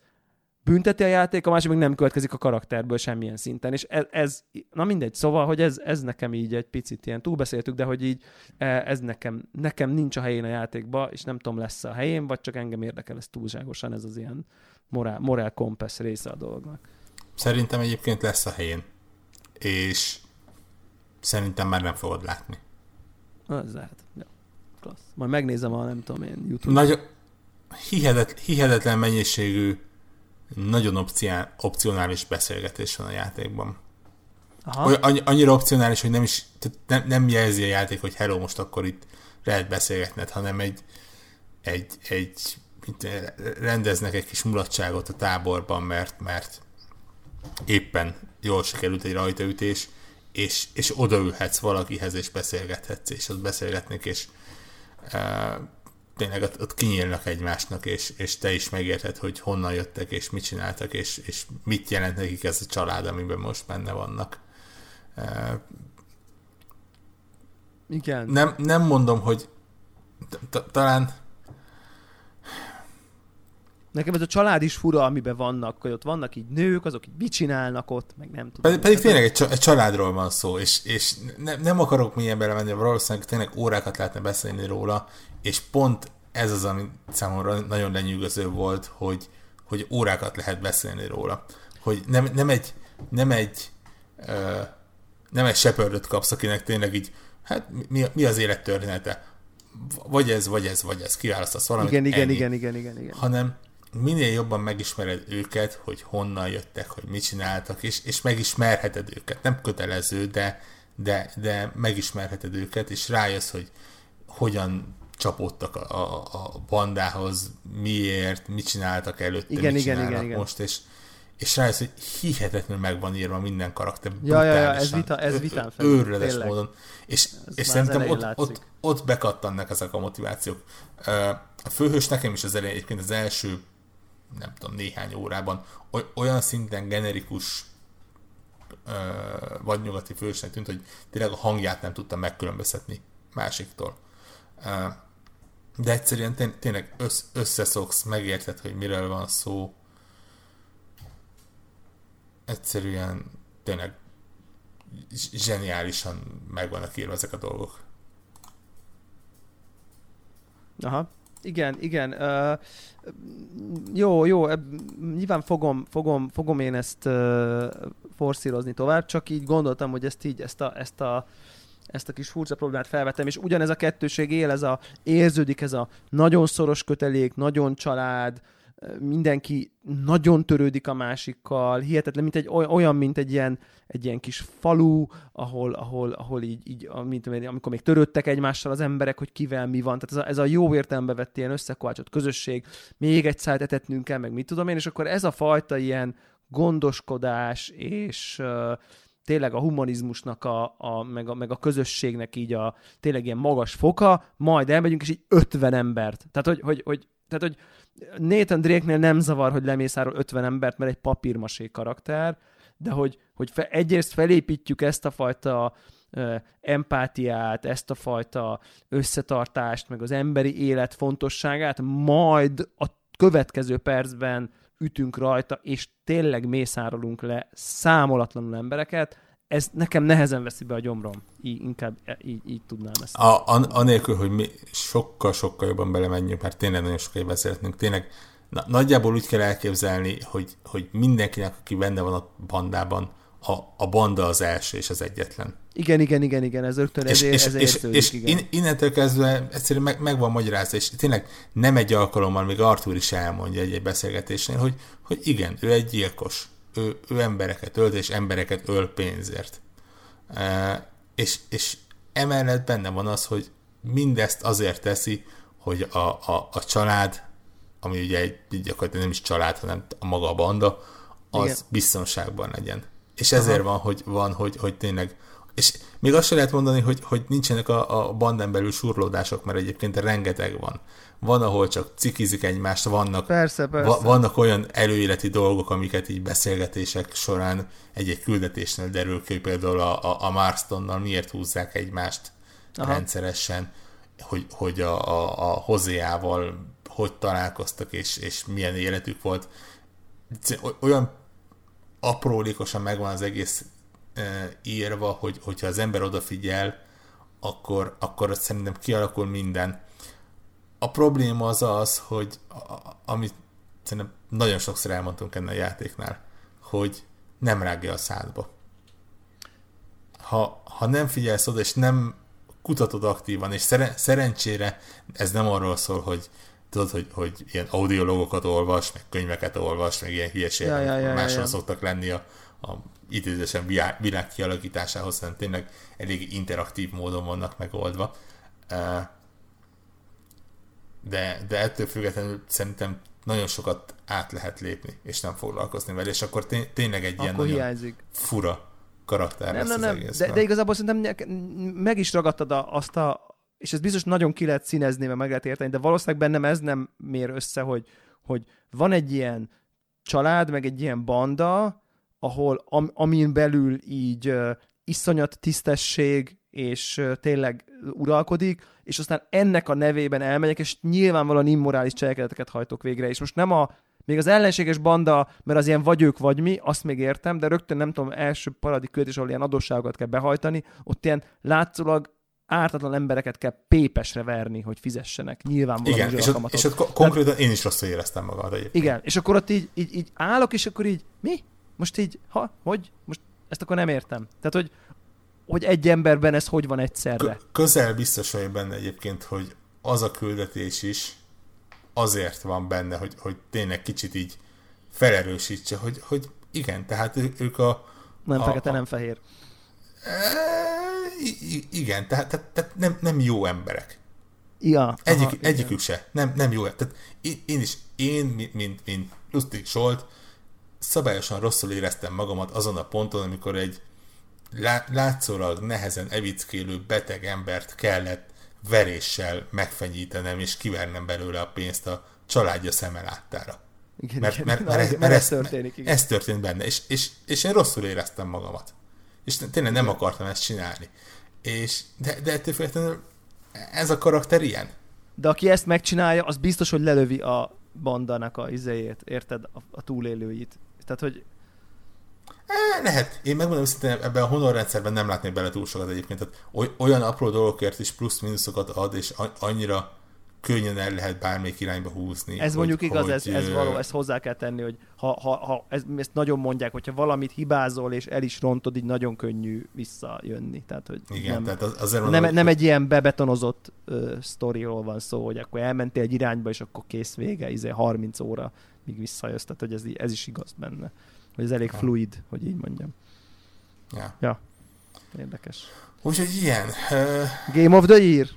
bünteti a játék, a másik meg nem következik a karakterből semmilyen szinten, és ez, ez na mindegy, szóval, hogy ez, ez nekem így egy picit ilyen túlbeszéltük, de hogy így e, ez nekem, nekem nincs a helyén a játékba, és nem tudom lesz a helyén, vagy csak engem érdekel ez túlságosan, ez az ilyen morál, morál kompesz része a dolognak. Szerintem egyébként lesz a helyén, és szerintem már nem fogod látni. Az lehet, ja. Klassz. Majd megnézem a nem tudom én YouTube. Nagyon hihetetlen, hihetetlen mennyiségű nagyon opcionális beszélgetés van a játékban. Aha. Olyan, annyira opcionális, hogy nem is tehát nem, nem jelzi a játék, hogy hello, most akkor itt lehet beszélgetned, hanem egy, egy, egy rendeznek egy kis mulatságot a táborban, mert, mert éppen jól sikerült egy rajtaütés, és, és odaülhetsz valakihez, és beszélgethetsz, és ott beszélgetnek, és uh, tényleg ott, ott kinyílnak egymásnak, és, és te is megérted, hogy honnan jöttek, és mit csináltak, és, és mit jelent nekik ez a család, amiben most benne vannak. Igen. Nem, nem mondom, hogy talán Nekem ez a család is fura, amiben vannak, hogy ott vannak így nők, azok így mit csinálnak ott, meg nem tudom. Pedig, pedig tényleg egy, egy családról van szó, és, és ne, nem akarok milyen belemenni, valószínűleg tényleg órákat lehetne beszélni róla, és pont ez az, ami számomra nagyon lenyűgöző volt, hogy, hogy órákat lehet beszélni róla. Hogy nem, nem egy, nem egy, ö, nem egy sepördöt kapsz, akinek tényleg így, hát mi, mi az élet története? Vagy ez, vagy ez, vagy ez, kiválasztasz valamit. Igen, igen, igen, igen, igen, igen. Hanem minél jobban megismered őket, hogy honnan jöttek, hogy mit csináltak, és, és megismerheted őket. Nem kötelező, de, de, de megismerheted őket, és rájössz, hogy hogyan csapódtak a, a, a bandához, miért, mit csináltak előtte, igen, mit igen, igen, igen. most, és, és rájössz, hogy hihetetlenül meg van írva minden karakter. Ja, ja, ja, ez, vita, ez vitán fel. Őrületes módon. És, és szerintem ott, ott, ott bekattannak ezek a motivációk. A főhős nekem is az elején egyébként az első nem tudom, néhány órában olyan szinten generikus vagy nyugati fősnek tűnt, hogy tényleg a hangját nem tudtam megkülönböztetni másiktól. De egyszerűen tény, tényleg össz, összeszoksz, megérted, hogy miről van szó. Egyszerűen tényleg zseniálisan meg vannak írva ezek a dolgok. Aha. Igen, igen. Uh, jó, jó, nyilván fogom, fogom, fogom én ezt uh, forszírozni tovább, csak így gondoltam, hogy ezt így, ezt a, ezt a ezt a kis furcsa problémát felvettem, és ugyanez a kettőség él, ez a, érződik ez a nagyon szoros kötelék, nagyon család, mindenki nagyon törődik a másikkal, hihetetlen, mint egy, olyan, mint egy ilyen, egy ilyen kis falu, ahol, ahol, ahol így, így mint, amikor még törődtek egymással az emberek, hogy kivel mi van. Tehát ez a, ez a jó értelembe vett ilyen összekovácsot közösség, még egy szájt etetnünk kell, meg mit tudom én, és akkor ez a fajta ilyen gondoskodás és uh, tényleg a humanizmusnak, a, a, meg, a, meg a közösségnek így a tényleg ilyen magas foka, majd elmegyünk, és így 50 embert. Tehát, hogy, hogy, hogy, tehát, hogy Nathan Drake-nél nem zavar, hogy lemészáról 50 embert, mert egy papírmasé karakter, de hogy, hogy fe, egyrészt felépítjük ezt a fajta empátiát, ezt a fajta összetartást, meg az emberi élet fontosságát, majd a következő percben ütünk rajta, és tényleg mészárolunk le számolatlanul embereket, ez nekem nehezen veszi be a gyomrom. Így, inkább e, így, így tudnám ezt. A, an, anélkül, hogy mi sokkal-sokkal jobban belemenjünk, mert tényleg nagyon sokáig beszélhetünk, tényleg na, nagyjából úgy kell elképzelni, hogy, hogy mindenkinek, aki benne van a bandában, a, a banda az első és az egyetlen. Igen, igen, igen, igen, ez rögtön és, és, ez és, és, és igen. innentől kezdve egyszerűen meg, meg van magyarázva, és tényleg nem egy alkalommal, még Arthur is elmondja egy, egy beszélgetésnél, hogy, hogy igen, ő egy gyilkos, ő, ő embereket ölt, és embereket öl pénzért. E, és, és emellett benne van az, hogy mindezt azért teszi, hogy a, a, a család, ami ugye egy, gyakorlatilag nem is család, hanem a maga a banda, az Igen. biztonságban legyen. És ezért Aha. van, hogy, van hogy, hogy tényleg és még azt sem lehet mondani, hogy, hogy nincsenek a, a bandán belül surlódások, mert egyébként rengeteg van. Van, ahol csak cikizik egymást, vannak, persze, persze. Va, vannak olyan előéleti dolgok, amiket így beszélgetések során egy-egy küldetésnél derül ki, például a, a, a Marstonnal miért húzzák egymást Aha. rendszeresen, hogy, hogy a, a, a Hozeával hogy találkoztak, és, és milyen életük volt. Olyan aprólékosan megvan az egész írva, hogy, hogyha az ember odafigyel, akkor, akkor szerintem kialakul minden. A probléma az az, hogy amit szerintem nagyon sokszor elmondtunk ennél a játéknál, hogy nem rágja a szádba. Ha, ha nem figyelsz oda, és nem kutatod aktívan, és szeren- szerencsére ez nem arról szól, hogy tudod, hogy, hogy ilyen audiologokat olvas, meg könyveket olvas, meg ilyen hülyeségek ja, ja, ja, ja, ja. szoktak lenni a, a idézősen világ kialakításához, hanem tényleg elég interaktív módon vannak megoldva. De, de ettől függetlenül szerintem nagyon sokat át lehet lépni, és nem foglalkozni vele, és akkor tényleg egy akkor ilyen nagyon fura karakter nem, lesz nem, az egész. De, de igazából szerintem meg is ragadtad a, azt a, és ez biztos nagyon ki lehet színezni, mert meg lehet érteni, de valószínűleg bennem ez nem mér össze, hogy, hogy van egy ilyen család, meg egy ilyen banda, ahol am, amin belül így uh, iszonyat tisztesség és tényleg uralkodik, és aztán ennek a nevében elmegyek, és nyilvánvalóan immorális cselekedeteket hajtok végre, és most nem a még az ellenséges banda, mert az ilyen vagy ők, vagy mi, azt még értem, de rögtön nem tudom, első paradi küldetés, ahol ilyen adósságokat kell behajtani, ott ilyen látszólag ártatlan embereket kell pépesre verni, hogy fizessenek. Nyilvánvalóan Igen, és ott, és ott konkrétan én is rosszul éreztem magam egyébként. Igen, és akkor ott így, így, így állok, és akkor így, mi? Most így, ha, hogy? Most ezt akkor nem értem. Tehát, hogy, hogy egy emberben ez hogy van egyszerre. Közel biztos vagy benne egyébként, hogy az a küldetés is azért van benne, hogy, hogy tényleg kicsit így felerősítse, hogy, hogy igen, tehát ők a... Nem a, fekete, a, nem fehér. E, igen, tehát, tehát, tehát nem, nem jó emberek. Ja, Egyik, aha, egyikük igen. se. Nem, nem jó. Tehát én, én is, én, mint, mint, mint Lustig Solt, szabályosan rosszul éreztem magamat azon a ponton, amikor egy látszólag nehezen evickélő beteg embert kellett veréssel megfenyítenem és kivernem belőle a pénzt a családja szeme láttára. Igen, mert, igen. Mert, mert, mert, mert ez, történik, igen. ez történt benne, és, és, és én rosszul éreztem magamat. És tényleg nem akartam ezt csinálni. És, de, de ettől függetlenül ez a karakter ilyen. De aki ezt megcsinálja, az biztos, hogy lelövi a bandának a izéjét, érted? A, a túlélőit. Tehát, hogy... E, lehet. Én megmondom hogy ebben a honor rendszerben nem látnék bele túl sokat egyébként. Tehát olyan apró dolgokért is plusz-minuszokat ad, és annyira könnyen el lehet bármelyik irányba húzni. Ez hogy, mondjuk igaz, hogy, ez, ez való, ezt hozzá kell tenni, hogy ha, ha, ha ez, ezt nagyon mondják, hogyha valamit hibázol és el is rontod, így nagyon könnyű visszajönni. Tehát, hogy Igen, nem, tehát az, azért mondom, nem, hogy... nem egy ilyen bebetonozott uh, sztoriról van szó, hogy akkor elmentél egy irányba, és akkor kész vége, izé 30 óra, míg visszajössz. Tehát, hogy ez, ez is igaz benne. Hogy ez elég fluid, hogy így mondjam. Ja. ja. Érdekes. Úgyhogy ilyen. Uh... Game of the Year?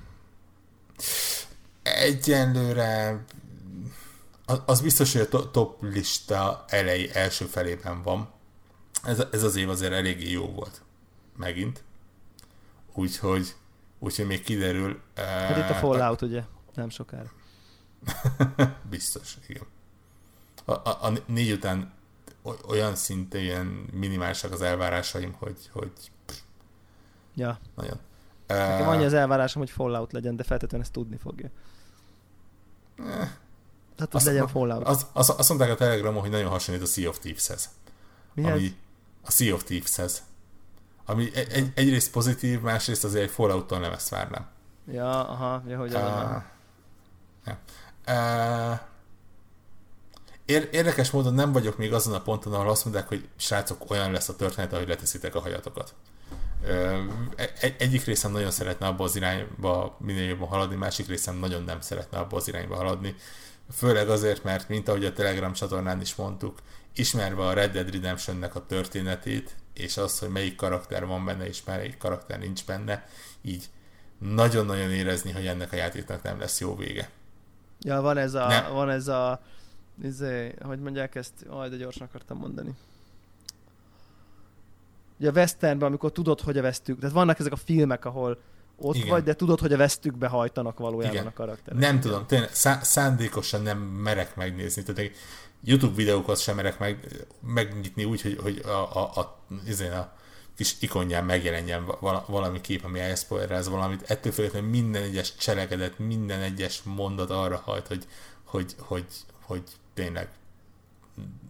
Egyenlőre az biztos, hogy a top lista elejé első felében van. Ez, ez az év azért eléggé jó volt. Megint. Úgyhogy, úgyhogy még kiderül. Hát itt a Fallout, ugye? Nem sokára. biztos, igen. A, a, a négy után olyan szinte ilyen minimálisak az elvárásaim, hogy, hogy ja. nagyon. Nekem annyi az elvárásom, hogy Fallout legyen, de feltétlenül ezt tudni fogja. Eh, Tehát, hogy legyen Fallout. Az, az, azt mondták a Telegramon, hogy nagyon hasonlít a Sea of Thieves-hez. Mihez? Ami a Sea of Thieves-hez. Ami egy, egy, egyrészt pozitív, másrészt azért egy Fallout-tól nem ezt várnám. Ja, aha, ja, hogy uh, ja. Uh, Érdekes módon nem vagyok még azon a ponton, ahol azt mondják, hogy srácok, olyan lesz a történet, ahogy leteszitek a hajatokat. Egy, egyik részem nagyon szeretne abba az irányba minél jobban haladni, másik részem nagyon nem szeretne abba az irányba haladni. Főleg azért, mert mint ahogy a Telegram csatornán is mondtuk, ismerve a Red Dead Redemptionnek a történetét, és az, hogy melyik karakter van benne, és melyik karakter nincs benne, így nagyon-nagyon érezni, hogy ennek a játéknak nem lesz jó vége. Ja, van ez a, nem. van ez a izé, hogy mondják ezt, aj, de gyorsan akartam mondani. Ugye a westernben, amikor tudod, hogy a vesztük, tehát vannak ezek a filmek, ahol ott Igen. vagy, de tudod, hogy a vesztükbe hajtanak valójában Igen. a karakterek. Nem tudom, tényleg szá- szándékosan nem merek megnézni. Tehát YouTube videókat sem merek meg, megnyitni úgy, hogy, hogy a, a, a, izén a kis ikonján megjelenjen valami kép, ami elszpoilerez valamit. Ettől függetlenül minden egyes cselekedet, minden egyes mondat arra hajt, hogy, hogy, hogy, hogy tényleg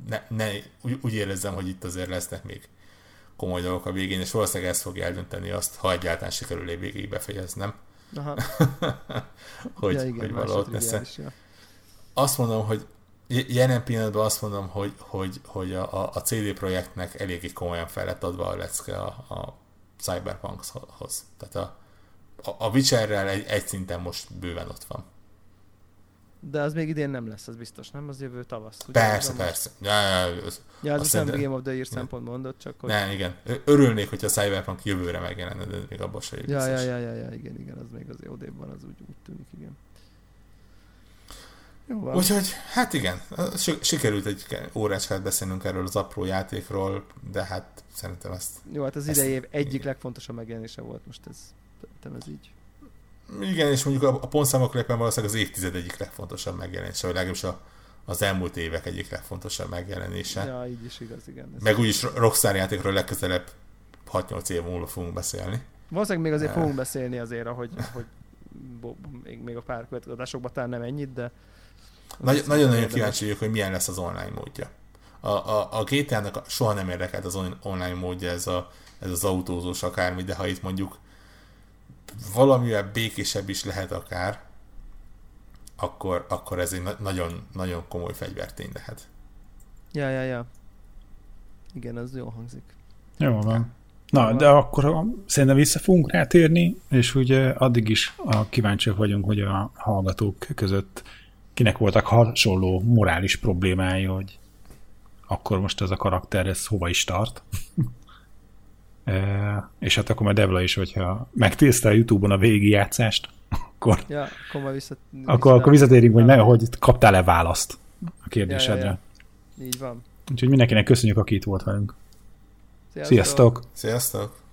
ne, ne, úgy, úgy érezzem, hogy itt azért lesznek még komoly dolgok a végén, és valószínűleg ez fogja eldönteni azt, ha egyáltalán sikerül végig befejeznem. Aha. hogy, ja, igen, hogy valahogy. Ja. Azt mondom, hogy jelen pillanatban azt mondom, hogy, hogy, hogy a, a CD projektnek eléggé komolyan fel lett adva a lecke a, a Cyberpunkhoz. Tehát a, a, a Witcherrel egy, egy szinten most bőven ott van. De az még idén nem lesz, az biztos, nem? Az jövő tavasz. Ugye? Persze, persze. Ja, ja, ja, ja az nem Game of the Year szempont mondott, csak hogy... Nem, igen. Örülnék, hogyha a Cyberpunk jövőre megjelenne, de még abban se ja, ja, ja, ja, ja, igen, igen, az még az odébb van, az úgy, úgy tűnik, igen. Jó van. Úgyhogy, hát igen, sikerült egy órácskát beszélnünk erről az apró játékról, de hát szerintem ezt... Jó, hát az idei év egyik legfontosabb megjelenése volt most ez, ez így. Igen, és mondjuk a, a pontszámok lépen valószínűleg az évtized egyik legfontosabb megjelenése, vagy legalábbis a, az elmúlt évek egyik legfontosabb megjelenése. Ja, így is igaz, igen. Ez Meg úgyis Rockstar játékról legközelebb 6-8 év múlva fogunk beszélni. Valószínűleg még azért fogunk beszélni azért, ahogy, hogy még, még a pár következő talán nem ennyit, de... Nagy, nagyon-nagyon kíváncsi vagyok, hogy milyen lesz az online módja. A, a, a GTA-nak soha nem érdekelt az online módja, ez, a, ez az autózós akármi, de ha itt mondjuk valamivel békésebb is lehet akár, akkor, akkor ez egy na- nagyon, nagyon komoly fegyvertény lehet. Ja, ja, ja. Igen, az jó hangzik. Jó van. Na, de akkor szerintem vissza fogunk rátérni, és ugye addig is a kíváncsiak vagyunk, hogy a hallgatók között kinek voltak hasonló morális problémái, hogy akkor most ez a karakter, ez hova is tart. És hát akkor majd Devla is, hogyha megtészte a Youtube-on a végigjátszást, akkor, ja, akkor, majd visszat, akkor, akkor visszatérünk, hogy, ne, hogy kaptál-e választ a kérdésedre. Ja, ja, ja. Így van. Úgyhogy mindenkinek köszönjük, aki itt volt velünk. Sziasztok! Sziasztok! Sziasztok.